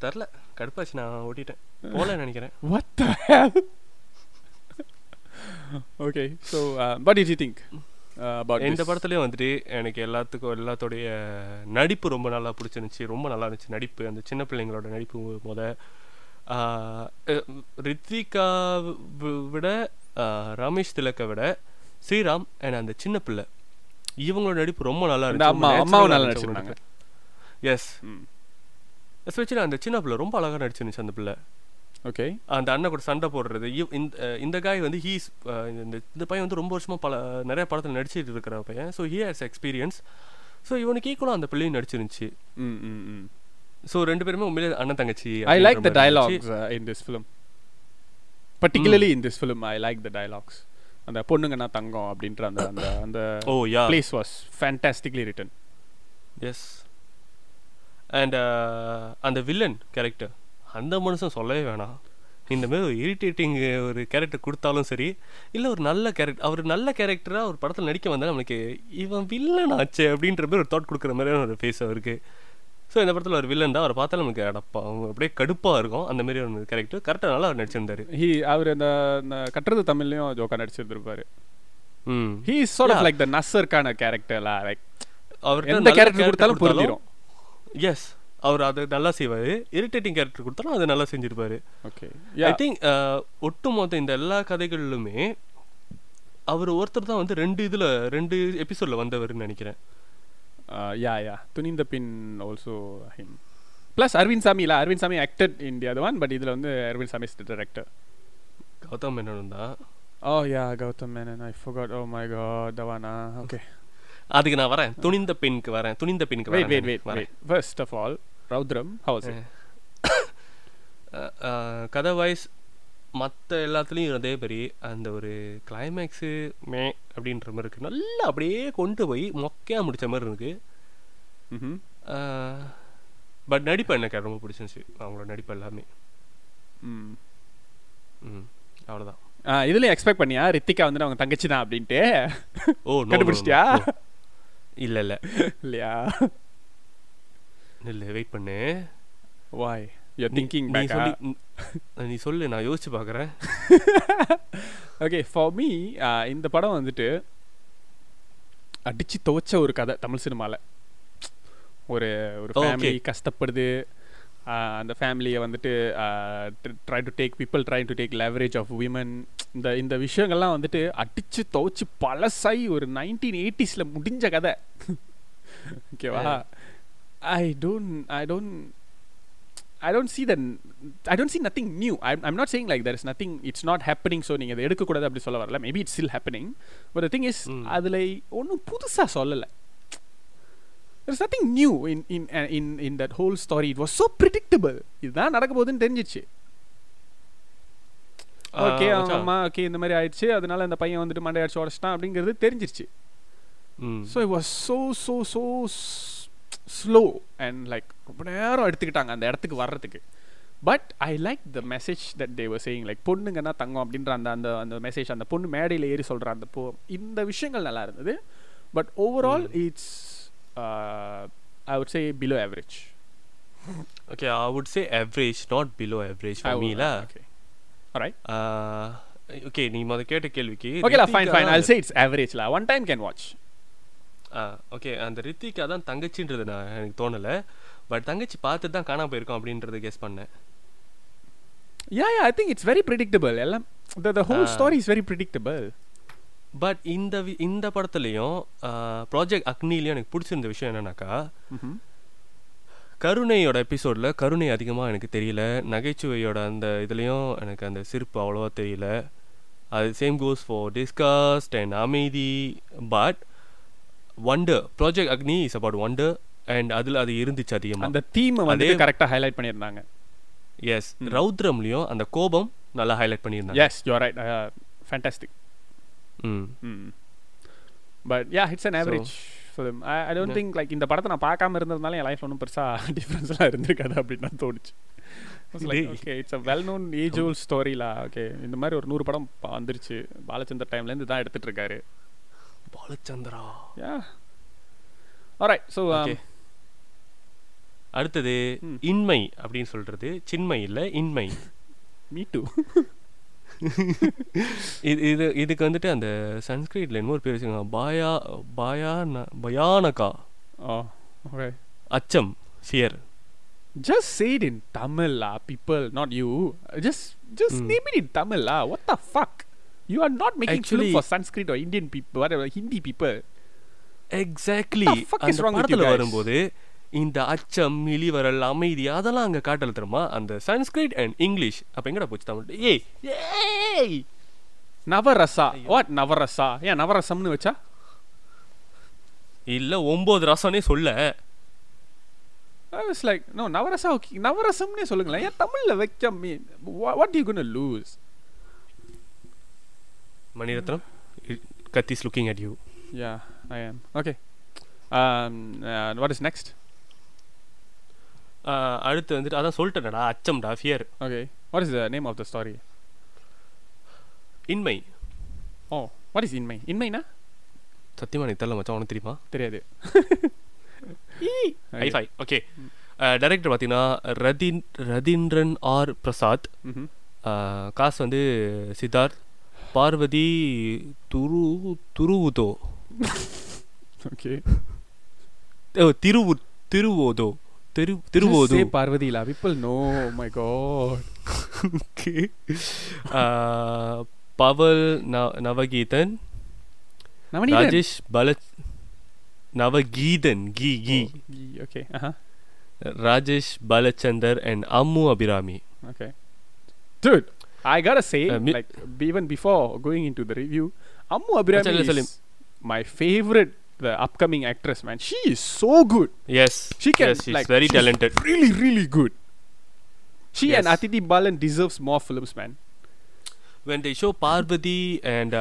தெரில. கடுப்பாச்சு நான் ஓட்டிட்டேன். போகலன்னு நினைக்கிறேன். What the hell? okay, so uh, what did you think uh, about இந்த? படத்துலயும் வந்துட்டு எனக்கு எல்லாத்துக்கும் எல்லாத்தோடைய நடிப்பு ரொம்ப நல்லா பிடிச்சிருந்துச்சு ரொம்ப நல்லா இருந்துச்சு நடிப்பு. அந்த சின்ன பிள்ளைங்களோட நடிப்பு முத. அஹ் ரித்விகா விட ஆஹ் ரமேஷ் திலக்கை விட ஸ்ரீராம் அண்ட் அந்த சின்ன பிள்ளை இவங்களோட நடிப்பு ரொம்ப நல்லா அம்மாவும் நல்லா நடிச்சிருந்தாங்க. எஸ் எஸ்பெஷலி அந்த சின்ன பிள்ளை ரொம்ப அழகா நடிச்சிருந்துச்சு அந்த பிள்ளை ஓகே அந்த அண்ணன் கூட சண்டை போடுறது இந்த காய் வந்து ஹீஸ் இந்த இந்த பையன் வந்து ரொம்ப வருஷமா பல நிறைய படத்தில் நடிச்சிட்டு இருக்கிற பையன் so he has experience so இவனுக்கு ஈக்குவலாக அந்த பிள்ளையும் நடிச்சிருந்துச்சு ஸோ ரெண்டு பேருமே உண்மையிலே அண்ணன் தங்கச்சி I like the அப்படின்ற மாதிரி இருந்துச்சு. dialogues uh, in this film. Particularly in this film, I like the dialogues. அந்த பொண்ணுங்கன்னா தங்கம் அப்படின்ற அந்த அந்த அந்த place was fantastically written. Yes and அந்த வில்லன் கேரக்டர் அந்த மனுஷன் சொல்லவே வேணாம். இந்த மாதிரி ஒரு இரிட்டேட்டிங் ஒரு கேரக்டர் கொடுத்தாலும் சரி இல்லை ஒரு நல்ல கேரக்டர் அவர் நல்ல கேரக்டராக ஒரு படத்தில் நடிக்க வந்தால் நம்மளுக்கு இவன் வில்லன் ஆச்சே அப்படின்ற மாதிரி ஒரு தாட் கொடுக்குற மாதிரியான ஒரு ஃபேஸ் அவருக்கு. ஸோ இந்த படத்தில் ஒரு வில்லன் தான் அவரை பார்த்தா நமக்கு அடப்பா அவங்க அப்படியே கடுப்பாக இருக்கும். அந்த மாதிரி ஒரு கேரக்டர் கரெக்டாக நல்லா அவர் நடிச்சிருந்தாரு. He அவர் அந்த கட்டுறது தமிழ்லயும் ஜோக்கா நடிச்சிருந்திருப்பாரு. ம். He is sort of Yeah. like the நஸ்ஸருக்கான கேரக்டர்லாம் லைக் அவர்கிட்ட எந்த character கொடுத்தாலும் பொருந்திரும். எஸ் அவர் அதை நல்லா செய்வார். இரிட்டேட்டிங் கேரக்டர் கொடுத்தாலும் அதை நல்லா செஞ்சிருப்பாரு. ஓகே ஐ திங்க் ஒட்டுமொத்த இந்த எல்லா கதைகளிலுமே அவர் ஒருத்தர் தான் வந்து ரெண்டு இதுல ரெண்டு எபிசோட்ல வந்தவர்னு நினைக்கிறேன். Yeah yeah Thunindha Pin also him plus Arvind Swami இல்ல Arvind Swami acted in the other one but இதுல வந்து அரவிந்த் சாமி டைரக்டர் கௌதம் மேனன் தான். Oh yeah, Gautam Menon. I forgot. Oh my god, that one. அதுக்கு நான் வரேன் துணிந்த பெண்ணுக்கு வரேன் துணிந்த பெண்ணுக்கு wait, நானு. wait, வரேன். how was it? அஹ், அஹ், கதை வைஸ் மற்ற எல்லாத்துலேயும் அதே மாதிரி அந்த ஒரு கிளைமேக்ஸு மே அப்படின்ற மாதிரி இருக்கு நல்லா அப்படியே கொண்டு போய் மொக்கையாக முடிச்ச மாதிரி இருக்கு Mm-hmm. பட் நடிப்பு எனக்கு ரொம்ப பிடிச்சிருந்துச்சு அவங்களோட நடிப்பு எல்லாமே Mm. ம் அவ்வளோதான் இதுலயும் எக்ஸ்பெக்ட் பண்ணியா ரித்திகா வந்து அவங்க தங்கச்சி தான் அப்படின்ட்டு ஓ கண்டுபிடிச்சிட்டியா? இல்ல இல்ல. இல்லையா? இல்ல வெயிட் பண்ணு. Why? You're நீ- thinking நீ சொல்லி? ம், நான் யோசிச்சு பார்க்கறேன் okay for me uh, இந்த படம் வந்துட்டு அடிச்சு துவைச்ச ஒரு கதை தமிழ் சினிமால. ஒரு ஒரு. ஃபேமிலி கஷ்டப்படுது. ஆஹ் அந்த ஃபேமிலியை வந்துட்டு try to take people try to take leverage of women இந்த இந்த விஷயங்கள்லாம் வந்துட்டு அடிச்சு துவைச்சு பழசாய் ஒரு நைன்டீன் எயிட்டிஸில் முடிஞ்ச கதை ஓகேவா I don't I don't I don't see that. I don't see nothing new. I'm, I'm not saying like there is nothing. It's not happening. So நீங்க அதை எடுக்கக்கூடாது அப்படி சொல்ல வரல maybe it's still happening but the thing is. அதில் ஒன்றும் புதுசாக சொல்லலை there's nothing new in in uh, in in that whole story. It was so predictable. இதுதான் நடக்க போகுதுன்னு தெரிஞ்சிச்சு. ஓகே அவங்க. அம்மா ஓகே இந்த மாதிரி ஆயிடுச்சு. அதனால இந்த பையன் வந்துட்டு மண்டை அடிச்சு உடச்சிட்டான் அப்படிங்கிறது தெரிஞ்சிருச்சு. So it was so so so slow and like ரொம்ப நேரம் எடுத்துக்கிட்டாங்க அந்த இடத்துக்கு வர்றதுக்கு. But I like the message that they're saying like பொண்ணுங்கன்னா தங்கம் அப்படின்ற அந்த அந்த அந்த மெசேஜ் அந்த பொண்ணு மேடையில் ஏறி சொல்கிற அந்த போ இந்த விஷயங்கள் நல்லா இருந்தது. But overall it's I would say below average Okay, I would say average, not below average for me lah. Okay right Uh, okay, நீ முத கேட்ட கேள்விக்கு ஓகேலா ஃபைன் ஃபைன் ஐ அந்த- say it's ஆவரேஜ்ல one time can watch okay அந்த ரித்திகா தான் தங்கச்சின்றது நான் எனக்கு தோணல. பட் தங்கச்சி பார்த்து தான் காணாம போயிருக்கோம் அப்படின்றத கெஸ் பண்ணேன். Yeah yeah I think it's very predictable எல்லாம் the the whole. Story is very predictable but இந்த இந்த படத்துலையும் ப்ராஜெக்ட் அக்னிலையும் எனக்கு பிடிச்சிருந்த விஷயம் என்னன்னாக்கா கருணையோட எபிசோடில் கருணை அதிகமாக எனக்கு தெரியல. நகைச்சுவையோட அந்த இதுலேயும் எனக்கு அந்த சிரிப்பு அவ்வளோவா தெரியல. அது same goes for disgust and அமைதி. But wonder project Agni is about wonder and அதில் அது இருந்துச்சு அதிகமாக அந்த தீம் வந்து கரெக்டாக ஹைலைட் பண்ணியிருந்தாங்க. எஸ். ரௌத்ரம்லையும் அந்த கோபம் நல்லா ஹைலைட் பண்ணியிருந்தாங்க. Yes you right fantastic hmm hmm but yeah it's an average film I don't. Think like இந்த படத்தை நான் பார்க்காம இருந்ததுனால என் லைஃப் ஒன்றும் பெருசாக டிஃப்ரென்ஸ்லாம் இருந்திருக்காது அப்படின்னு தான் தோணுச்சு. Okay it's a well known age old ஸ்டோரிலா okay இந்த மாதிரி ஒரு நூறு படம் வந்துருச்சு. பாலச்சந்தர் டைம்லேருந்து தான் எடுத்துட்டு இருக்காரு. பாலச்சந்திரா? So um, Okay. அடுத்தது ம். இன்மை அப்படின்னு சொல்றது. சின்மை இல்ல இன்மை. Me too. இது இது இதுக்கு வந்துட்டு அந்த சன்ஸ்கிரிட்ல இன்னொரு பேர் பாயா பாயா பயானகா oh. அச்சம் fear Just say it in Tamil, lah, people, not you. Just, just Hmm. name it in Tamil, lah. What the fuck? You are not making Actually- film for Sanskrit or Indian people, whatever, Hindi people. Exactly What the fuck is அந்த wrong with you படத்துல guys? வரும்போது இந்த அச்சம் இழிவரல் அமைதி அதெல்லாம் அங்க காட்டல தெரியுமா அந்த சன்ஸ்கிரிட் அண்ட் இங்கிலீஷ் அப்ப எங்கடா போச்சு தமிழ் ஏய் ஏய் Navarasa. What Navarasa? Yeah, Navarasamnu வச்சா இல்ல ஒன்பது ரசம்னே சொல்ல was like, no, Navarasa, okay. Navarasam சொல்லுங்களேன் ஏன் தமிழ்ல வைக்க mean are you gonna lose? Mani Ratnam கத்திஸ் looking at you am. Okay. Um, uh, what is next? அடுத்து வந்துட்டு அதான் சொல்லிட்டேனடா அச்சம்டா fear Okay. What is the name of the story? இன்மை. Oh, what is Inmai? Inmaina? சத்தியமா எனக்கு தெரியல மச்சான் உனக்கு தெரியுமா? தெரியாது. ஹைஃபை ஓகே டைரக்டர் பார்த்தீங்கன்னா ரதின் ரதீந்திரன் ஆர் பிரசாத். காசு வந்து சித்தார்த் பார்வதி துரு துருவுதோ. ஓ, திருவோதோ திரு Thiruvothu Just say Parvati la. People know. Oh my god. அஹ், பவல் ந- நவகீதன் Navanithan. ராஜேஷ் பல நவகீதன் கீ கீ Oh, Gee, okay. Uh-huh. Rajesh Balachander and Ammu Abhirami Okay. Dude, I gotta say, Uh, mi- like, b- even before going into the review, Ammu Abhirami Achal, Salim. is my favorite, the upcoming actress, man. She is so good. Yes She can, yes, she's like, very she's talented Really, really good. She and Yes. Atiti Balan deserves more films, man. when they show Parvathy and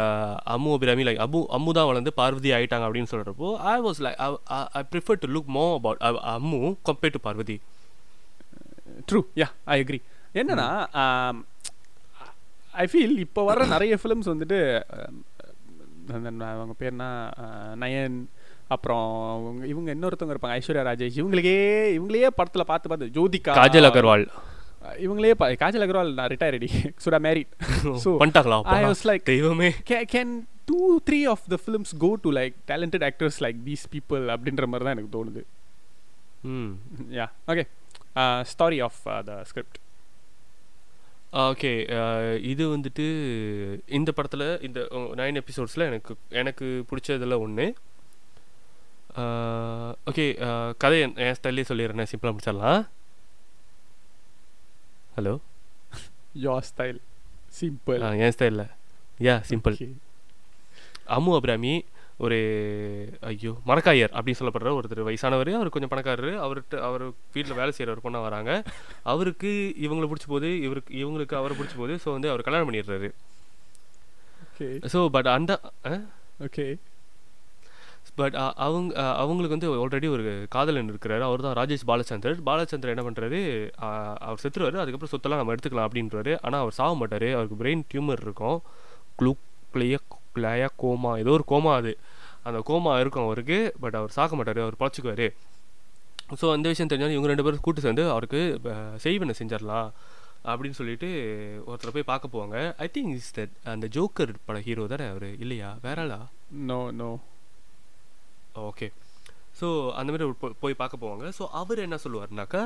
Ammu Abhirami like Ammu Ammu தான் வளர்ந்து பார்வதி ஆயிட்டாங்க அப்படின்னு சொல்றப்போ I was like I prefer to look more about Ammu compare to Parvathy true yeah I agree என்னன்னா I feel இப்போ வர நிறைய films வந்துட்டு um, அந்த அவங்க பேர்னா நயன் அப்புறம் இவங்க- இன்னொருத்தவங்க இருப்பாங்க ஐஸ்வர்யா ராஜேஷ். இவங்களுக்கே இவங்களையே படத்தில் பார்த்து பார்த்து ஜோதிகா காஜல் அகர்வால். இவங்களே காஜல் அகர்வால் நான் ரிட்டையர் ரெடி சுடா மேரிட் ஸோ பண்ணிட்டாங்களா? ஐ? வாஸ் லைக் தெய்வமே. Can two three of the films go to like talented actors like these people அப்படின்ற மாதிரி தான் எனக்கு தோணுது. ம். Yeah okay story of the script okay இது வந்துட்டு இந்த படத்தில் இந்த நைன் எபிசோட்ஸில் எனக்கு எனக்கு பிடிச்சதில் ஒன்று ஓகே கதை என் என் ஸ்டைல்லே சொல்லிடுறேன். சிம்பிளாக முடிச்சிடலாம். ஹலோ யோர் ஸ்டைல் சிம்பிள் என் ஸ்டைலில் யா சிம்பிள் அம்மு அபிராமி ஒரு ஐயோ மரக்காயர் அப்படின்னு சொல்லப்படுற ஒருத்தர் வயசானவர் அவர் கொஞ்சம் பணக்காரரு அவர்கிட்ட அவர் வீட்டில் வேலை செய்கிற ஒரு பொண்ணா வராங்க. அவருக்கு இவங்களை பிடிச்ச போது இவருக்கு இவங்களுக்கு அவரை பிடிச்ச போது ஸோ வந்து அவர் கல்யாணம் பண்ணிடுறாரு. ஸோ பட் அந்த ஓகே பட் அவங்க அவங்களுக்கு வந்து ஆல்ரெடி ஒரு காதலன் இருக்கிறாரு. அவர் தான் ராஜேஷ் பாலச்சந்தர். பாலச்சந்தர் என்ன பண்ணுறாரு அவர் செத்துருவாரு. அதுக்கப்புறம் சொத்தெல்லாம் நம்ம எடுத்துக்கலாம் அப்படின்றாரு. ஆனால் அவர் சாக மாட்டார். அவருக்கு பிரெயின் டியூமர் இருக்கும். க்ளூ கிளயா கோமா. ஏதோ ஒரு கோமா அது. அந்த கோமா இருக்கும் அவருக்கு பட் அவர் சாக மாட்டார் அவர் பழச்சிக்குவார். ஸோ அந்த விஷயம் தெரிஞ்சாலும் இவங்க ரெண்டு பேரும் கூட்டு சேர்ந்து அவருக்கு செய்வனை செஞ்சிடலாம் அப்படின்னு சொல்லிட்டு ஒருத்தரை போய் பார்க்க போவாங்க. ஐ திங்க் இஸ் தட் அந்த ஜோக்கர் பட ஹீரோ தானே அவர் இல்லையா? வேறாளா நோ நோ ஓகே ஸோ அந்த மாதிரி போய் பார்க்க போவாங்க. ஸோ அவர் என்ன சொல்லுவார்னாக்கா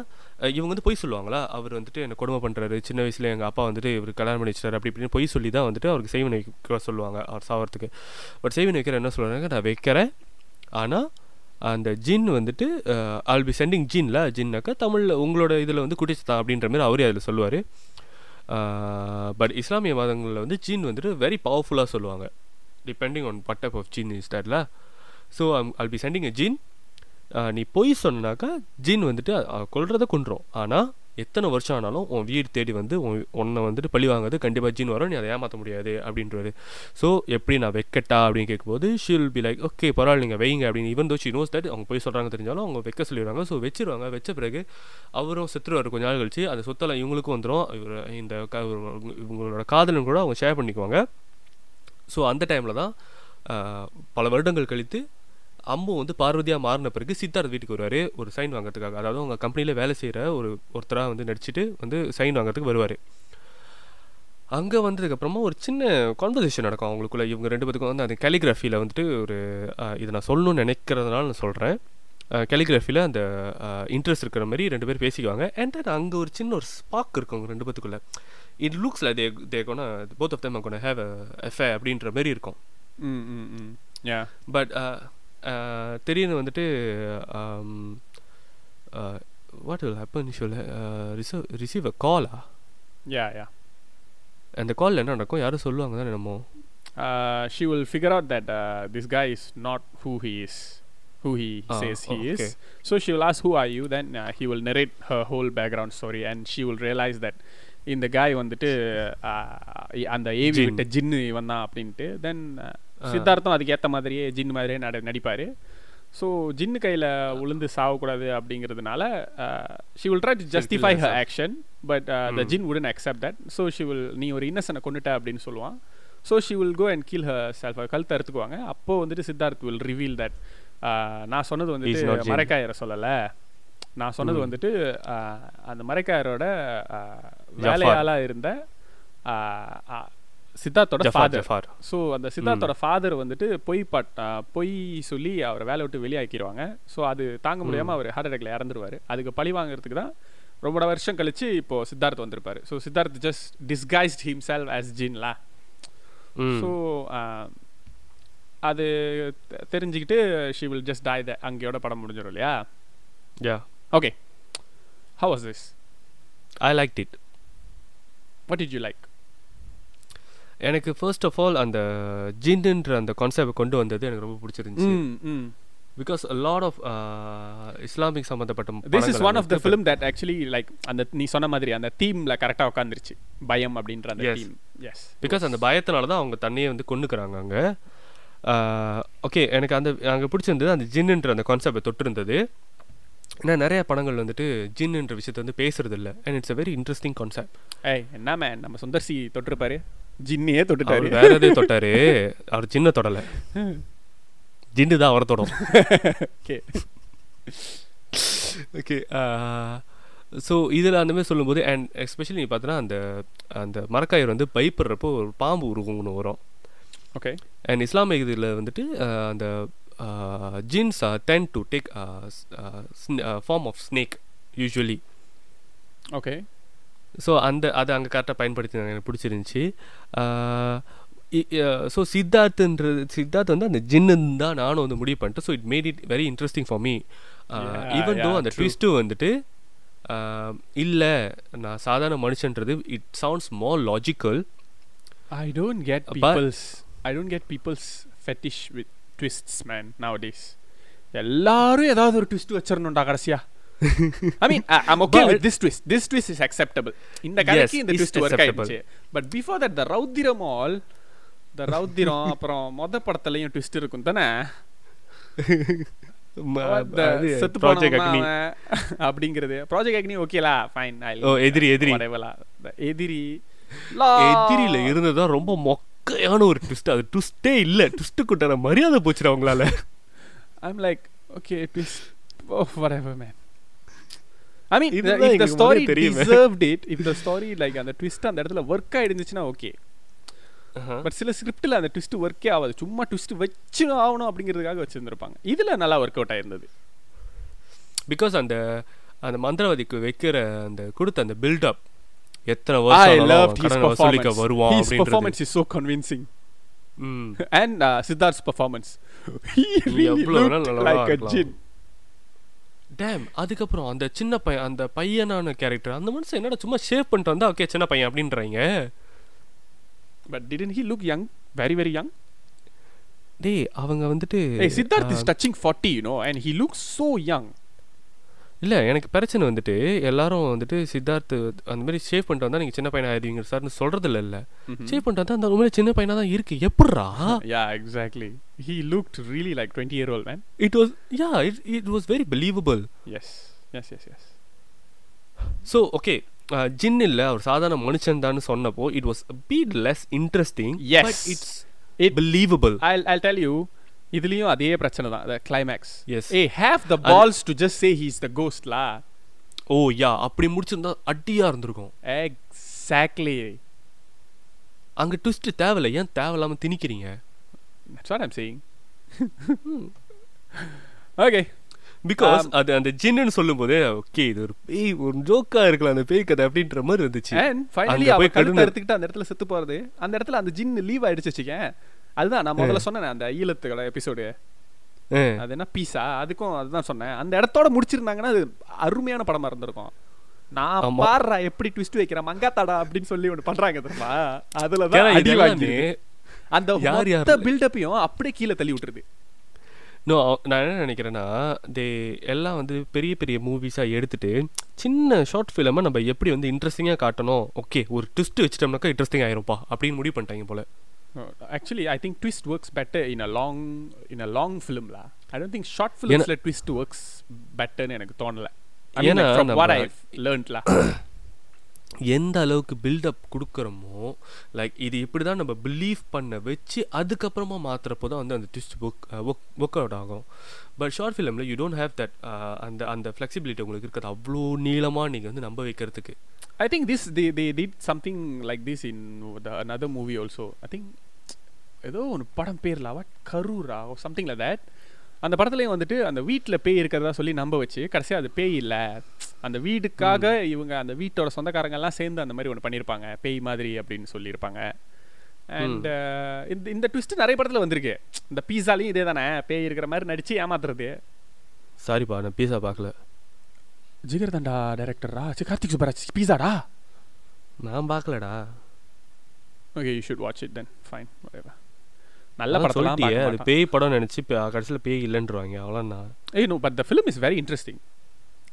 இவங்க வந்து பொய் சொல்லுவாங்களா? அவர் வந்துட்டு என்னை கொடுமை பண்ணுறாரு சின்ன வயசில் எங்கள் அப்பா வந்துட்டு இவர் கல்யாணம் பண்ணி வச்சிட்டாரு அப்படி இப்படின்னு பொய் சொல்லி தான் வந்துட்டு அவருக்கு செய்வனை வைக்க சொல்லுவாங்க அவர் சாவறதுக்கு. பட் செய்வனை வைக்கிற என்ன சொல்கிறாங்க நான் வைக்கிறேன். ஆனால் அந்த ஜின் வந்துட்டு ஆல் பி சென்டிங் ஜின்ல ஜின்னாக்கா தமிழில் உங்களோட இதில் வந்து குட்டிச்சுதான் அப்படின்ற மாதிரி அவரே அதில் சொல்லுவார். பட் இஸ்லாமிய மதங்களில் வந்து ஜின் வந்துட்டு வெரி பவர்ஃபுல்லாக சொல்லுவாங்க. Depending on but type of jinn is தட்ல so all be sending a jinn நீ பொய் சொன்னாக்கா ஜீன் வந்துட்டு அஹ், கொண்டுரும் ஆனால் எத்தனை வருஷம் ஆனாலும் உன் வீடு தேடி வந்து உன் உன்னை வந்துட்டு பழி வாங்குறது கண்டிப்பாக ஜீன் வரும் நீ அதை ஏமாற்ற முடியாது அப்படின்றது. ஸோ எப்படி நான் வைக்கட்டா அப்படின்னு கேட்கும்போது ஷீல் பி லைக் ஓகே பரவாயில்ல நீங்கள் வைங்க அப்படின்னு. Even though she knows that அவங்க போய் சொல்கிறாங்க தெரிஞ்சாலும் அவங்க வைக்க சொல்லிடுவாங்க. ஸோ வச்சிருவாங்க. வச்ச பிறகு அவரும் செத்துருவார் கொஞ்ச நாள் கழிச்சு. அந்த சொத்தெல்லாம் இவங்களுக்கும் வந்துடும் இவர் இந்த க- இவங்களோட காதலன் கூட அவங்க ஷேர் பண்ணிக்குவாங்க. ஸோ அந்த டைமில் தான் பல வருடங்கள் கழித்து அம்மு வந்து பார்வதியாக மாறின பிறகு சித்தார்த் வீட்டுக்கு வருவார். ஒரு சைன் வாங்குறதுக்காக. அதாவது அவங்க கம்பெனியில் வேலை செய்கிற ஒரு ஒருத்தராக வந்து நடிச்சிட்டு வந்து சைன் வாங்குறதுக்கு வருவார். அங்கே வந்ததுக்கப்புறமா ஒரு சின்ன கான்வர்சேஷன் நடக்கும் அவங்களுக்குள்ள. இவங்க ரெண்டு பேத்துக்கும் வந்து அந்த கேலிகிராஃபியில் வந்துட்டு ஒரு இதை நான் சொல்லணும்னு நினைக்கிறதுனால நான் சொல்கிறேன் கேலிகிராஃபியில் அந்த இன்ட்ரெஸ்ட் இருக்கிற மாதிரி ரெண்டு பேர் பேசிக்குவாங்க. அண்ட் தென் அங்கே ஒரு சின்ன ஒரு ஸ்பாக் இருக்கும் அவங்க ரெண்டு பேத்துக்குள்ள. It looks like they they gonna both of them gonna have affair அப்படின்ற மாதிரி இருக்கும். ம் ம் ம். யா பட் திடீர்னு வந்துட்டு what will happen she'll receive receive a Kaala yeah yeah அந்த காலில் என்ன நடக்கும் யாரும் சொல்லுவாங்க தானே uh, she will figure out that uh, this guy is not who he is, who he Ah, says he oh, is. okay. So she will ask, "Who are you?" Then uh, he will narrate her whole background story, and she will realize that இந்த guy வந்துட்டு uh, அந்த ஏவி. விட்ட ஜின்னு இவன் தான் அப்படின்ட்டு தென் Ah. சித்தார்த்தம் அதுக்கு ஏற்ற மாதிரியே ஜின் மாதிரியே நட நடிப்பார் ஸோ ஜின்னு கையில் உளுந்து சாகக்கூடாது அப்படிங்கிறதுனால she will try to justify her. Action but the. Jinn உடன் accept that so she will நீ ஒரு இன்னசனை கொண்டுட்ட அப்படின்னு சொல்லுவான் so she will go and kill herself கழுத்தை அறுத்துக்குவாங்க அப்போ வந்துட்டு சித்தார்த் வில் ரிவீல் தட் நான் சொன்னது வந்துட்டு. மரைக்காயரை சொல்லலை நான் சொன்னது Mm. வந்துட்டு அந்த மரைக்காயரோட. வேலையாளாக இருந்த சித்தார்த்தோட ஃபாதர் ஸோ அந்த சித்தார்த்தோட ஃபாதர் வந்துட்டு பொய் பட் ஆ, பொய் சொல்லி அவரை வேலை விட்டு வெளியாக்கிடுவாங்க ஸோ அது தாங்க முடியாமல் அவர் ஹார்ட் அட்டாக்ல இறந்துருவார். அதுக்கு பழி வாங்குறதுக்கு தான் ரொம்ப வருஷம் கழிச்சு இப்போ சித்தார்த் வந்திருப்பாரு. So Siddharth just disguised himself as ஜின்லா so அது தெரிஞ்சுக்கிட்டு she will just die the அங்கேயோட படம் முடிஞ்சிடும் இல்லையா? Yeah okay how was this I like it what did you like எனக்கு ஃபர்ஸ்ட் ஆஃப் ஆல் அந்த ஜின்ன்ற அந்த கான்செப்ட் கொண்டு வந்தது எனக்கு ரொம்ப பிடிச்சிருந்துச்சு. ம் ம். பிகாஸ் லாட் ஆஃப் இஸ்லாமிக் சம்மந்தப்பட்ட this is one of the film that actually like அந்த நீ சொன்ன மாதிரி அந்த தீம்ல கரெக்டாக உட்காந்துருச்சு பயம் அப்படின்ற அந்த. தீம் எஸ் பிகாஸ் அந்த பயத்தினால தான் அவங்க தண்ணியை வந்து கொண்டுக்கிறாங்க அங்கே. ஓகே எனக்கு அந்த அங்கே பிடிச்சிருந்தது அந்த ஜின்னுன்ற அந்த கான்செப்டை தொட்டிருந்தது. ஏன்னா நிறைய படங்கள் வந்துட்டு ஜின்னுன்ற விஷயத்தை வந்து பேசுறது இல்லை and it's a very interesting concept ஏய் என்ன மேன் நம்ம சுந்தர்சி தொட்டிருப்பாரு. ஜின்னியே தொட்டுட்டாரு. வேற எதையும் தொட்டாரு. அவர் ஜின்ன தொடலை. ஜின்னு தான் அவரை தொடும். ஓகே. ஓகே ஸோ இதில் அந்த மாதிரி சொல்லும்போது அண்ட் எஸ்பெஷலி நீ பார்த்தோன்னா அந்த அந்த மரக்காயர் வந்து பயப்படுறப்போ ஒரு பாம்பு உருவம் ஒன்று வரும். ஓகே. அண்ட் இஸ்லாமிக் இதில் வந்துட்டு அந்த jinns tend to take form of snake usually okay. So அந்த அதை அங்கே கரெக்டாக பயன்படுத்தி எனக்கு பிடிச்சிருந்துச்சி. ஸோ சித்தார்த்துன்றது சித்தார்த் வந்து அந்த ஜின்னு தான் நானும் வந்து முடிவு பண்ணிட்டேன். So it made it very interesting for me even though அந்த. ட்விஸ்ட்டு வந்துட்டு இல்லை நான் சாதாரண மனுஷன்றது it sounds more logical I don't get people's I don't get people's fetish with twists man nowadays எல்லாரும் ஏதாவது ஒரு ட்விஸ்ட் வச்சிடணும்டா கடைசியா I mean I'm okay But- with this twist this twist is acceptable இந்த கதைக்கு இந்த it's ட்விஸ்ட் ஒர்க் acceptable. ஆயிடுச்சு but before that the Roudram all the Roudram அப்புறம் மொத படத்துலயும் ட்விஸ்ட் இருக்கும் தானே? The செத்து ப்ராஜெக்ட் அக்னி அப்படிங்கிறது. ப்ராஜெக்ட் அக்னி ஓகேலா ஃபைன் ஓ எதிரி எதிரி. எதிரி எதிரியில இருந்ததுதான் ரொம்ப மொக்கையான ஒரு ட்விஸ்ட் அது ட்விஸ்டே இல்ல. ட்விஸ்ட் கூட்டான மரியாதை போச்சுடா அவங்களால I'm like, okay, please, oh, whatever, man. I story முதல்ல தெரியுமே. deserved it, if the story like அந்த twist அந்த இடத்துல ஒர்க் ஆயிடுச்சுன்னா ஓகே பட் சில ஸ்கிரிப்டில் அந்த ட்விஸ்ட் ஒர்க்கே ஆகாது. சும்மா ட்விஸ்ட் வச்சு ஆகணும் அப்படிங்கிறதுக்காக வச்சிருந்திருப்பாங்க. இதுல நல்லா ஒர்க் அவுட் ஆயிருந்தது. பிகாஸ் அந்த அந்த மந்திரவாதிக்கு வைக்கிற அந்த கொடுத்த அந்த பில்டப் எத்தனை வருஷம் வசூலிக்க. வருவான் is so convincing. ம். And uh, Siddharth's performance. He really எவ்வளவு looked வேணாலும் நல்லா like a இருக்கலாம். jinn. டேம் அதுக்கப்புறம் அந்த சின்ன பையன் அந்த பையனான கேரக்டர் அந்த மனுஷன் என்னடா சும்மா ஷேப் பண்ணிட்டு வந்தா ஓகே சின்ன பையன் அப்படின்றாங்க But didn't he look young? Very, very young. டேய் அவங்க வந்துட்டு Hey, Siddharth is ah, touching 40, you know, and he looks so young. இல்ல எனக்கு பிரச்சனை வந்துட்டு எல்லாரும் வந்துட்டு சித்தார்த் அந்த மாதிரி ஷேவ் பண்ணிட்டு வந்தா நீங்க சின்ன பையனா ஆயிருவீங்க சார்னு சொல்றது இல்ல Mhm. ஷேவ் பண்ணிட்டு வந்தா அந்த உண்மையில சின்ன பையனா தான் இருக்கு எப்படிரா yeah, exactly. He looked really like 20 year old man. It was yeah it it was very believable Yes, yes, yes, yes. So okay jinn இல்ல அவர் சாதாரண மனுஷன் தான் சொன்னப்போ it was bit less interesting. But it's believable I'll I'll tell you இதுலயும் அதே பிரச்சனை தான் climax. Yes. A have the balls to just say he's the ghost law O yeah அப்படி முடிச்சிருந்தா அடியா இருந்திருக்கும். Exactly. அங்க ட்விஸ்ட் தேவையில்ல ஏன் தேவையில்லாம திணிக்கிறீங்க? Saying. Okay. பிகாஸ் அது அந்த ஜின்னு சொல்லும்போது ஓகே இது ஒரு பேய் ஒரு ஜோக்கா இருக்கலாம் அந்த பேய் கதை அப்படின்ற மாதிரி இருந்துச்சு. அங்க அவ கழுத்தை எடுத்துக்கிட்டு அந்த இடத்துல செத்து போறது. அந்த இடத்துல அந்த ஜின் லீவ் ஆயிடுச்சு வச்சுக்கேன். அதுதான் நான் முதல்ல சொன்னேன் அந்த ஈழத்துகள எபிசோடு. அது என்ன பீஸா அதுக்கும் அதுதான் சொன்னேன். அந்த இடத்தோட முடிச்சிருந்தாங்கன்னா அது அருமையான படமா இருந்திருக்கும். நான். பாடுறா எப்படி ட்விஸ்ட் வைக்கிறேன் மங்காத்தாடா அப்படின்னு சொல்லி ஒன்று பண்றாங்க தெரியுமா? அதுல ஏன்னா தான் அடி வாங்கி அந்த மொத்த பில்டப்பையும் அப்படியே கீழே தள்ளி விட்டுருது. நோ நான் என்ன நினைக்கிறேன்னா தே எல்லாம் வந்து பெரிய பெரிய மூவிஸாக எடுத்துட்டு சின்ன ஷார்ட் ஃபிலிமை நம்ம எப்படி வந்து இன்ட்ரெஸ்டிங்காக காட்டணும்? ஓகே ஒரு ட்விஸ்ட் வச்சிட்டோம்னாக்கா இன்ட்ரெஸ்டிங் ஆயிரும்ப்பா அப்படின்னு முடிவு பண்ணிட்டாங்க போல. Actually I think twist works better in a long in a long ஃபிலிம்ல I don't think short ஃபிலிம்ஸ்ல ட்விஸ்ட் ஒர்க்ஸ் பெட்டர்னு எனக்கு தோணல. ஏன்னா ஃப்ரம் வாட் ஐ நம்ம- லேர்ன்ட்ல எந்த அளவுக்கு பில்டப் கொடுக்குறோமோ லைக் இது இப்படி தான் நம்ம பிலீவ் பண்ண வச்சு அதுக்கப்புறமா மாற்றுறப்போ தான் வந்து அந்த ட்விஸ்ட் ஒர்க் ஒர்க் அவுட் ஆகும். பட் ஷார்ட் ஃபிலிமில் யூ டோன்ட் ஹேவ் தட் அந்த அந்த ஃப்ளெக்சிபிலிட்டி உங்களுக்கு இருக்கிறது. அவ்வளோ நீளமாக நீங்கள் வந்து நம்ப வைக்கிறதுக்கு. I think this the the did something like this in the another movie also I think ஏதோ ஒரு படம் பேர்ல வாட் கரூரா சம்திங் லைக் தட் அந்த படத்துலயும் வந்துட்டு அந்த வீட்டில் பேய் இருக்கிறதா சொல்லி நம்ப வச்சு கடைசியா அது பேய் இல்ல. அந்த வீடுக்காக இவங்க அந்த வீட்டோட சொந்தக்காரங்க எல்லாம் சேர்ந்து அந்த மாதிரி ஒன்று பண்ணியிருப்பாங்க பேய் மாதிரி அப்படின்னு சொல்லியிருப்பாங்க. அண்ட் இந்த இந்த ட்விஸ்ட் நிறைய படத்துல வந்திருக்கு. இந்த பீஸாலையும் இதே தானே. பேய் இருக்கிற மாதிரி நடிச்சு ஏமாத்துறது. சாரிப்பா நான் பீஸா பார்க்கல ஜிகர் தண்டா டைரக்டரா கார்த்திக் சுப்பராஜ் பீஸாடா? நான் பார்க்கலடா okay you should watch it then fine நல்ல படத்தெல்லாம் சொல்லிட்டியே அது. பேய் படம் நினச்சி கடைசியில் பேய் இல்லைன்றவாங்க அவ்வளோண்ணா but the film is very interesting.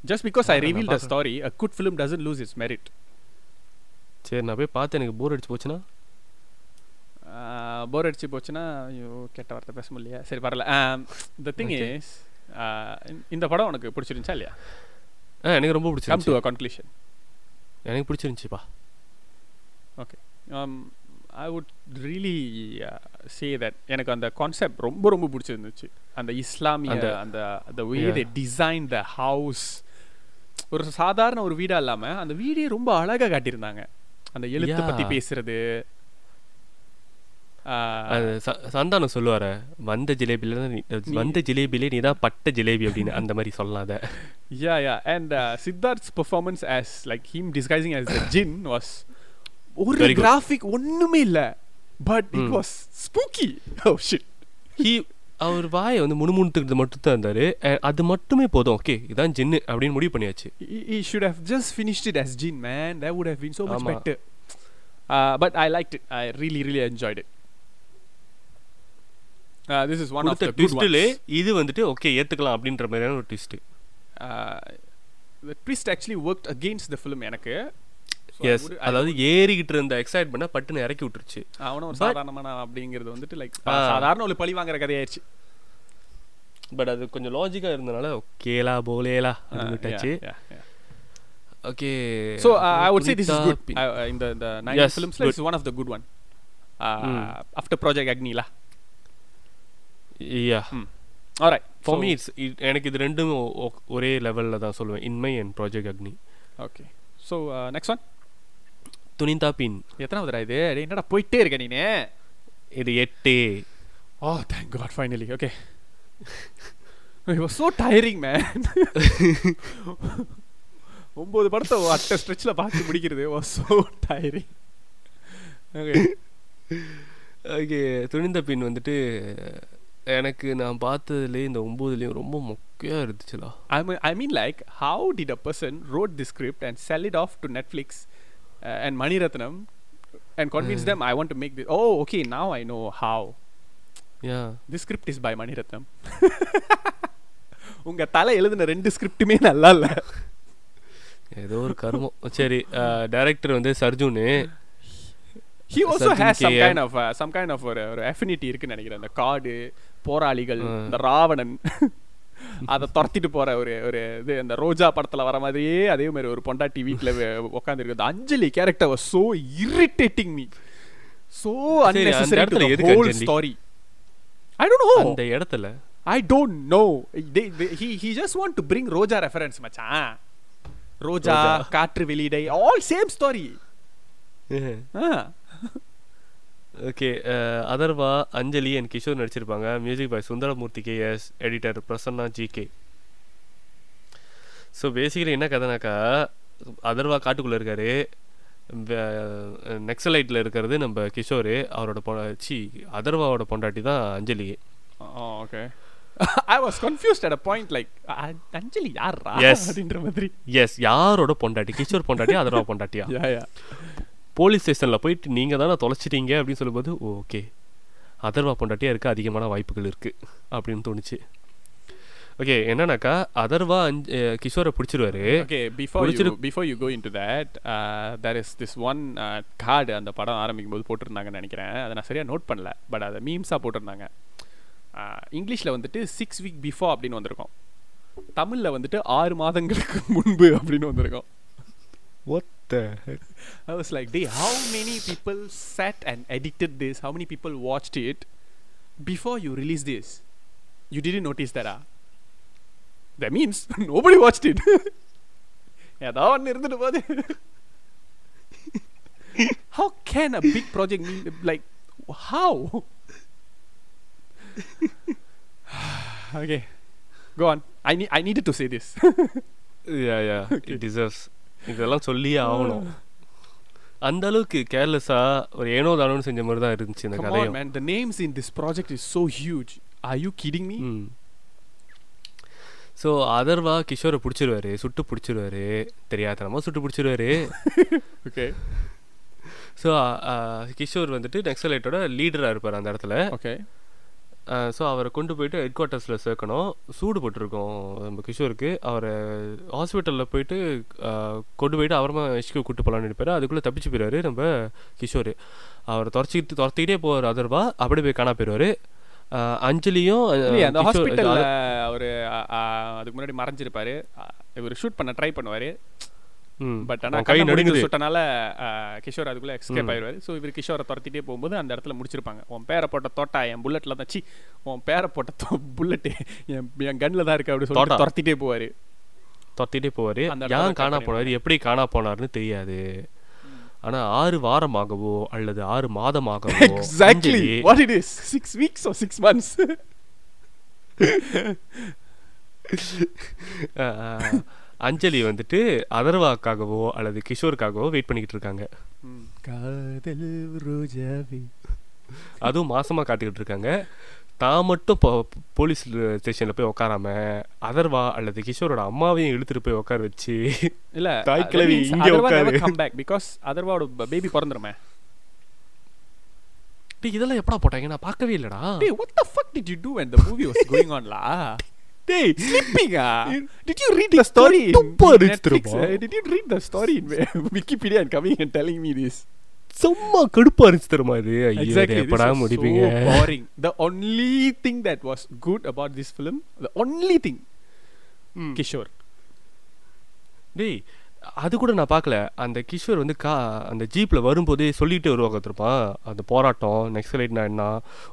Just because I Ah, revealed the நான் story, a good film doesn't lose its merit. சரி நான் போய் பார்த்து எனக்கு போர் அடிச்சு போச்சுன்னா? போர் அடிச்சு போச்சுன்னா ஐயோ கெட்ட வார்த்தை பேச முடியல. சரி பரல த திங். இஸ் இந்த படம் உனக்கு பிடிச்சிருந்துச்சா இல்லையா? எனக்கு ரொம்ப கம் டு பிடிச்சிருந்துச்சு அ கன்க்ளூஷன் எனக்கு பிடிச்சிருந்துச்சிப்பா. I would really say that எனக்கு அந்த கான்செப்ட் ரொம்ப ரொம்ப பிடிச்சிருந்துச்சு. அந்த இஸ்லாமிய அந்த- அந்த வே. தே டிசைன் த ஹவுஸ் ஒரு சாதாரண ஒரு வீடா இல்லாம அந்த வீடே ரொம்ப அழகா காட்டியிருந்தாங்க. அந்த எழுத்து Yeah. பேசுறது. அது சந்தானம் சொல்லுவார வந்த ஜிலேபில வந்த ஜிலேபிலே நீ தான் பட்ட ஜிலேபி அப்படின்னு அந்த மாதிரி yeah yeah. And uh, Siddharth's performance as like him disguising as the jinn was ஒரு. கிராஃபிக் ஒண்ணுமே இல்ல but it Hmm. Was spooky oh shit he அவர் வாயை வந்து முணுமுணுத்துக்கிறது மட்டும் தான் இருந்தாரு அது மட்டுமே போதும் ஓகே இதான் ஜின்னு அப்படின்னு முடிவு பண்ணியாச்சு he, he should have just finished it as Jin, man. That would have been so much ஆமா. better. Uh, but I liked it. I really, really enjoyed it. Uh, this is one of கொடுத்த the good ட்விஸ்டிலே. இது வந்துட்டு okay ஏத்துக்கலாம் அப்படின்ற மாதிரியான ஒரு twist Uh, the twist actually worked against the film எனக்கு yes அதாவது ஏறிக்கிட்டு இருந்த எக்ஸைட்மெண்ட்டை பட்டுன்னு இறக்கி விட்டுருச்சு அவனும் ஒரு சாதாரணமான அப்படிங்கிறது வந்துட்டு லைக். சாதாரண ஒரு பழி வாங்குற கதையாயிருச்சு பட் அது கொஞ்சம் லாஜிக்கா இருந்தனால ஓகேலா போலேலா yeah. Okay So I would say this is good. Punitha in the the nine Yes, films, good. this is one of the good one. Uh, Mm. After Project Agni lah. Yeah right. For me it's எனக்கு இது ரெண்டும் ஒரே லெவலில் தான் சொல்லுவேன் Inmai and project Agni. So uh, next one. Thunintha Pin எத்தனாவதுடா இது? என்னடா போயிட்டே இருக்க நீனு? இது எட்டு. ஓ thank God finally okay was so tiring man. ஒன்பது படத்தை அட்ட ஸ்ட்ரெச்சில் பார்த்து முடிக்கிறது. Was so tiring. Okay. Okay Thunintha Pin வந்துட்டு எனக்கு நான் பார்த்ததுலேயே இந்த ஒம்போதுலேயும் ரொம்ப மொக்கையாக இருந்துச்சுலா I mean like how did a person wrote the script and sell it off to Netflix uh, and Mani Ratnam and convince them I want to make this oh okay now I know how yeah this script is by Mani Ratnam உங்க தலை எழுதின ரெண்டு ஸ்கிரிப்டுமே நல்லா இல்ல ஏதோ ஒரு கருமம் சரி டைரக்டர் வந்து சர்ஜுனு he also Certain has some KM. kind of uh, some kind of ஒரு ஒரு affinity இருக்குன்னு நினைக்கிறேன் அந்த காடு போராளிகள். இந்த ராவணன் அதை துரத்திட்டு போற ஒரு ஒரு இது இந்த ரோஜா படத்துல வர மாதிரியே அதே மாதிரி ஒரு பொண்டாட்டி வீட்டுல உட்காந்துருக்கு அஞ்சலி கேரக்டர் so அந்த unnecessary to இடத்துல the எதுக்கு whole Anjali? story i don't know அந்த இடத்துல know. They, they, he he just want to bring Roja reference, மச்சான். Roja Roja. Kaatru Veliyidai all same story. Okay Atharvaa Anjali and Kishore நடிச்சிருப்பாங்க. Music by Sundaramurthy KS editor Prasanna GK so basically என்ன கதைனாக்கா அதர்வா காட்டுக்குள்ளே இருக்காரு. நெக்ஸலைட்டில் இருக்கிறது நம்ம கிஷோர் அவரோட பொ சி அதர்வாவோட பொண்டாட்டி தான் அஞ்சலி. Oh, okay. I was confused at a point like "அ- அஞ்சலி யாரா Yes. அப்படின்ற மாதிரி. எஸ் யாரோட பொண்டாட்டி? கிஷோர் பொண்டாட்டியா அதர்வா பொண்டாட்டியா? போலீஸ் ஸ்டேஷனில் போயிட்டு நீங்கள் தானே தொலைச்சிட்டீங்க அப்படின்னு சொல்லும்போது ஓகே அதர்வா பொண்டாட்டியாக இருக்க அதிகமான வாய்ப்புகள் இருக்குது அப்படின்னு தோணுச்சு. ஓகே என்னன்னாக்கா அதர்வா அஞ்சு கிஷோரை பிடிச்சிருவாரு. Okay before you முடிச்சிரு- before you go into that uh, there is this one uh, card அந்த படம் ஆரம்பிக்கும் போது போட்டிருந்தாங்கன்னு நினைக்கிறேன். அதை நான் சரியா நோட் பண்ணல பட் அதை மீம்ஸாக போட்டிருந்தாங்க. இங்கிலீஷில் வந்துட்டு சிக்ஸ் வீக் பிஃபோர் அப்படின்னு வந்திருக்கும். தமிழில் வந்துட்டு ஆறு மாதங்களுக்கு முன்பு அப்படின்னு வந்திருக்கும். ஒத்த I was like, "Dey, how many people sat and edited this? How many people watched it before you released this? You didn't notice that, ah? That means nobody watched it. ஏதோ ஒன்று இருந்துட்டு போகுது how can a big project mean like how okay go on i need i needed to say this yeah yeah it deserves இதெல்லாம் சொல்லியே ஆகணும். அந்த அளவுக்கு கேர்லெஸ்ஸாக ஒரு ஏனோ தானோன்னு செஞ்ச மாதிரி தான் இருந்துச்சு இந்த கதையும். the names in this project is so huge. Are you kidding me? ம். ஸோ அதர்வா கிஷோரை பிடிச்சிருவாரு சுட்டு பிடிச்சிருவாரு. தெரியாதனமா சுட்டு பிடிச்சிருவாரு. Okay. ஸோ கிஷோர் வந்துட்டு நெக்ஸலைட்டோட லீடராக இருப்பார் அந்த இடத்துல. Okay. ஸோ அவரை கொண்டு போயிட்டு ஹெட் குவார்ட்டர்ஸில் சேர்க்கணும். சூடு போட்டிருக்கோம் நம்ம கிஷோருக்கு. அவரை ஹாஸ்பிட்டலில் போயிட்டு கொண்டு போயிட்டு அப்புறமா ஹெச்க்கு கூட்டு போகலான்னு நினைப்பாரு. அதுக்குள்ளே தப்பிச்சு போயிடுவாரு நம்ம கிஷோர். அவரை துரச்சிக்கிட்டு துரத்திக்கிட்டே போவார் அதர்வா அப்படியே போய் காணா போயிடுவார். அஞ்சலியும் அந்த ஹாஸ்பிட்டல்ல அவரு அதுக்கு முன்னாடி மறைஞ்சிருப்பாரு. இவர் ஷூட் பண்ண ட்ரை பண்ணுவாரு. பட் ஆனா அவன் கை நடுங்குது. சுட்டனால கிஷோர் அதுக்குள்ள எஸ்கேப். ஆயிடுவாரு ஸோ இவர் கிஷோரை துரத்திட்டே போகும்போது அந்த இடத்துல முடிச்சிருப்பாங்க. உன் பேரை போட்ட தோட்டா என் புல்லட்ல தான். சி உன் பேரை போட்ட புல்லட்டு என் என் கன்ல தான் இருக்கு அப்படி சொல்லிட்டு தோட்டா. துரத்திட்டே போவாரு. துரத்திட்டே போவார். ஏன் காணா போனார்? எப்படி காணா போனார்னு தெரியாது. ஆனா ஆறு வாரமாகவோ அல்லது ஆறு மாதமாகவோ exactly what it is six weeks or six months Anjali வந்துட்டு அதர்வாக்காகவோ அல்லது கிஷோருக்காகவோ வெயிட் பண்ணிக்கிட்டு இருக்காங்க. காதல் ரோஜாவே. அதுவும் மாசமா காத்துக்கிட்டு இருக்காங்க. தான் மட்டும் போலீஸ் ஸ்டேஷன்ல போய் உட்காராம அதர்வா அல்லது கிஷோரோட அம்மாவையும் இழுத்துட்டு போய் உட்கார வச்சு இல்ல தாய் கிழவி இங்க உட்காரு. கம் பேக் பிகாஸ் அதர்வாவோட பேபி பிறந்துருமே. இதெல்லாம் எப்படா போட்டாங்க? நான் பார்க்கவே இல்லடா. Hey, what the fuck did you do when the movie was going டேய் Sleeping, ah? Did you read the story துப்பா இருந்துச்சு eh? Did you read the story in Wikipedia and coming and telling me this? சும்மா கடுப்பா இருந்துச்சு தெரியுமா இது This எப்படா முடிப்பீங்க so boring. The only thing that was good about this film, the only thing, ம். Kishore. டேய் அது கூட நான் பார்க்கல அந்த கிஷோர் வந்து கா அந்த ஜீப்ல வரும்போதே சொல்லிட்டு வருவாங்க திருப்பான் அந்த போராட்டம் நெக்ஸலைட்னா என்ன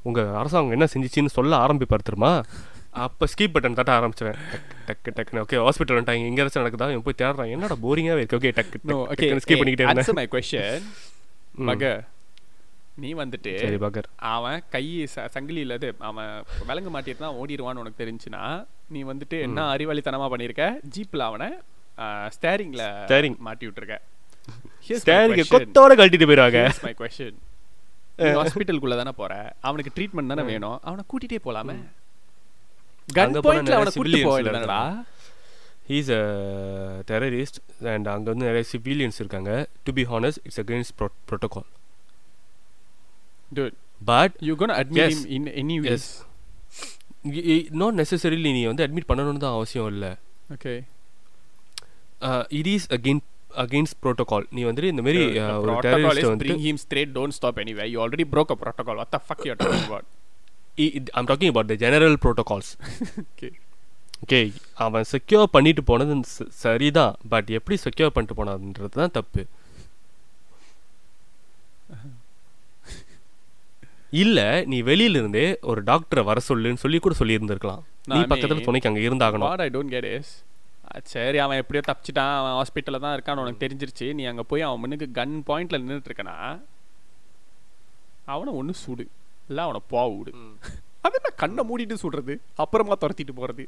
உங்க அரசாங்கம் என்ன செஞ்சுச்சின்னு சொல்ல ஆரம்பிப்பார் தெரியுமா அப்போ ஸ்கீப் பட்டன் தட்ட ஆரம்பிச்சுவேன். டக்கு டக்கு டக்குன்னு. ஓகே ஹாஸ்பிட்டல் வந்துட்டாங்க இங்கே ஏதாச்சும் நடக்குதா? இவன் போய் தேடுறான். என்னடா போரிங்காகவே இருக்கு. ஓகே டக்கு okay. ஸ்கீப் பண்ணிக்கிட்டே இருந்தேன். ம். மக நீ வந்துட்டு சரி பகர். அவன் கை ச- சங்கிலியில இது அவன் விலங்கு மாட்டிட்டு தான் ஓடிடுவான்னு உனக்கு தெரிஞ்சுன்னா நீ வந்துட்டு என்ன அறிவாளித்தனமா பண்ணிருக்க? ஜீப்ல அவனை ஸ்டேரிங்ல Steering. மாட்டி விட்டுருக்க. ஸ்டேரிங்க. கொத்தோட கழட்டிட்டு போயிடுவாங்க. Question. நீ ஹாஸ்பிட்டலுக்குள்ள தானே போற? அவனுக்கு ட்ரீட்மெண்ட் தானே வேணும். அவனை கூட்டிட்டே போலாமே. கன் பாயிண்ட்ல அவனை ல வேண்டியதானடா ஹீஸ் அ டெரரிஸ்ட் அண்ட் அங்கே வந்து நிறைய சிவிலியன்ஸ் இருக்காங்க. To be honest it's against protocol dude but you gonna admit Yes. him in any ways yes not necessarily நீ வந்து அட்மிட் பண்ணணும்னு தான் அவசியம் இல்லை. Okay. It is again against protocol நீ வந்துட்டு இந்த மாதிரி uh, ஒரு டெரரிஸ்ட் is வந்துட்டு bring him straight don't stop anywhere you already broke a protocol. What the fuck you're talking about the general protocols okay. Okay அவன் secure பண்ணிட்டு போனது சரிதான் பட் எப்படி செக்யூர் பண்ணிட்டு போனான்றது தான் தப்பு. இல்ல நீ வெளியில இருந்தே ஒரு டாக்டரை வர சொல்லுன்னு சொல்லி கூட சொல்லி இருந்திருக்கலாம் நீ பக்கத்துல துணைக்கு அங்க இருந்தாகணும். ஐ டோன்ட் கெட் இஸ் சரி அவன் எப்படியோ தப்பிச்சிட்டான் அவன் ஹாஸ்பிட்டலில் தான் இருக்கான்னு உனக்கு தெரிஞ்சிருச்சு நீ அங்கே போய் அவன் முன்னுக்கு கன் பாயிண்ட்ல நின்றுட்டு இருக்கனா அவனை ஒன்று சுடு. இல்லை அவனை போ விடு. அது என்ன கண்ணை மூடிட்டு சுடுறது அப்புறமா துரத்திட்டு போறது.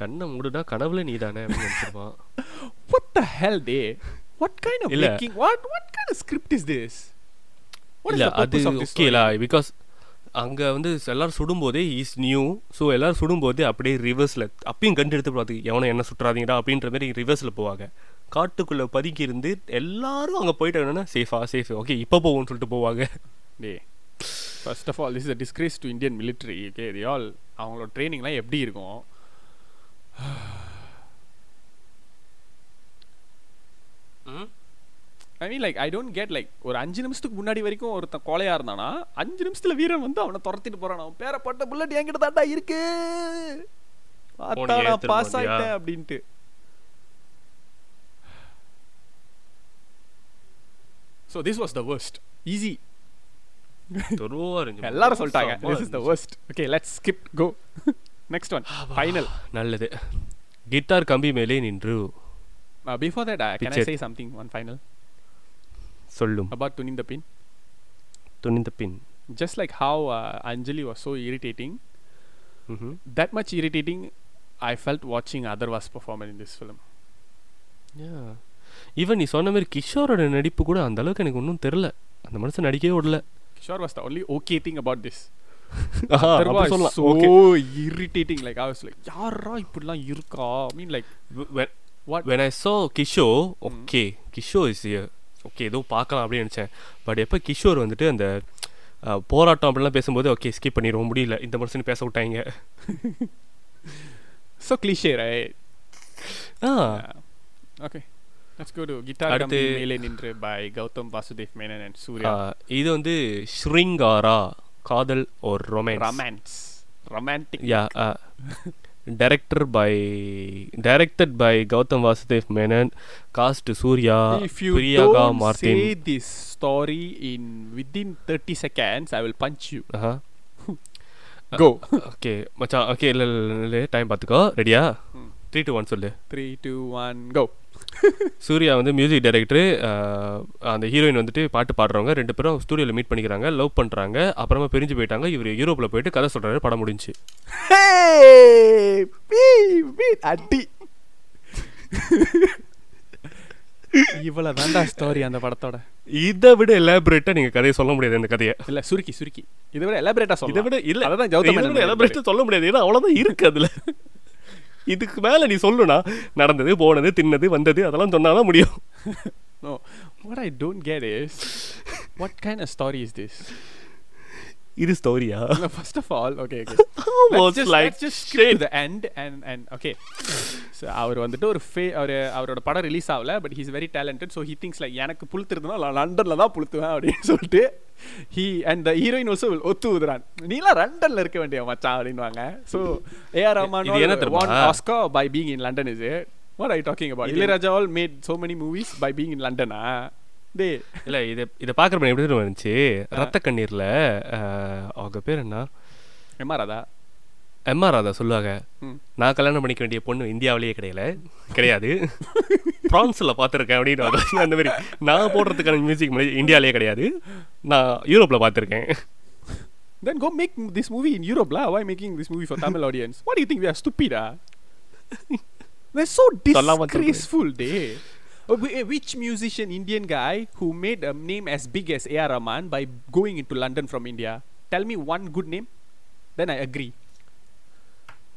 கண்ணை மூடுடா கனவுல நீ தானே what the hell day? What kind of இல்ல. making what what kind of script is this? What is இல்ல அது ஓகேலா? பிகாஸ் அங்க வந்து எல்லாரும் சுடும்போதே இஸ் நியூ ஸோ எல்லாரும் சுடும்போது அப்படியே ரிவர்ஸ்ல அப்பயும் கண்டு எடுத்து பார்த்து எவனை என்ன சுட்டுறாதீங்கடா? அப்படின்ற மாதிரி ரிவர்ஸ்ல போவாங்க. காட்டுக்குள்ள பதுக்கி இருந்து எல்லாரும் அங்க போயிட்டாங்கன்னா சேஃபா சேஃப். ஓகே இப்போ போவோம்னு சொல்லிட்டு போவாங்க. டேய் first of all this is a disgrace to Indian military okay they all அவங்களோட ட்ரைனிங்லாம் எப்படி இருக்கும்? I mean like I don't get like ஒரு அஞ்சு நிமிஷத்துக்கு முன்னாடி வரைக்கும் ஒருத்தன் கொலையா இருந்தானா அஞ்சு நிமிஷத்துல வீரன் வந்து அவனை துரத்திட்டு போறான். அவன் பேர பட்ட புல்லட் என்கிட்ட தாண்டா இருக்கு. பார்த்தா நான் பாஸ்? ஆயிட்டேன் அப்படின்ட்டு. So this was the worst. Easy Dhruva இருந்துச்சு எல்லாரும் சொல்லிட்டாங்க. This is the okay let's skip go next one final நல்லது. கிட்டார் கம்பி மேலே நின்று. Before that can I. Say something one final சொல்லும். About Thunintha Pin Thunintha Pin like how uh, Anjali was so irritating, ம்ஹும். that much irritating I felt watching Atharva's performance in this film. Even நீ சொன்ன மாதிரி கிஷோரோட நடிப்பு கூட அந்த அளவுக்கு எனக்கு ஒன்றும் தெரில. அந்த மனுஷன் நடிக்கவே விடல Kishore was the only okay thing about this. so okay irritating. Like I was like, யாரா இப்படிலாம் இருக்கா? I mean like what? When I saw Kishore okay Kishore is okay ஏதோ பார்க்கலாம் அப்படின்னு நினச்சேன் பட் எப்போ கிஷோர் வந்துட்டு அந்த போராட்டம் அப்படிலாம் பேசும்போது ஓகே ஸ்கிப் பண்ணிடுவோம் முடியல இந்த மனுஷன் பேச விட்டாங்க So cliche, right? Ah Yeah. Let's go to Guitar அடுத்து- Nindre by Gautam Vasudev Menon and Surya. ஆ, இது வந்து ஸ்ருங்காரா காதல் ஒரு romance Romance. Romantic. Yeah director by directed by Gautham Vasudev Menon cast Suriya Prayaga Martin this story in within 30 seconds, I will punch you. ஆஹா Go. Okay மச்சான் okay இல்லை இல்லை time பார்த்துக்கோ ரெடியா. த்ரீ டூ ஒன் சொல்லு Three, two, one, go. Suriya வந்து music director அந்த heroine வந்துட்டு பாட்டு பாடுறவங்க ரெண்டு பேரும் ஸ்டூடியோவில் மீட் பண்ணிக்கிறாங்க லவ் பண்ணுறாங்க அப்புறமா பிரிஞ்சு போயிட்டாங்க. இவர் யூரோப்பில் போயிட்டு கதை சொல்கிறாரு படம் முடிஞ்சு. Hey! Beep, beep, அடி. இவ்வளவு தாண்டா ஸ்டோரி அந்த படத்தோட. இதை விட எலாபரேட்டாக நீங்கள் கதையை சொல்ல முடியாது இந்த கதையை. இல்ல சுருக்கி சுருக்கி. இதை விட எலாபரேட்டா இதை சொல்ல விட இல்லை. அதான் இதை மேனன் எலாபரேட்டாக சொல்ல முடியாது. ஏன்னா அவ்வளோதான் இருக்கு அதில். இதுக்கு மேலே நீ சொல்லுனா நடந்தது போனது தின்னது வந்தது அதெல்லாம் சொன்னால் தான் முடியும் No, what I don't get is what kind of story is this? இது ஸ்டோரியா. Almost let's just, like let's just skip to the end and and okay. So அவர் வந்துட்டு ஒரு ஃபே அவர் அவரோட படம் ரிலீஸ் ஆகல but he's very talented so he thinks like எனக்கு புளுத்துறதுனா நான் லண்டனில் தான் புளுத்துவேன் அப்படின்னு சொல்லிட்டு he and the heroine also ஒத்து ஊதுறான். நீலாம் லண்டனில் இருக்க வேண்டிய மச்சான் அப்படின்வாங்க so AR Rahman? Won Oscar by being in London is what I talking about Ilaiyaraaja all made so many movies by being in லண்டனா டே இல்லை இதை இதை பார்க்குறப்ப எப்படி தெரியுமா இருந்துச்சு? ரத்த கண்ணீரில் அவங்க பேர் என்ன? எம்ஆர் ராதா. எம்ஆர் ராதா சொல்லுவாங்க. நான் கல்யாணம் பண்ணிக்க வேண்டிய பொண்ணு இந்தியாவிலேயே கிடையல. கிடையாது. பிரான்ஸில் பார்த்துருக்கேன் அப்படின்னு அந்த மாதிரி. நான் போடுறதுக்கான மியூசிக் இந்தியாவிலேயே கிடையாது. நான் யூரோப்பில் பார்த்துருக்கேன். Then go make this movie in Europe, lah. Why making this movie for Tamil audience? What do you think we are stupid, ah? We're so disgraceful, day. Uh, whi- uh, Which musician, Indian guy, who made a name as big as A.R. Rahman by going into London from India? Tell me one good name. Then I agree.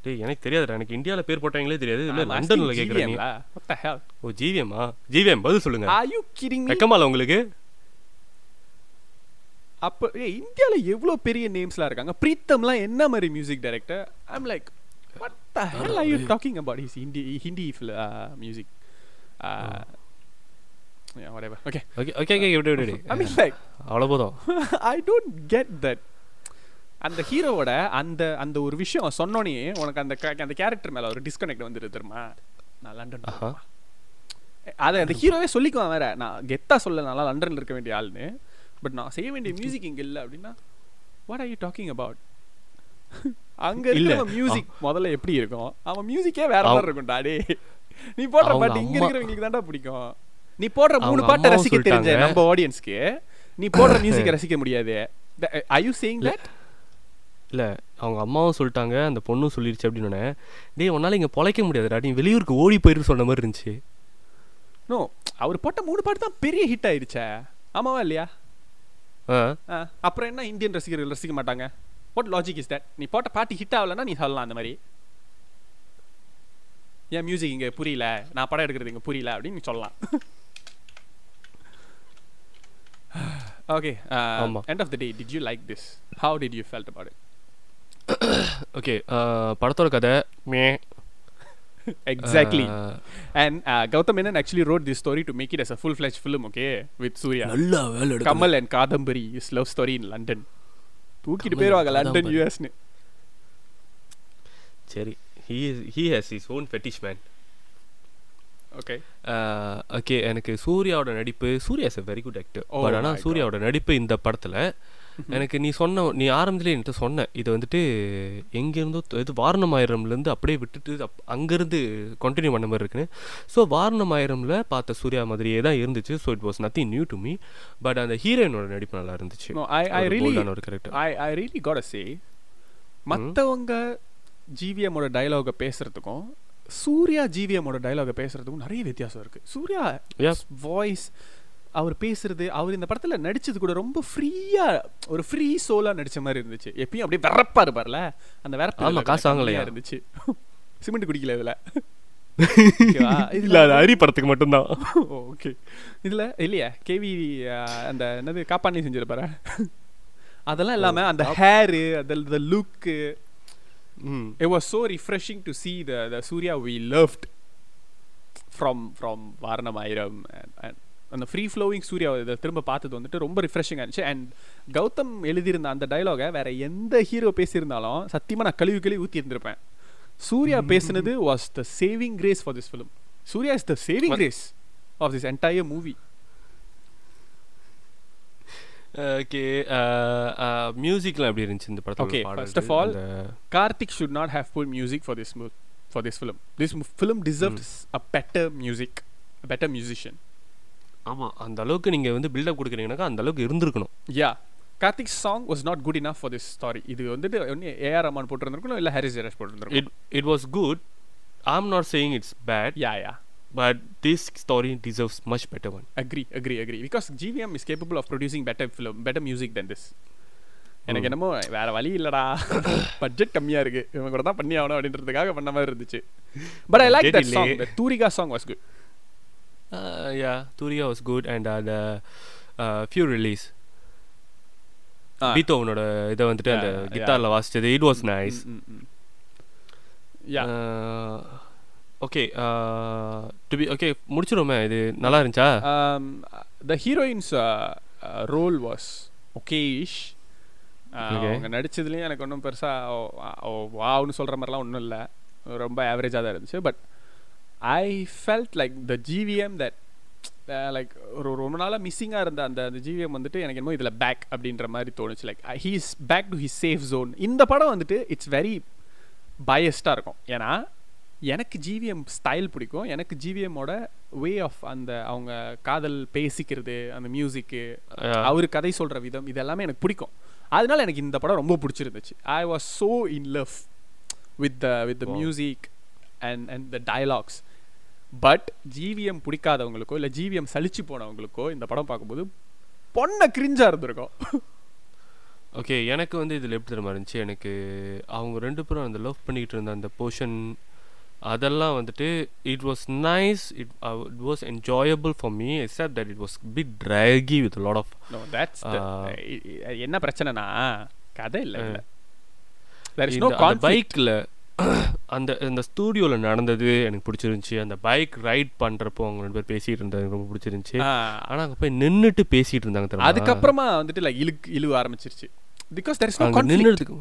டேய் எனக்கு தெரியாதுடா எனக்கு இந்தியாவில் பேர் போட்டவங்களே தெரியாது இல்லை I'm asking லண்டனில் கேட்குறேன் GVM, நீ lah. What the hell? Oh ஜிவிஎம்மா ஜிவிஎம் பதில் சொல்லுங்க Are you kidding me? வெக்கமால உங்களுக்கு அப்போ ஏய் இந்தியாவில் எவ்வளோ பெரிய நேம்ஸ்லாம் இருக்காங்க பிரீத்தம்லாம் என்ன மாதிரி music director I'm like what the hell are you talking about his Hindi Hindi music whatever. Okay. Okay okay okay விடு விடு, i mean like அவ்வளோ போதும் i don't get that. அந்த ஹீரோவோட அந்த அந்த ஒரு விஷயம் சொன்னோனே உனக்கு அந்த க- அந்த கேரக்டர் மேல ஒரு டிஸ்கனெக்ட் வந்துருது தெரியுமா நான் லண்டன் ஆஹா அதை அந்த ஹீரோவே சொல்லிக்குவான் வேற நான் கெத்தா சொல்ல நல்லா லண்டன்ல இருக்க வேண்டிய ஆள்னு பட் நான் செய்ய வேண்டிய மியூசிக் இங்க இல்ல அப்படின்னா what are you talking about அங்க இல்ல. இருக்கிற மியூசிக் முதல்ல எப்படி இருக்கும் அவன் மியூசிக்கே வேற அவ- மாதிரி இருக்கும்டா டேய் நீ போடுற அவங்க பாட்டு இங்க அம்மா- இருக்கிறவங்களுக்கு தான்டா பிடிக்கும் நீ போடுற மூணு பாட்டை ரசிக்க தெரிஞ்ச. நம்ம ஆடியன்ஸ்க்கு நீ போடுற மியூசிக்கை ரசிக்க முடியாது. ஐ யூ சேயிங் தட் இல்லை அவங்க அம்மாவும் சொல்லிட்டாங்க அந்த பொண்ணும் சொல்லிருச்சு அப்படின்னு டேய் உன்னால இங்கே பொழைக்க முடியாதுடா நீ வெளியூருக்கு ஓடி போயிரு சொன்ன மாதிரி இருந்துச்சு. நோ அவர் போட்ட மூணு பாட்டு தான் பெரிய ஹிட் ஆயிருச்சே. ஆமாவா இல்லையா? அப்புறம் என்ன இந்தியன் ரசிகர்கள் ரசிக்க மாட்டாங்க? வாட் லாஜிக் இஸ் தட் நீ போட்ட பாட்டு ஹிட் ஆகலன்னா நீ சொல்லலாம் அந்த மாதிரி. ஏன் மியூசிக் இங்க புரியல நான் படம் எடுக்கிறது இங்க புரியல அப்படின்னு நீ சொல்லலாம். ஓகே ஆமா. End of the day did you like this how did you felt about it okay படத்தோட கதை மே. Exactly ah, and Gautham Menon actually wrote this story to make it as a full fledge film okay with Suriya நல்லா வேலை எடுக்கணும். Kamal and Kadambari is love story in London தூக்கிட்டு கமல் போயிருவாங்க and London Kadambari. யூஎஸ்னு சரி he he has is own fetish man okay okay எனக்கு சூர்யாவோட நடிப்பு Suriya is very good actor but ஆனால். சூர்யாவோட நடிப்பு இந்த படத்தில் எனக்கு நீ சொன்ன நீ ஆரம்பத்திலே என்கிட்ட சொன்ன இது வந்துட்டு எங்கேருந்தோ இது வாரணமாயிரம்லேருந்து அப்படியே விட்டுட்டு அப் அங்கேருந்து கண்டினியூ பண்ண மாதிரி இருக்குன்னு. ஸோ வாரணமாயிரமில் பார்த்த சூர்யா மாதிரியே தான் இருந்துச்சு. So it was nothing new to me but அந்த ஹீரோயினோட நடிப்பு நல்லா இருந்துச்சு. No, I, I ஒரு கேரக்டர் I, I really gotta say, மற்றவங்க ஜிவிஎம்மோட டயலாக பேசுறதுக்கும் சூர்யா ஜிவிஎம்மோட டயலாக பேசுறதுக்கும் நிறைய வித்தியாசம் இருக்கு. சூர்யா. வாய்ஸ் அவர் பேசுறது அவர் இந்த படத்துல நடிச்சது கூட ரொம்ப ஃப்ரீயா ஒரு ஃப்ரீ சோலா நடிச்ச மாதிரி இருந்துச்சு. எப்பயும் அப்படியே வெறப்பா இருப்பார்ல? அந்த வெறப்பு காசு வாங்கலையா? இருந்துச்சு. சிமெண்ட் குடிக்கல இதுல. இல்லை அது ஹரி படத்துக்கு மட்டும்தான். ஓகே. இதுல இல்லையா கேவி அந்த என்னது காப்பாண்ணி செஞ்சிருப்பாரு? அதெல்லாம் இல்லாம அந்த ஹேரு அந்த லுக்கு ம் it was so refreshing to see the the Surya we loved from from Vaaranamaayiram and, and அந்த ஃப்ரீ ஃப்ளோவிங் சூர்யா இதை திரும்ப பார்த்தது வந்துட்டு ரொம்ப ரிஃப்ரெஷிங்காக இருந்துச்சு. அண்ட் கௌதம் எழுதியிருந்த அந்த டயலாகை வேற எந்த ஹீரோ பேசியிருந்தாலும் சத்தியமாக நான் கழுவி கழுவி ஊற்றி இருந்திருப்பேன். சூர்யா பேசுனது was the saving grace for this film Suriya is the saving grace of this entire movie okay மியூசிக்லாம் எப்படி இருந்துச்சு இந்த படத்தோட Okay, பாடல்கள்? first of all, அந்த- Karthik should not have put music for this mo- for this film. This m- film deserves a better music, a better musician. ஆமா அந்த அளவுக்கு நீங்க வந்து பில்டப் கொடுக்குறீங்கன்னாக்கா அந்த அளவுக்கு இருந்திருக்கணும் Yeah, Karthik's song was not good enough for this story. இது வந்துட்டு ஒன்று ஏஆர் ரஹ்மான் போட்டிருந்திருக்கணும் இல்லை Harris Jayaraj போட்டிருந்திருக்கும் it it was good I am not saying it's bad yeah yeah but this story deserves much better one agree agree agree because GVM is capable of producing better film better music then this எனக்கு Hmm. என்னமோ வேற வழி இல்லடா. Budget கம்மியா இருக்கு. இவன் கூட தான் பண்ணி ஆகணும் அப்படின்றதுக்காக பண்ண மாதிரி இருந்துச்சு. But I like Budget that song இல்லையே. The Thooriga song was good yeah Thooriya was good and அந்த ஃபியூ ரிலீஸ் பீத்தோவனோட இதை வந்துட்டு அந்த Yeah, yeah. கிட்டாரில் வாசிச்சது it was nice yeah okay to be okay முடிச்சிருவோமே இது நல்லா இருந்துச்சா? The heroine's uh, uh, role was okayish Uh, Okay. அவங்க நடிச்சதுலேயும் எனக்கு ஒன்றும் பெருசாக வாவ்னு சொல்கிற மாதிரிலாம் ஒன்றும் இல்லை. ரொம்ப ஆவரேஜாக தான் இருந்துச்சு. But I felt like the GVM that like ஒரு ரொம்ப நாளாக மிஸ்ஸிங்காக இருந்த அந்த அந்த ஜிவிஎம் வந்துட்டு எனக்கு என்னமோ இதில் பேக் அப்படின்ற மாதிரி தோணுச்சு. Like he is back to his safe zone இந்த படம் வந்துட்டு இட்ஸ் வெரி பயஸ்டாக இருக்கும். ஏன்னா எனக்கு ஜிவிஎம் ஸ்டைல் பிடிக்கும். எனக்கு ஜிவிஎம்மோட வே ஆஃப் அந்த அவங்க காதல் பேசிக்கிறது அந்த மியூசிக்கு அவர் கதை சொல்கிற விதம் இது எல்லாமே எனக்கு பிடிக்கும். அதனால எனக்கு இந்த படம் ரொம்ப பிடிச்சிருந்துச்சு. I was so in love with the with the. Music and and the dialogues but GVM பிடிக்காதவங்களுக்கோ இல்லை ஜிவிஎம் சலிச்சு போனவங்களுக்கோ இந்த படம் பார்க்கும்போது பொண்ணை கிரிஞ்சாக இருந்திருக்கும். ஓகே எனக்கு வந்து இதில் எப்படி தெரியுமா இருந்துச்சு? எனக்கு அவங்க ரெண்டு பேரும் அந்த லவ் பண்ணிக்கிட்டு இருந்த அந்த போர்ஷன் அதெல்லாம் வந்துட்டு it was nice it it was enjoyable for me except that it was bit draggy with lot of that's. என்ன பிரச்சனைனா கதை இல்லை இல்லை இந்த பைக்கில் அந்த அந்த ஸ்டூடியோவில் நடந்தது எனக்கு பிடிச்சிருந்துச்சி. அந்த பைக் ரைட் பண்ணுறப்போ அவங்க ரெண்டு பேர் பேசிகிட்டு இருந்தது எனக்கு ரொம்ப பிடிச்சிருந்துச்சி. ஆனால் அங்கே போய் நின்றுட்டு பேசிகிட்டு இருந்தாங்க தெரியுமா? அதுக்கப்புறமா வந்துட்டு லைக் இழுக்கு இழுவ ஆரம்பிச்சிருச்சு. பிகாஸ் தெர் இஸ் நோ அங்கே கான்ஃபிளிக் நின்னதுக்கு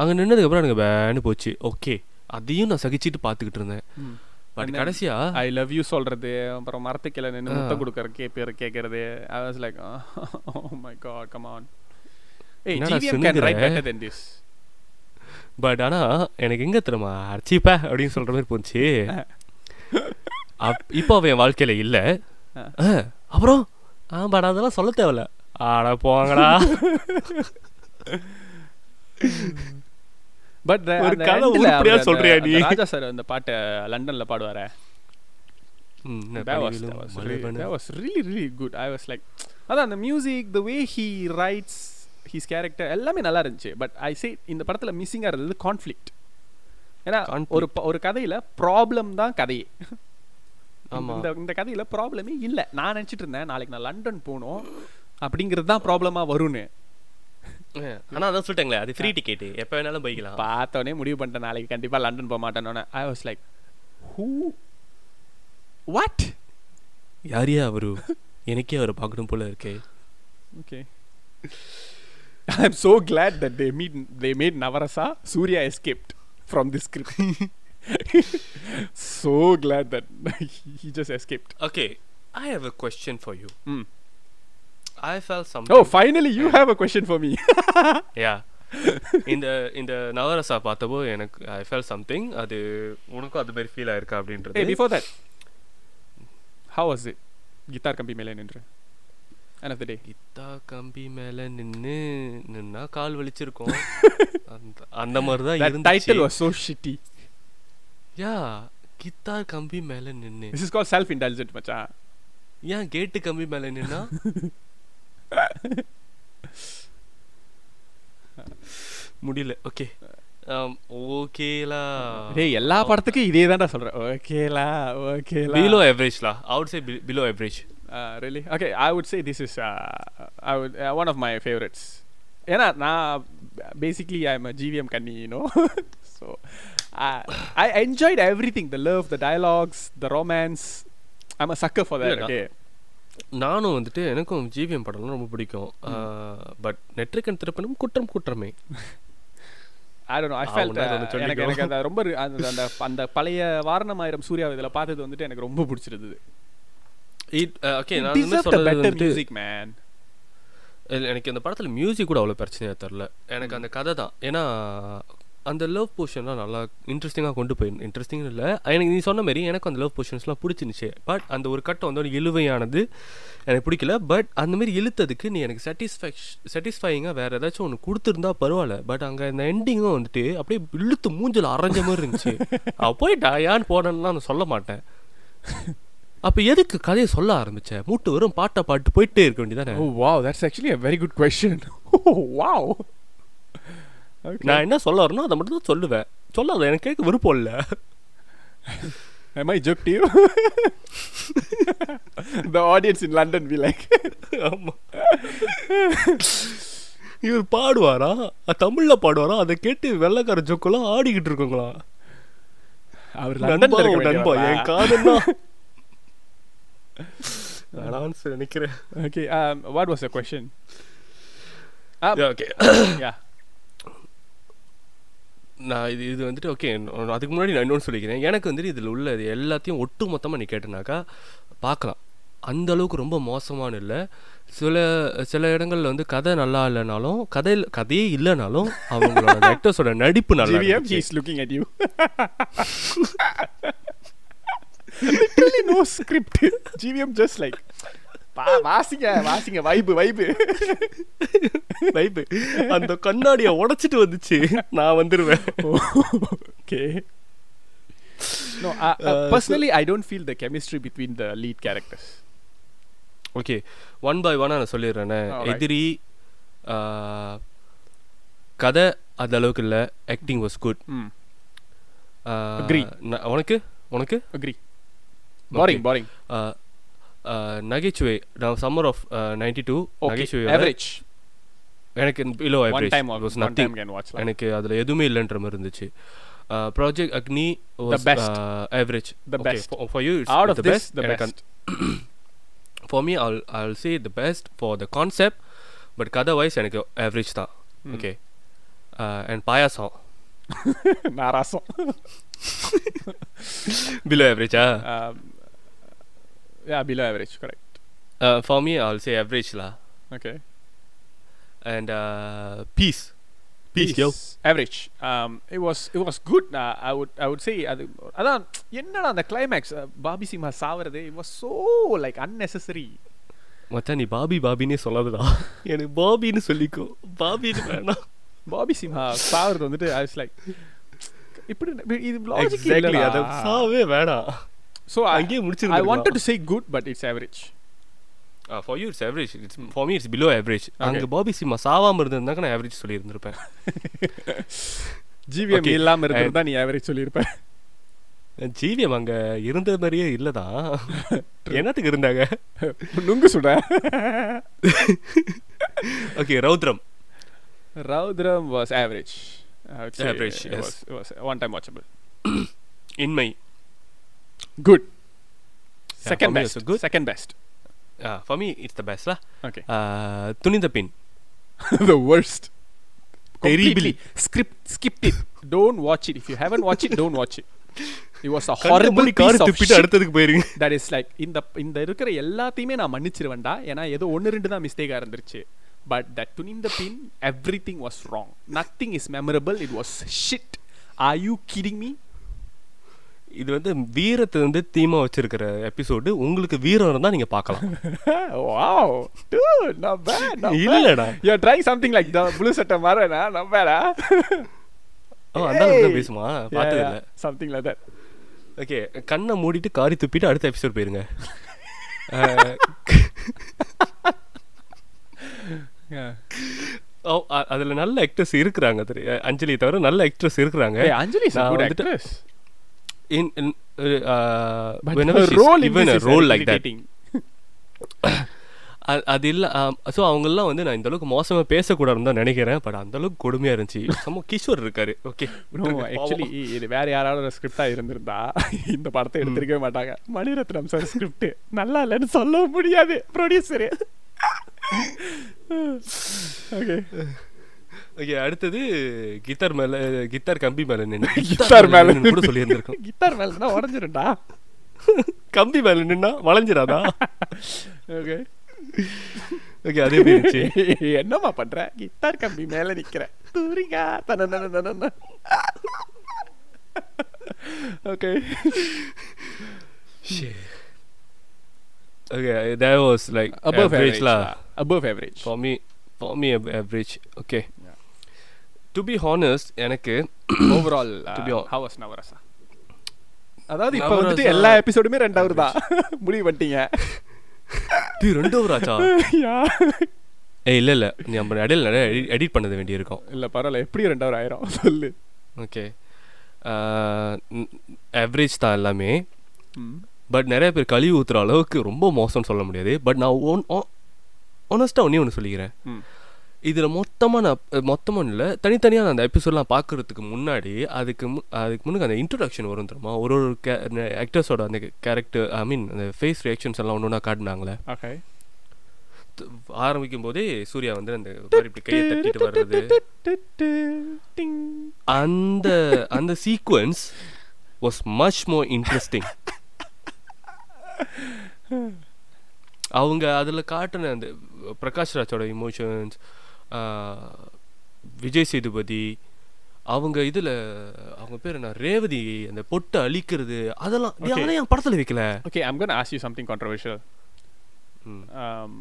அங்கே நின்னதுக்கப்புறம் எனக்கு வேன்னு போச்சு. ஓகே அதையும் நான் சகிச்சிட்டு பார்த்துக்கிட்டு இருந்தேன். பட் கடைசியா ஐ லவ் யூ சொல்றது அப்புறம் மரத்துக்கில நின்று. முத்தம் கொடுக்கற கே பேர் கேட்கறது I was like oh my God come on ஏய் GVM can? Write better then this but ஆனால் எனக்கு எங்கே தெரியுமா? அர்ச்சிப்பா அப்படின்னு சொல்கிற மாதிரி போச்சு. அப் இப்போ அவன் என் வாழ்க்கையில் இல்லை. அப்புறம்? ஆ பட் அதெல்லாம் சொல்ல தேவையில்ல. ஆட போங்கடா. பட் ஒரு கதை உருப்படியா சொல்றியா நீ? ராஜா சார் அந்த பாட்டை லண்டன்ல பாடுவாரே. அதான் அந்த music the way he writes his character எல்லாமே நல்லா இருந்துச்சு. பட் ஐ சே இந்த படத்துல மிஸ்ஸிங்காக இருந்தது கான்ஃப்ளிக்ட் ஏன்னா. ஒரு ஒரு கதையில ப்ராப்ளம் தான் கதையே. ஆமா. இந்த இந்த கதையில ப்ராப்ளமே இல்ல. நான் நினைச்சிட்டு இருந்தேன் நாளைக்கு நான் லண்டன் போகணும் அப்படிங்கிறது தான் ப்ராப்ளமா வரும்னு. ஆனா அதான் சொல்லிட்டாங்களே அது ஃப்ரீ டிக்கெட் எப்போ வேணாலும் போய்க்கலாம். பார்த்தோன்னே முடிவு பண்ணிட்டேன். நாளைக்கு கண்டிப்பா லண்டன் போக மாட்டேன்னு. I was like who what யாரையா அவரு? எனக்கே அவரை பார்க்கணும் போல இருக்கே. Okay. I'm so glad that they made they made Navarasa Surya escaped from this script. so glad that he just escaped. Okay I have a question for you Mm. I fell some Oh, finally you have a question for me. Yeah இந்த இந்த நவரசா பார்த்தப்போ எனக்கு ஐ fell something அது உனக்கும் அது மாதிரி feel ஆயிருக்கா அப்படின்றது before that, how was it? Guitar Kampi Mele Nindra. End of the day. Giddha கம்பி மேல நின்னு நின்னா கால் வலிச்சிருக்கும் அந்த அந்த மாதிரி தான் இருந்துச்சு title was so shitty. Yeah guitar கம்பி மேல நின்னு This is called self-indulgent, macha. ஏன் கேட்டு கம்பி மேல நின்னா முடியல. ஓகே ஓகேலா. டேய் எல்லா படத்துக்கும் இதே தான்டா சொல்றேன். ஓகேலா ஓகேலா. Below எவரேஜ்லா I would say below average I would say this is uh, I would uh, one of my favorites. ஏன்னா நான் பேசிக்லி ஐ எம் ஜிவிஎம் கன்னி you know so I enjoyed everything the love the dialogues the romance I'm a sucker for that. Okay நானும் வந்துட்டு எனக்கும் GVM படம்லாம் ரொம்ப பிடிக்கும். But நெற்றிக்கண் திறப்பனும் குற்றம் குற்றமே. எனக்கு. எனக்கு அந்த ரொம்ப அந்த அந்த பழைய வாரணமாயிரம் சூர்யா இதில் பார்த்தது வந்துட்டு எனக்கு ரொம்ப பிடிச்சிருந்தது. ஓகே நான் இல்ல, எனக்கு இந்த படத்தில் மியூசிக் கூட அவ்வளோ பிரச்சனையாக தெரில எனக்கு அந்த கதை தான். ஏன்னா அந்த லவ் போர்ஷன்லாம் நல்லா இன்ட்ரெஸ்டிங்காக கொண்டு போய் இன்ட்ரெஸ்டிங் இல்லை. எனக்கு நீ சொன்ன மாதிரி எனக்கு அந்த லவ் போர்ஷன்ஸ்லாம் பிடிச்சிருந்துச்சு. பட் அந்த ஒரு கட்டம் வந்து ஒரு இழுவையானது எனக்கு பிடிக்கல. பட் அந்த மாதிரி இழுத்ததுக்கு நீ எனக்கு சாட்டிஸ்ஃபேக்ஷ் சாட்டிஸ்ஃபையிங்காக வேறு ஏதாச்சும் ஒன்று கொடுத்துருந்தா பரவாயில்ல. பட் அங்கே இந்த எண்டிங்கும் வந்துட்டு அப்படியே இழுத்து மூஞ்சில் அரைஞ்ச மாதிரி இருந்துச்சு. போயிட்டா ஏன்னு போனேன்னா நான் சொல்ல மாட்டேன். அப்போ எதுக்கு கதையை சொல்ல ஆரம்பிச்ச? மூட்டு வெறும் பாட்டை பாட்டு போயிட்டே இருக்க வேண்டியதானே Oh wow, that's actually a very good question. நான் என்ன சொல்ல வரணும் அதை மட்டும் தான் சொல்லுவேன். சொல்லாத எனக்கு கேட்க விருப்பம் இல்லை. Am I joke to you? the audience in London be like, இவர் பாடுவாரா? தமிழ்ல பாடுவாரா? அதை கேட்டு வெள்ளைக்கார ஜோக்கெல்லாம் ஆடிக்கிட்டு இருக்கோங்களா? அவர் நண்பா நண்பா? என் காதன்னா. வேணாம்னு நினைக்கிறேன். Okay, um, what was the question? Um, okay yeah. நான் இது இது வந்துட்டு ஓகே அதுக்கு முன்னாடி நான் இன்னொன்று சொல்லிக்கிறேன் எனக்கு வந்துட்டு இதில் உள்ள இது எல்லாத்தையும் ஒட்டு மொத்தமாக நீ கேட்டனாக்கா பார்க்கலாம் அந்த அளவுக்கு ரொம்ப மோசமான இல்லை சில சில இடங்கள்ல வந்து கதை நல்லா இல்லைனாலும் கதையில் கதையே இல்லைனாலும் அவங்களோட ஆக்டர்ஸோட நடிப்பு நல்லா GVM, இருந்துச்சு. he's looking at you. Literally no script. GVM just like, "பா- வாசிங்க வாசிங்க வைபு வைபு வைப்பு அந்த கண்ணாடியை உடைச்சிட்டு வந்துச்சு. நான் வந்துருவேன். Okay. No uh, uh, personally i don't feel the chemistry between the lead characters. Okay one by ஒன்னாக நான் சொல்லிடுறேனே. எதிரி ஆஹ், கதை அந்த அளவுக்கு இல்லை. Acting was good. Agree. உனக்கு? உனக்கு? Agree. Boring boring. ஆஹ், ஆஹ், நகைச்சுவை நான் சம்மர் ஆஃப் நைன்டி டூ நகைச்சுவை average. எனக்கு பிலோ ஆவரேஜ் நத்திங். எனக்கு அதில் எதுவுமே இல்லைன்ற மாதிரி இருந்துச்சு. Project Agni. Average. For you out of the this best the எனக்கு best. ஃபார் மீ I'll I'll say the best for the concept but கதை வைஸ் எனக்கு ஆவரேஜ் தான். Hmm. Okay and Payasam. நாராசம் below ஆவரேஜா yeah below average correct. For me all say ஆவரேஜ்லா okay. And peace peace yo average. Um it was it was good uh, i would i would say அது அதான் என்னடா அந்த climax Bobby Simha சாவறது? It was so like unnecessary. மச்சான் நீ Bobby பாபினே சொல்லாதடா. எனக்கு பாபின்னு சொல்லிக்கோ. பாபின்னு வேணாம் Bobby Simha சாவறது வந்துட்டு i was like இப்படி இது லாஜிக் இல்ல சாவே வேணாம் so i அங்கேயே i முடிச்சிருந்தா wanted to say good but it's average. For you it's average it's for me it's below average அங்க பாபி சிம்மா சாவாம இருந்திருந்தாக்க நான் ஆவரேஜ் சொல்லி இருந்திருப்பேன் ஜிவிஎம் Okay, இல்லாம இருக்கிறதா நீ average சொல்லியிருப்ப? ஜிவிஎம் அங்க இருந்த மாதிரியே இல்லதான் என்னத்துக்கு இருந்தாங்க? நுங்கு சுட. Okay Raudram. Raudram was average. I would say Average, it Good. Yeah, Second for me best. also good. Second best. For me it's the பெஸ்ட்ல Okay. Thunindha Pin the worst. Terribly. Completely. Script skipped it. Don't watch it. If you haven't watched it, don't watch it. It was a கண்ணை horrible மூடி piece car of துப்பிட்டு shit. அடுத்ததுக்கு போயிருங்க That is like இந்த இந்த இருக்கிற எல்லாத்தையுமே நான் மன்னிச்சிருவேன்டா ஏன்னா ஏதோ ஒன்று ரெண்டு தான் மிஸ்டேக்காக இருந்துருச்சு but that Thunindha Pin everything was wrong nothing is memorable it was shit are you kidding me இது வந்து வீரத்தை வந்து தீமா வச்சிருக்கிற எபிசோடு உங்களுக்கு வீரம் இருந்தா நீங்க பார்க்கலாம். Not bad not bad. இல்லடா. You're trying something like the blue சட்டை மாறனா bad ah ஓ அந்த அளவுக்கு. பேசுமா? பார்த்தது இல்ல. something like that. ஓகே கண்ணை மூடிட்டு காரி துப்பிட்டு அடுத்த எபிசோட் போயிருங்க. அதுல நல்ல ஆக்டர்ஸ் இருக்கிறாங்க அஞ்சலி தவிர நல்ல ஆக்ட்ரஸ் இருக்கிறாங்க. Hey in, in uh, but whenever she's role given a role like that அது இல்ல ஸோ அவங்கெல்லாம் வந்து நான் இந்த அளவுக்கு மோசமா பேசக்கூடாதுன்னு தான் நினைக்கிறேன் பட் அந்த அளவுக்கு கொடுமையா இருந்துச்சு. சம கிஷோர் இருக்காரு. ஓகே actually இது வேற யாராவது ஸ்கிரிப்டா இருந்திருந்தா இந்த படத்தை எடுத்திருக்கவே மாட்டாங்க. மணிரத்னம் சார் ஸ்கிரிப்ட் நல்லா இல்லைன்னு சொல்ல முடியாது ப்ரொடியூசரு ஓகே ஓகே அடுத்தது கித்தார் மேல கித்தார் கம்பி மேல நின்று கித்தார் மேல கூட சொல்லி இருந்திருக்கும் கிட்டார் மேல உடஞ்சிருண்டா கம்பி மேல நின்னா வளைஞ்சிராதா? ஓகே. ஓகே அது இருந்துச்சு? என்னம்மா பண்ற? கிட்டார் கம்பி மேல நிக்கிற. தூரிகா தன okay. Okay that was like above average average lah. above average. For me for me average. Okay. To be honest எனக்கு be uh, hon- how was Navarasa அதாவது இப்ப வந்துட்டு எல்லா எபிசோடுமே ரெண்டு அவர் தான் முடிவு பண்ணிட்டீங்க. டேய் ரெண்டு hour ஆச்சா. ஏய் இல்ல இல்ல. நீ நம்ம இடையில நிறைய எடிட் பண்ணது வேண்டியிருக்கும். இல்ல பரவாயில்ல. எப்படி ரெண்டு அவர் ஆயிரும் சொல்லு ஓகே ஆவரேஜ் தான் எல்லாமே. பட் நிறைய பேர் கழுவி ஊத்துற அளவுக்கு ரொம்ப மோசம்னு சொல்ல முடியாது. பட் நான் ஒன் ஒனஸ்ட்டாக ஒன்றே ஒன்று சொல்லிக்கிறேன். இதில் மொத்தமாக நான் மொத்தமாக இல்லை தனித்தனியாக நான் அந்த எபிசோட்லாம் பார்க்கறதுக்கு முன்னாடி அதுக்கு அதுக்கு முன்னுக்கு அந்த இன்ட்ரடக்ஷன் வரும் தெரியுமா ஒரு ஒரு கே ஆக்டர்ஸோட அந்த கேரக்டர் ஐ மீன் அந்த ஃபேஸ் ரியாக்ஷன்ஸ் எல்லாம் ஒன்று ஒன்றா காட்டினாங்களே. த- ஆரம்பிக்கும் போதே சூர்யா வந்து அந்த இப்படி கையை தட்டிட்டு வர்றது Ding. அந்த அந்த sequence was much more interesting அவங்க அதில் காட்டின அந்த பிரகாஷ் ராஜோட இமோஷன்ஸ் விஜய் சேதுபதி அவங்க இதில் அவங்க பேர் என்ன ரேவதி அந்த பொட்டை அழிக்கிறது அதெல்லாம். அதெல்லாம் என் படத்தில் வைக்கல Okay, I'm gonna ask you something controversial. ம். Um,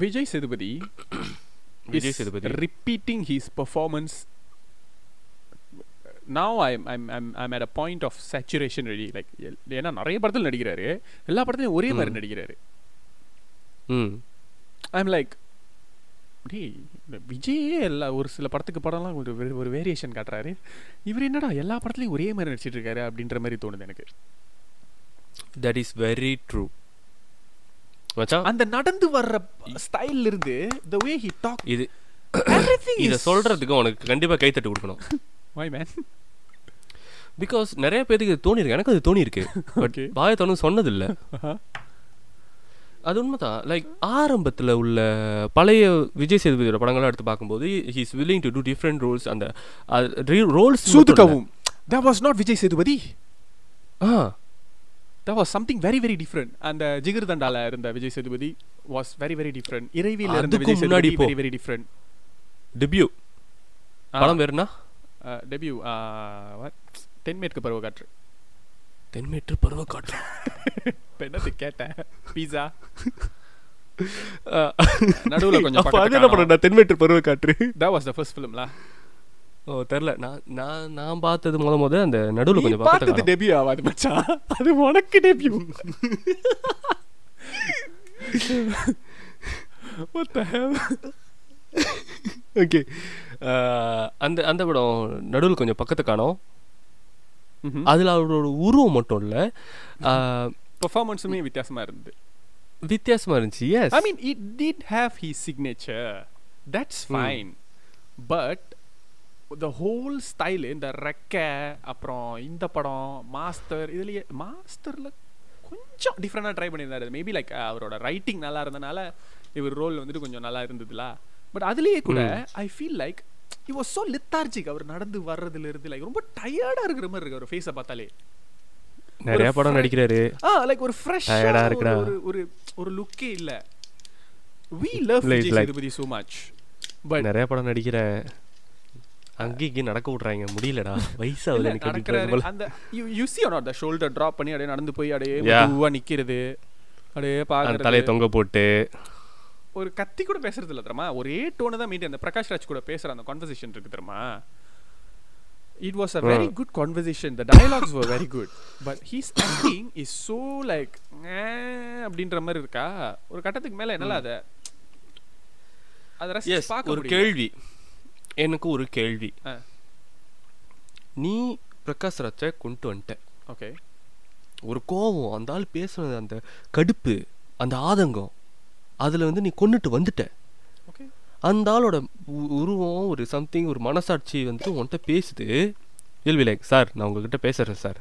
Vijay Sethupathi Vijay Sethupathi repeating his performance. Now I'm I'm I'm I'm at a point of saturation already. Like எல்- ஏன்னா நிறைய படத்துல நடிக்கிறாரு எல்லா படத்துலயும் ஒரே மாதிரி. நடிக்கிறாரு ம் ஐம் லைக் இந்த விஜயே எல்லா ஒரு சில படத்துக்கு படம்லாம் ஒரு வே- ஒரு வேரியேஷன் காட்டுறாரு. இவர் என்னடா எல்லா படத்துலயும் ஒரே மாதிரி நடிச்சிட்டு இருக்காரு அப்படின்ற மாதிரி தோணுது எனக்கு. தட் இஸ் வெரி ட்ரூ அந்த நடந்து வர்ற ஸ்டைல்ல இருந்து the way he talk இது இதை சொல்றதுக்கு உனக்கு கண்டிப்பாக கைத்தட்டு கொடுக்கணும். Why man? பிகாஸ் நிறைய பேருக்கு இது தோணிருக்கு எனக்கு அது தோணிருக்கு பட் Okay. பாய தோணும் சொன்னதில்லை. Uh-huh. அது உண்மைதான். லைக் ஆரம்பத்தில் உள்ள பழைய விஜய் சேதுபதியோட படங்கள்லாம் எடுத்து பார்க்கும்போது he's willing to do different roles அந்த ரோல்ஸ் சூதுகவும் that was not Vijay Sethupathi. Ah. That was something very very different. அந்த ஜிகிர் தண்டால இருந்த Vijay Sethupathi was very very different. இறைவியில இருந்த Vijay Sethupathi very very different. Debut படம் பேருனா டெபியூ what? தென்மேற்கு பருவ காற்று தென்மேற்று பருவ காற்று. என்னது கேட்டேன் பீஸா நடுவுல கொஞ்சம் அப்ப அது என்ன. படம்? தென்மேற்று பருவ காற்று. That was the first film lah. ஓ தெரில நான் நான் நான் பார்த்தது முத முத அந்த நடுவுல கொஞ்சம் பார்த்தது டெபியூ ஆகாது மச்சான் அது உனக்கு debut what the hell? Okay அந்த அந்த படம் நடுவில் கொஞ்சம் பக்கத்து காணோம். அதில் அவரோட உருவம் மட்டும் இல்லை பெர்ஃபார்மன்ஸுமே வித்தியாசமா இருந்தது. வித்தியாசமா இருந்துச்சு yes I mean, it did have his signature. That's fine. But the whole style இந்த ரெக்க அப்புறம் இந்த படம் மாஸ்டர் இதுலயே மாஸ்டர்ல கொஞ்சம் டிஃப்ரெண்டாக ட்ரை பண்ணியிருந்தாரு. மேபி லைக் அவரோட ரைட்டிங் நல்லா இருந்தனால இவர் ரோல் வந்துட்டு கொஞ்சம் நல்லா இருந்ததுல. பட் அதுலயே கூட ஐ ஃபீல் லைக் இ வாஸ் ஸோ லித்தார்ஜிக் அவர் நடந்து வர்றதுல இருந்து லைக் ரொம்ப டயர்டா இருக்கிற மாதிரி இருக்கு அவர் ஃபேஸை பார்த்தாலே. நிறைய படம் நடிக்கிறாரு. ஆ லைக் ஒரு ஃப்ரெஷ் ஆ இருக்குடா. ஒரு ஒரு ஒரு லுக்கே இல்ல. We love Like- Vijay Sethupathi so much but நிறைய படம் நடிக்கிறேன் அங்கேயும் இங்கேயும் நடக்க விட்றாங்க முடியலடா வயசாகுது எனக்கு நடக்கிறாரு. அந்த you you see or not the shoulder drop பண்ணி அப்படியே நடந்து போய் அப்படியே Yeah. மெதுவா நிக்கிறது. அப்படியே அந்த தலையை தொங்க போட்டு. ஒரு கத்தி கூட பேசுறது இல்ல தெரியுமா? ஒரே டோனை தான் மீட்டி அந்த பிரகாஷ் ராஜ் கூட பேசுற அந்த கான்வர்சேஷன் இருக்கு தெரியுமா? A very Ah. good conversation. The dialogues were very good. But his acting is so like "Eh" அப்படின்ற மாதிரி இருக்கா? ஒரு கட்டத்துக்கு மேல என்னால அத அத ரசிச்சு பார்க்க ஒரு. கேள்வி. எனக்கு ஒரு கேள்வி. நீ பிரகாஷ் ராஜை கொண்டு வந்துட்ட. ஓகே ஒரு கோவம் அந்த ஆள் பேசுனது அந்த கடுப்பு அந்த ஆதங்கம் அதில் வந்து நீ கொண்டுட்டு வந்துட்ட. ஓகே அந்த ஆளோட உருவம் ஒரு சம்திங் ஒரு மனசாட்சி வந்துட்டு உன்கிட்ட பேசுது. லைக் சார் நான் உங்ககிட்ட பேசுகிறேன் சார்.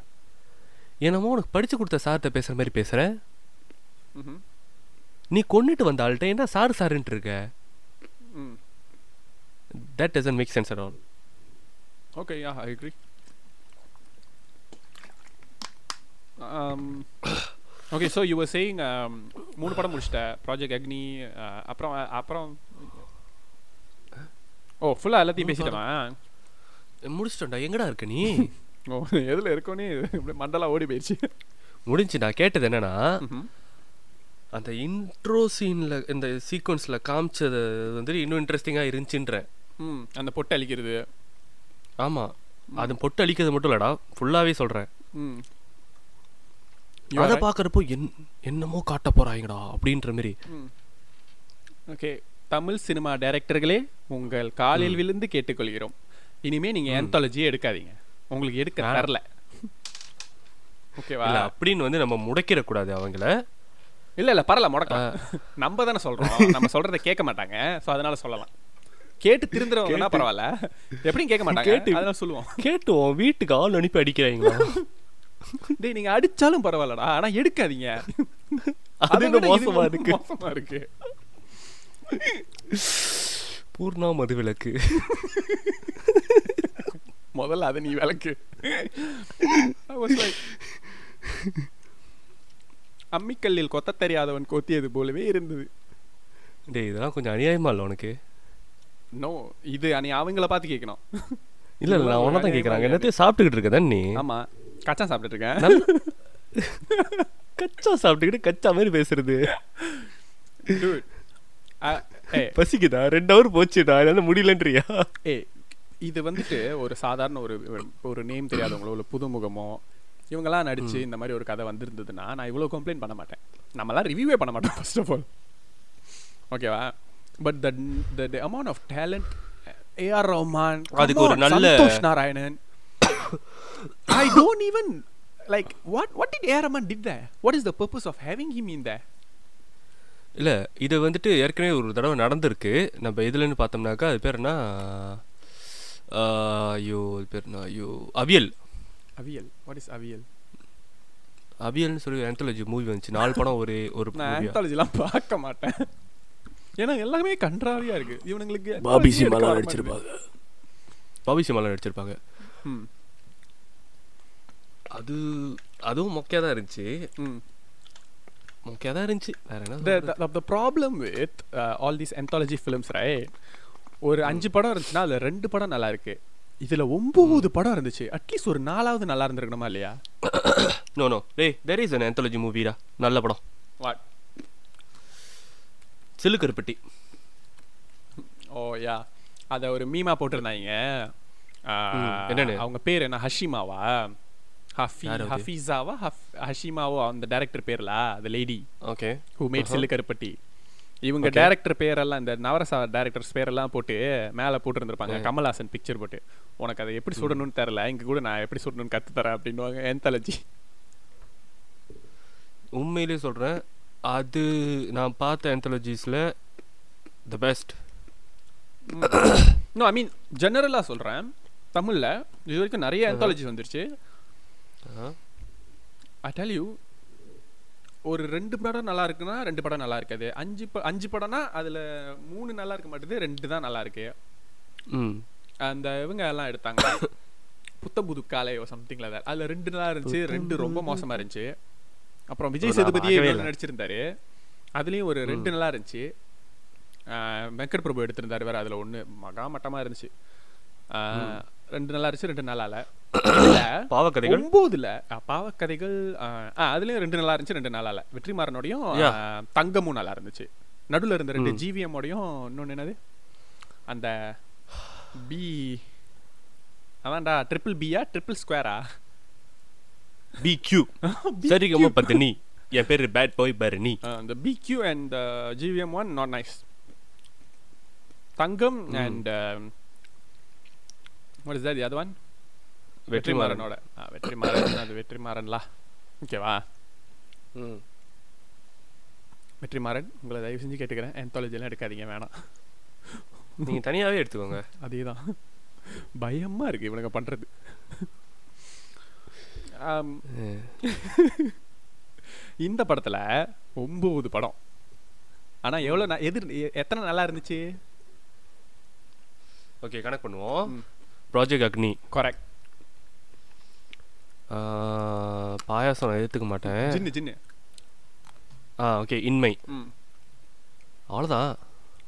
என்னமோ உனக்கு படித்து கொடுத்த சார்கிட்ட பேசுகிற மாதிரி பேசுகிறேன். நீ கொண்டுட்டு வந்த ஆள்கிட்ட என்ன சார் சாருன்ட்டு இருக்க? ம். That doesn't make sense at all yeah, I agree. Um, so you were saying um, மூணு படம் முடிச்சிட்ட. ப்ராஜெக்ட் அக்னி uh, அப்புறம் அப்புறம் ஓ ஃபுல்லாக எல்லாத்தையும் பேசிட்டமா முடிச்சிட்டோம்டா. எங்கடா இருக்க நீ? ஓ எதில் இருக்கோனே? இப்படி மண்டலா ஓடி போயிடுச்சு முடிஞ்சு நான் கேட்டது என்னன்னா. அந்த இன்ட்ரோ சீனில் இந்த சீக்வன்ஸில் காமிச்சது வந்துட்டு இன்னும் இன்ட்ரெஸ்டிங்காக இருந்துச்சுன்றேன். ம் அந்த பொட்டை அழிக்கிறது. ஆமாம் அது பொட்டு அழிக்கிறது மட்டும் இல்லடா. ஃபுல்லாகவே சொல்கிறேன் ம். அதை பார்க்குறப்போ என் என்னமோ காட்ட போகிறாங்கடா அப்படின்ற மாதிரி ஓகே தமிழ் சினிமா டைரக்டர்களே உங்கள் காலில் விழுந்து கேட்டுக்கொள்கிறோம். இனிமே நீங்க ஆந்தாலஜியே எடுக்காதீங்க. உங்களுக்கு எடுக்க. தரல. ஓகேவா அப்படின்னு வந்து நம்ம முடக்கிடக்கூடாது அவங்கள. இல்ல இல்ல பரவாயில்ல முடக்கலாம் நம்ம தானே சொல்றோம். நம்ம சொல்றதை கேட்க மாட்டாங்க. சோ அதனால சொல்லலாம். கேட்டு திருந்துறவங்கன்னா பரவாயில்ல. எப்படியும் கேட்க மாட்டாங்க. கேட்டு- அதனால சொல்லுவோம். கேட்டோம் வீட்டுக்கு ஆள் அனுப்பி அடிக்கிறாங்களா டேய் நீங்க அடிச்சாலும் பரவாயில்லடா. ஆனா எடுக்காதீங்க. அது மோசமா இருக்கு. மோசமா இருக்கு. பூர்ணா மதுவிலக்கு முதல்ல அதை நீ விளக்கு. அம்மிக்கல்லில் கொத்த தெரியாதவன் கொத்தியது போலவே இருந்தது. டேய் இதெல்லாம் கொஞ்சம் அநியாயமா இல்லை உனக்கு? நோ இது நீ அவங்கள பார்த்து கேட்கணும். இல்லை இல்லை நான் ஒன்றா தான் கேட்குறாங்க என்னத்தையும் சாப்பிட்டுக்கிட்டு இருக்க தான் நீ? ஆமா. கச்சா சாப்பிட்டுட்டு இருக்கேன் கச்சா சாப்பிட்டுக்கிட்டு கச்சா மாதிரி பேசுறது. பசிக்குதா? ரெண்டு ஹவர் போச்சுடா. என்னால முடியலன்றியா? ஏய் இது வந்துட்டு ஒரு சாதாரண ஒரு ஒரு நேம் தெரியாதவங்களோ இல்லை புதுமுகமோ இவங்கெல்லாம் நடிச்சு இந்த மாதிரி ஒரு கதை வந்திருந்ததுன்னா நான் இவ்வளோ கம்ப்ளைண்ட் பண்ண மாட்டேன். நம்மலாம் ரிவ்யூவே பண்ண மாட்டோம் ஃபர்ஸ்ட் ஆஃப் ஆல் ஓகேவா but the the amount of talent A R Rahman அதுக்கு ஒரு நல்ல- Narayanan I don't even like what what did A R Rahman did the what is the purpose of having him in the இல்லை இது வந்துட்டு ஏற்கனவே ஒரு தடவை நடந்திருக்கு. நம்ம இதுலன்னு பார்த்தோம்னாக்கா அது பேர் என்ன? ஆ, ஐயோ அது பேர் என்ன? ஐயோ அவியல். அவியல். வாட் இஸ் அவியல்? அவியல்னு சொல்லி ஆந்தாலஜி மூவி வந்துச்சு. நாலு படம் ஒரு ஒரு. ஆந்தாலஜிலாம் பார்க்க மாட்டேன். ஏன்னா எல்லாமே கன்றாவியா இருக்கு. இவனுங்களுக்கு பாபி anthology எடுக்க சிமாலா வர நடிச்சிருப்பாங்க பாபி சிமாலா நடிச்சிருப்பாங்க. அது அதுவும் மொக்கையாக தான் இருந்துச்சு. மொக்கையாக தான் இருந்துச்சு. வேற என்ன problem with uh, all these anthology films right? ஒரு அஞ்சு படம் இருந்துச்சுன்னா அதுல ரெண்டு படம் நல்லா இருக்கு. இதுல ஒன்பது படம் இருந்துச்சு. அட்லீஸ்ட் ஒரு நாலாவது நல்லா இருந்திருக்கணுமா இல்லையா? நோ நோ டேய் தெர் இஸ் அன் anthology மூவிடா நல்ல படம். வாட் சிலுக்கருப்பட்டி. Oh yeah. அத ஒரு மீமா போட்டிருந்தாங்க. என்னன்னு? அவங்க பேர் என்ன? ஹஷிமாவா? ஹஃபி? ஹஃபீஸாவா? ஹஃப் ஹஷிமாவோ? அந்த டைரக்டர் பேர்ல அந்த lady okay. Who made Uh-huh. Sillukaruppatti இவங்க. டைரக்டர் பேரெல்லாம் இந்த நவரசா டைரக்டர்ஸ் பேரெல்லாம் போட்டு மேலே போட்டுருந்துருப்பாங்க. கமல்ஹாசன் பிக்சர் போட்டு. உனக்கு அதை எப்படி சுடணும்னு தெரில இங்க கூட நான் எப்படி சுடணும்னு கத்து தரேன் அப்படின்னுவாங்க என்தாலஜி உண்மையிலேயே சொல்கிறேன் அது நான் பார்த்த anthologiesல த பெஸ்ட் நோ ஐ மீன் ஜெனரலாக சொல்கிறேன் தமிழில் இது வரைக்கும் நிறைய Uh-huh. என்தாலஜிஸ் வந்துருச்சு. ஐ டெல் யூ ஒரு ரெண்டு படம் நல்லா இருக்குன்னா ரெண்டு படம் நல்லா இருக்காது. அஞ்சு ப அஞ்சு படம்னா அதில் மூணு நல்லா இருக்க மாட்டேது ரெண்டு தான் நல்லா இருக்கு. அந்த இவங்க எல்லாம் எடுத்தாங்க. புத்தம் புது காலையோ சம்திங் லைக் அதுல ரெண்டு நல்லா இருந்துச்சு ரெண்டு ரொம்ப மோசமா இருந்துச்சு. அப்புறம் விஜய் சேதுபதியே. நடிச்சிருந்தாரு. அதுலயும் ஒரு ரெண்டு நல்லா இருந்துச்சு. வெங்கட் பிரபு எடுத்திருந்தாரு வேற அதுல ஒண்ணு மகா மட்டமா இருந்துச்சு. ரெண்டு நல்லா இருந்துச்சு ரெண்டு நல்லா இல்ல பாவக்கதைகள் ஒன்பதுல பாவக்கதைகள் அதுலயும் ரெண்டு நல்லா இருந்துச்சு ரெண்டு நல்லா இல்ல வெற்றிமாறனோடையும் தங்கமும் நல்லா இருந்துச்சு. நடுவுல இருந்த ரெண்டு ம். ஜிவிஎம் ஓடையும் இன்னொன்னு என்னது? அந்த பி அதான்டா ட்ரிபிள் பியா ட்ரிபிள் ஸ்கொயரா பி கியூ சரிகம பத்தினி என் பேரு பேட் பாய் பரணி அந்த பிக்யூ and GVM one not nice Thangam. And what is that அது ஒன் வெற்றிமாறன் வெற்றிமாறனோட. ஆ, வெற்றிமாறன் அது வெற்றிமாறன்லா. ஓகேவா? ம். வெற்றிமாறன் உங்களை தயவு செஞ்சு கேட்டுக்கிறேன். எல்லாம் எடுக்காதீங்க வேணாம். நீங்க தனியாவே எடுத்துக்கோங்க. அதேதான். பயமா இருக்கு இவனுங்க பண்றது. ஆம், ம். இந்த படத்துல ஒன்பது படம். ஆனா எவ்வளவு ந- எதிர் எத்தனை நல்லா இருந்துச்சு? ஓகே கனெக்ட் பண்ணுவோம். ப்ராஜெக்ட் அக்னி கரெக்ட் ஆ, பாயாசம் நான் எடுத்துக்க மாட்டேன். ஜின்னு ஜின்னு. ஆ ஓகே இன்மை. அவ்வளோதான்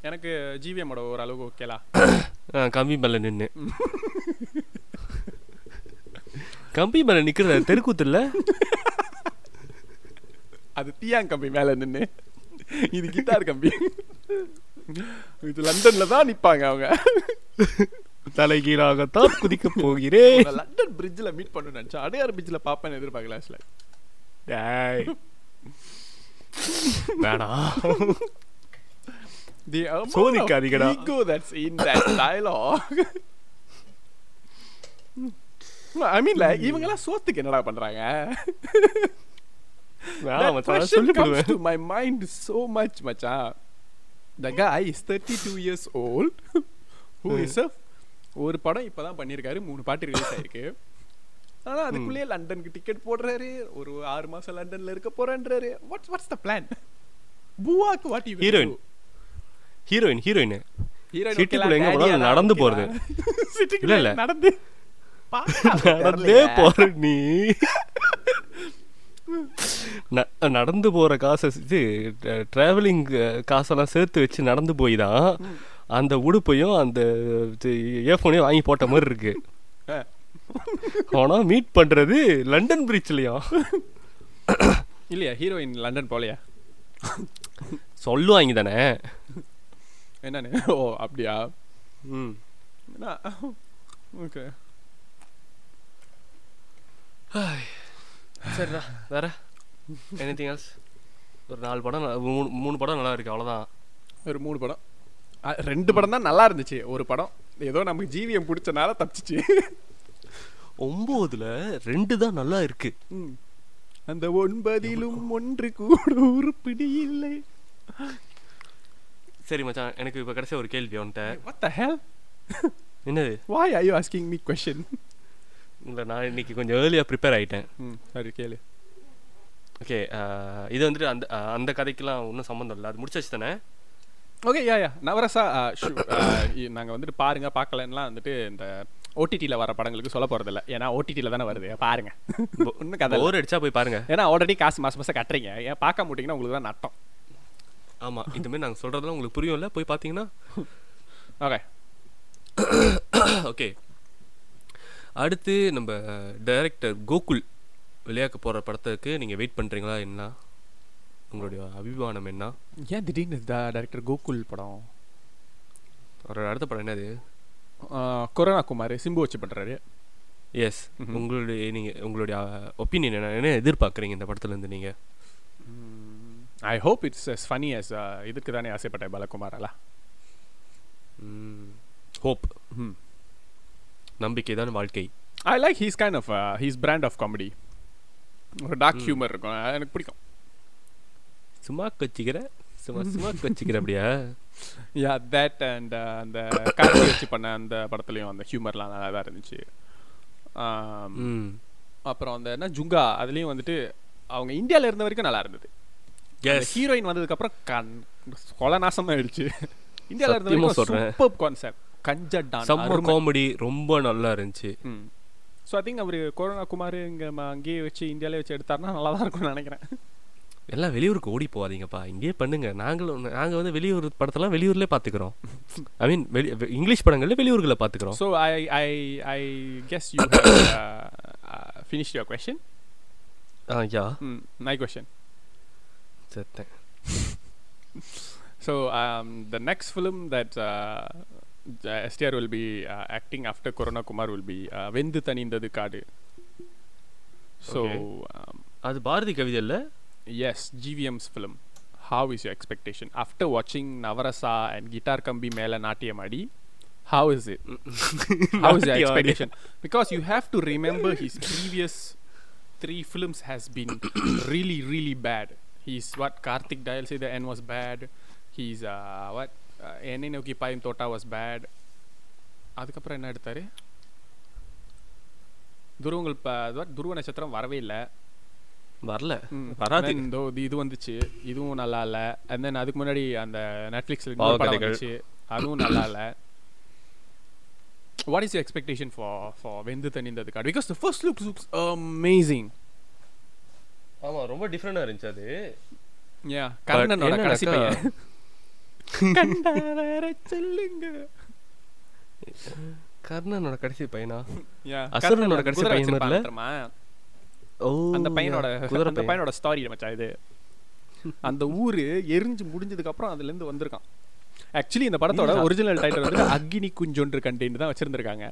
எனக்கு ஜிவிஎம்மோட ஒரு அளவுக்கு ஓகேலா கம்பி மேல நின்று கம்பி மேல நிக்கிறது தெருக்கூத்து இல்ல அது தீயாங் கம்பி மேல நின்னு. இது கிட்டார் கம்பி. இது லண்டன்ல தான் நிப்பாங்க அவங்க. தலைகீழாகத்தான் குதிக்க போகிறேன். லண்டன் பிரிட்ஜில் மீட் பண்ணு நினச்சா அடையார் பிரிட்ஜில் பார்ப்பேன்னு எதிர்பார்க்கல ஆக்சுவலா டேய். வேணாம் The amount சோதிக்காதீங்கடா. of ego that's in that dialogue. I mean like இவங்கெல்லாம் சோத்துக்கு என்னடா பண்றாங்க? வேணாம் That மச்சான் question சொல்லி comes போடுவேன் to my mind so much மச்சான். The guy is 32 years old who is a ஒரு படம் இப்பதான் பண்ணியிருக்காரு மூணு பாட்டு ரிலீஸ் ஆயிருக்கு. ஆனா அதுக்குள்ளேயே லண்டனுக்கு டிக்கெட் போடுறாரு. ஒரு ஆறு மாசம் லண்டன்ல இருக்க போறேன்றாரு. What's what's the plan பூவாக்கு what you. Heroine heroine heroine சிட்டிக்குள்ள எங்க போனாலும் நடந்து போறது. இல்ல, இல்ல. நடந்து நடந்தே போற நீ. ந- நடந்து போற காசை இது டிராவலிங் காசெல்லாம் சேர்த்து வச்சு நடந்து போய் தான் அந்த உடுப்பையும் அந்த இயர்ஃபோனையும் வாங்கி போட்ட மாதிரி இருக்கு. ஆனா மீட் பண்றது லண்டன் பிரிட்ஜ்லயா இல்லையா ஹீரோயின் லண்டன் போலையா? சொல்லுவாங்க தானே. என்னன்னு? ஓ அப்படியா? ம். ஓகே. சரிடா வேற? எனிதிங் எல்ஸ் ஒரு நாலு படம் மூணு மூணு படம் நல்லா இருக்கு அவ்வளோதான் ஒரு மூணு படம். ரெண்டு படம் தான் நல்லா இருந்துச்சு. ஒரு படம் ஏதோ நமக்கு ஜிவிஎம் பிடிச்சனால தப்பிச்சிச்சு. ஒம்போதுல ரெண்டு தான் நல்லா இருக்கு. ம். அந்த ஒன்பதிலும் ஒன்று கூட உருப்பிடி இல்லை. சரி மச்சான் எனக்கு இப்போ கடைசியா ஒரு கேள்வி உன்ட்ட வாட் த ஹெல் என்னது? Why are you asking me question? இல்லை நான் இன்னைக்கு கொஞ்சம் ஏர்லியாக ப்ரிப்பேர் ஆயிட்டேன். ம் சரி கேளு. ஓகே இது வந்துட்டு அந்த அந்த கதைக்கெல்லாம் ஒன்றும் சம்மந்தம் இல்லை. அது முடிச்சாச்சு தானே? ஓகே யா யா நவரசா நாங்கள் வந்துட்டு பாருங்க பார்க்கலன்னுலாம் வந்துட்டு இந்த ஓடிடியில் வர படங்களுக்கு சொல்ல போகிறதில்ல ஏன்னா ஓடிடியில் தானே வருது. பாருங்க. ஒன்றும் கதை இல்ல. போர் அடிச்சா போய் பாருங்க. ஏன்னா ஆல்ரெடி காசு மாசம் மாசம் கட்டுறீங்க. ஏன் பார்க்க மாட்டீங்கன்னா உங்களுக்கு தான் நட்டம். ஆமா இந்த மாதிரி நாங்க சொல்றதெல்லாம் உங்களுக்கு புரியும்ல? போய் பாத்தீங்கன்னா. ஓகே ஓகே அடுத்து நம்ம டைரக்டர் கோகுல் விளையாக்க போற படத்துக்கு நீங்க வெயிட் பண்றீங்களா என்ன? உங்களுடைய அபிமானம் என்ன? ஏன் திடீர்னு டைரக்டர் கோகுல் படம்? அவரோட அடுத்த படம் என்னது? கொரோனா குமார் சிம்பு வச்சு பண்ணுறாரு எஸ் உங்களுடைய நீங்க உங்களுடைய ஒப்பீனியன் என்ன? என்ன எதிர்பார்க்குறீங்க இந்த படத்துல இருந்து நீங்க I hope it's funny as uh, இதுக்கு தானே ஆசைப்பட்டேன் பாலகுமாரால. ஹோப் நம்பிக்கை தான் வாழ்க்கை. I like his kind of his brand of comedy ஒரு டார்க் ஹியூமர் இருக்கும். எனக்கு பிடிக்கும். சும்மா கொச்சிக்கிற சும்மா சும்மா கொச்சிக்கிற அப்படியா? யா தேட் அண்ட் அந்த கார்த்தி வச்சு பண்ண அந்த படத்துலையும் அந்த ஹியூமர்லாம் நல்லா தான் இருந்துச்சு. Um, அப்புறம் அந்த என்ன ஜுங்கா அதுலேயும் வந்துட்டு அவங்க இந்தியாவில் இருந்த வரைக்கும் நல்லா இருந்தது. ஹீரோயின் வந்ததுக்கப்புறம் கண் கொலை நாசமா ஆயிடுச்சு. இந்தியாவில் இருந்த வரைக்கும். சூப்பர் கான்செப்ட் கஞ்சட் செம்ம காமெடி ரொம்ப நல்லா இருந்துச்சு. ஸோ ஐ திங்க் அவர் கொரோனா குமார் இங்கே அங்கேயே வச்சு இந்தியாவிலே வச்சு எடுத்தாருன்னா நல்லா தான் இருக்கும்னு நினைக்கிறேன். எல்லாம் வெளியூருக்கு ஓடி போகாதீங்கப்பா. இங்கேயே பண்ணுங்க. நாங்களும் நாங்கள் வந்து வெளியூர் படத்தெல்லாம் வெளியூர்லேயே பார்த்துக்கிறோம் ஐ மீன் வெளி இங்கிலீஷ் படங்கள்ல வெளியூர்களை பார்த்துக்கிறோம் so I I I guess you finish your question yeah my question செத்தேன் So the next film that uh, J- STR will be uh, acting after Corona Kumar will be uh, வெந்து தணிந்தது காடு um, அது பாரதி கவிதை இல்லை yes GVM's film how is your expectation after watching Navarasa and Guitar Kambi மேல நாட்டியமாடி how is it how is your expectation because you have to remember his previous three films has been really really bad he's what Karthik Dial say the end was bad he's uh, what uh, என்னை நோக்கி பாயும் தோட்டா was bad அதுக்கப்புறம் என்ன எடுத்தாரு துருவங்கள் ப what? துருவ நட்சத்திரம் வரவே இல்லை வரல. வராது. Then இதோ வந்துச்சு இதுவும் நல்லா இல்ல. And then அதுக்கு முன்னாடி அந்த நெட்ஃபிளிக்ஸ்ல படம் பாவக்கதைகள். வந்துச்சு அதுவும் நல்லா இல்ல. What is your expectation for for வெந்து தணிந்தது காடு? Because the first look looks amazing. ஆமா ரொம்ப டிஃப்ரெண்டாக இருந்துச்சு அது. Yeah கர்ணனோட கடைசி பையன். கண்டார சொல்லுங்க. கர்ணனோட கடைசி பையனா? Yeah அசுரனோட கடைசி பையன் வச்சிருப்பான் மாதிரில? தெரியுமா? ஓ அந்த பையனோட அந்த பையன். பையனோட ஸ்டாரி மச்சான் இது. அந்த ஊரு எரிஞ்சு முடிஞ்சதுக்கு அப்புறம் அதுல இருந்து வந்திருக்கான். ஆக்சுவலி இந்த படத்தோட. ஒரிஜினல் டைட்டில் வந்து அக்னி குஞ்சொன்று கண்டேன்னு தான் வச்சிருந்திருக்காங்க.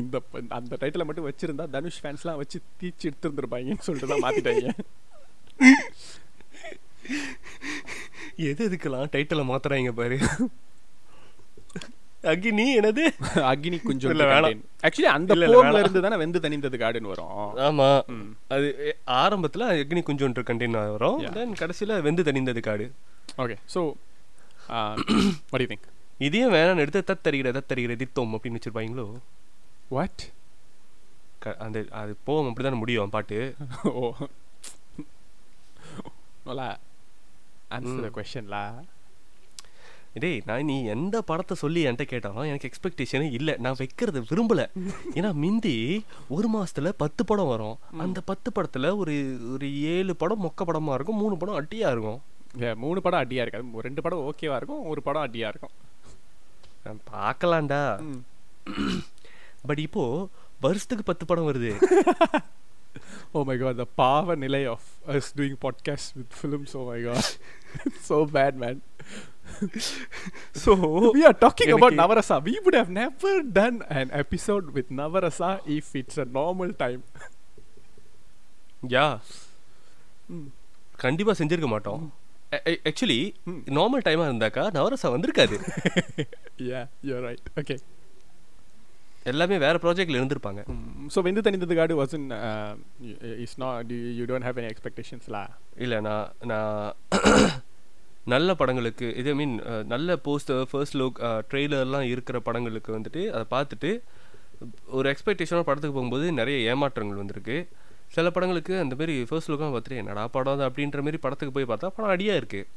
இந்த அந்த டைட்டிலை மட்டும் வச்சிருந்தா தனுஷ் ஃபேன்ஸ்லாம் வச்சு தீச்சு எடுத்துருந்துருப்பாங்கன்னு சொல்லிட்டு தான் மாத்திட்டாங்க. எது எதுக்கெல்லாம் டைட்டிலை மாத்துறாங்க பாரு. அக்னி என்னது? அக்னி குஞ்சொன்று இல்ல, வேணாம். ஆக்சுவலி அந்த போர்ல. இருந்து தானே வெந்து தணிந்தது காடுன்னு வரும். ஆமா. அது ஆரம்பத்துல அக்னி குஞ்சோன்ற கண்டெய்ன் வரும். தென் கடைசியில Vendhu Thanindhathu Kaadu. Okay so what do you think? இதையும் வேணாம் எடுத்து தத்தரிகிற தத்தரிகிற தித்தோம் அப்படின்னு வச்சிருப்பாங்களோ? What? க- அந்த அது போவோம் அப்படிதானே முடியும் பாட்டு. ஓ. நல்லா answer the ம். question லா டேய் நான் நீ எந்த படத்தை சொல்லி என்கிட்ட கேட்டாலும் எனக்கு எக்ஸ்பெக்டேஷனே இல்லை. நான் வைக்கிறது விரும்பல. ஏன்னா மிந்தி ஒரு மாசத்துல பத்து படம் வரும். அந்த பத்து படத்துல ஒரு ஒரு ஏழு படம் மொக்க படமா இருக்கும். மூணு படம் அட்டியா இருக்கும். மூணு படம் அடியா இருக்காது. ரெண்டு படம் ஓகேவா இருக்கும். ஒரு படம் அடியா இருக்கும். பார்க்கலாம்டா. பட் இப்போ வருஷத்துக்கு பத்து படம் வருது. Oh my god, the பாவ நிலை of us doing podcasts with films. Oh my god. So bad, man. So We are talking about Navarasa. We would have never done an episode with Navarasa if it's a normal time. Yeah hmm. கண்டிப்பா செஞ்சிருக்க மாட்டோம் actually. Normal டைமா இருந்தாக்கா நவரசா வந்திருக்காது yeah, you're right. Okay. எல்லாமே வேற ப்ராஜெக்ட்ல இருந்திருப்பாங்க Mm, so Gadu wasn't, uh, y- it's not, you, you don't have any expectations lah. இல்ல நான் நான் நல்ல படங்களுக்கு இது மீன் நல்ல போஸ்டர் ஃபர்ஸ்ட் லுக் ட்ரெய்லர்லாம் இருக்கிற படங்களுக்கு வந்துட்டு அதை பார்த்துட்டு ஒரு எக்ஸ்பெக்டேஷனோட படத்துக்கு போகும்போது நிறைய ஏமாற்றங்கள் வந்திருக்கு. சில படங்களுக்கு அந்த மாதிரி ஃபர்ஸ்ட் லுக்காக பார்த்துட்டு என்னடா படம் அது அப்படின்ற மாதிரி படத்துக்கு போய் பார்த்தா படம் அடியாக இருக்குது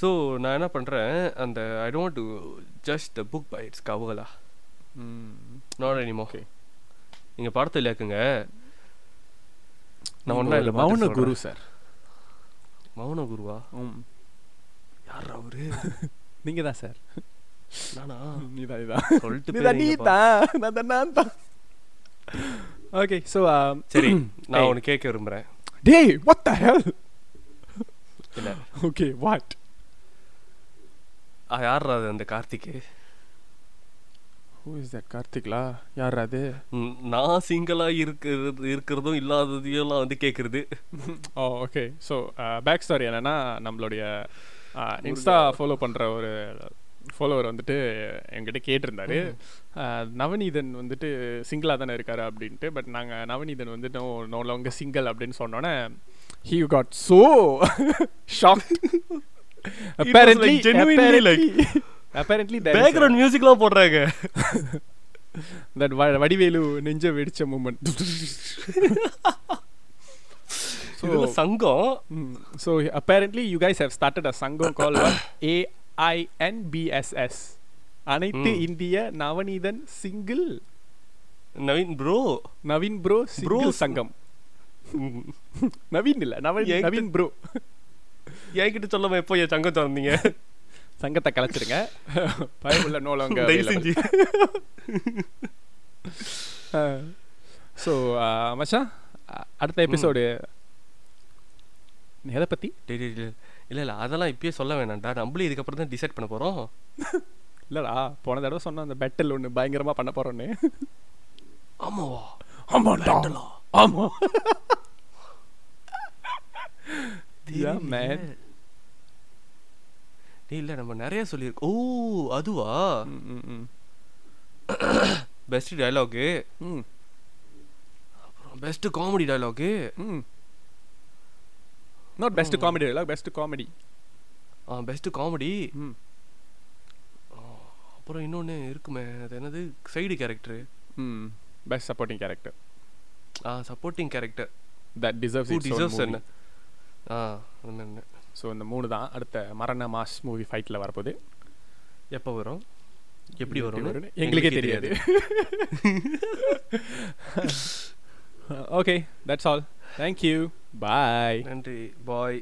ஸோ நான் என்ன பண்ணுறேன் அந்த I don't do just the book by it's கவலா not anymore Okay. நீங்க படத்தை இல்லையாக்குங்க நான் ஒன்றா இல்லை மௌன குரு சார். மௌன குருவா? யார் அவரு? நீங்க தான் சார். நானா? நீதான் நீதான் சொல்லிட்டு நீதான் நான் நான் தான். ஓகே ஸோ சரி நான். ஒன்று கேட்க விரும்புறேன். டேய் வாட் த ஹெல் இல்ல ஓகே வாட் ஆ, யார்ரா அது அந்த கார்த்திக் ஹூ இஸ் தட் கார்த்திக்லா யார் அது? நான் சிங்கிளா இருக்கிறது இருக்கிறதும் இல்லாததையும் வந்து கேட்கறது oh okay so back story என்னன்னா நம்மளுடைய இன்ஸ்டா ஃபாலோ பண்ணுற ஒரு ஃபாலோவர் வந்துட்டு என்கிட்ட கேட்டிருந்தாரு. அஹ், நவநீதன் வந்துட்டு சிங்கிளாக தானே இருக்காரு அப்படின்ட்டு பட் நாங்கள் நவநீதன் வந்து நோ லாங்கர் சிங்கிள் அப்படின்னு சொன்னோன்னே he got so shock apparently like genuinely like- apparently background மியூசிக்லாம் போடுறாங்க. தட் வடிவேலு நெஞ்ச வெடிச்ச மூமெண்ட் சங்கம். so apparently you guys have started a sangam called what? A I N B S S. அனைத்து. இந்திய Navaneethan single. Naveen bro Naveen bro Bros. சங்கம். நவீன் இல்ல Naveen bro என்கிட்ட சொல்லாம எப்போ என் சங்கம் திறந்தீங்க சங்கத்தை கலைச்சிருங்க. பயமுள்ள நோலங்க ஸோ மச்சான் அடுத்த எபிசோடு எதை டேய். இல்ல இல்ல அதெல்லாம் இப்பயே சொல்ல வேணாம்டா. நம்மளும் இதுக்கப்புறம் தான் டிசைட் பண்ண போறோம். இல்லடா போன தடவை சொன்ன அந்த பேட்டில் ஒன்று பயங்கரமா பண்ண போறோன்னு ஆமாவா? ஆமாடா. ஆமா. Yeah, தெரியலையே. man. இல்ல நம்ம நிறைய சொல்லியிருக்கோம். ஓ அதுவா? ம், ம், ம். பெஸ்ட் டயலாகு ம், அப்புறம் பெஸ்ட் காமெடி டயலாகு ம். நாட் பெஸ்ட் காமெடி இல்லை பெஸ்ட் காமெடி பெஸ்ட் காமெடி ம். அப்புறம் இன்னொன்னு இருக்குமே அது என்னது? சைடு கேரக்டர் ம் best supporting character ah supporting character that deserves it's deserves என்ன? ஆ என்ன. ஸோ இந்த மூணு தான் அடுத்த மரண மாஸ் மூவி ஃபைட்டில் வரப்போகுது. எப்போ வரும்? எப்படி வரும் எங்களுக்கே தெரியாது. Okay that's all thank you bye நன்றி. பாய்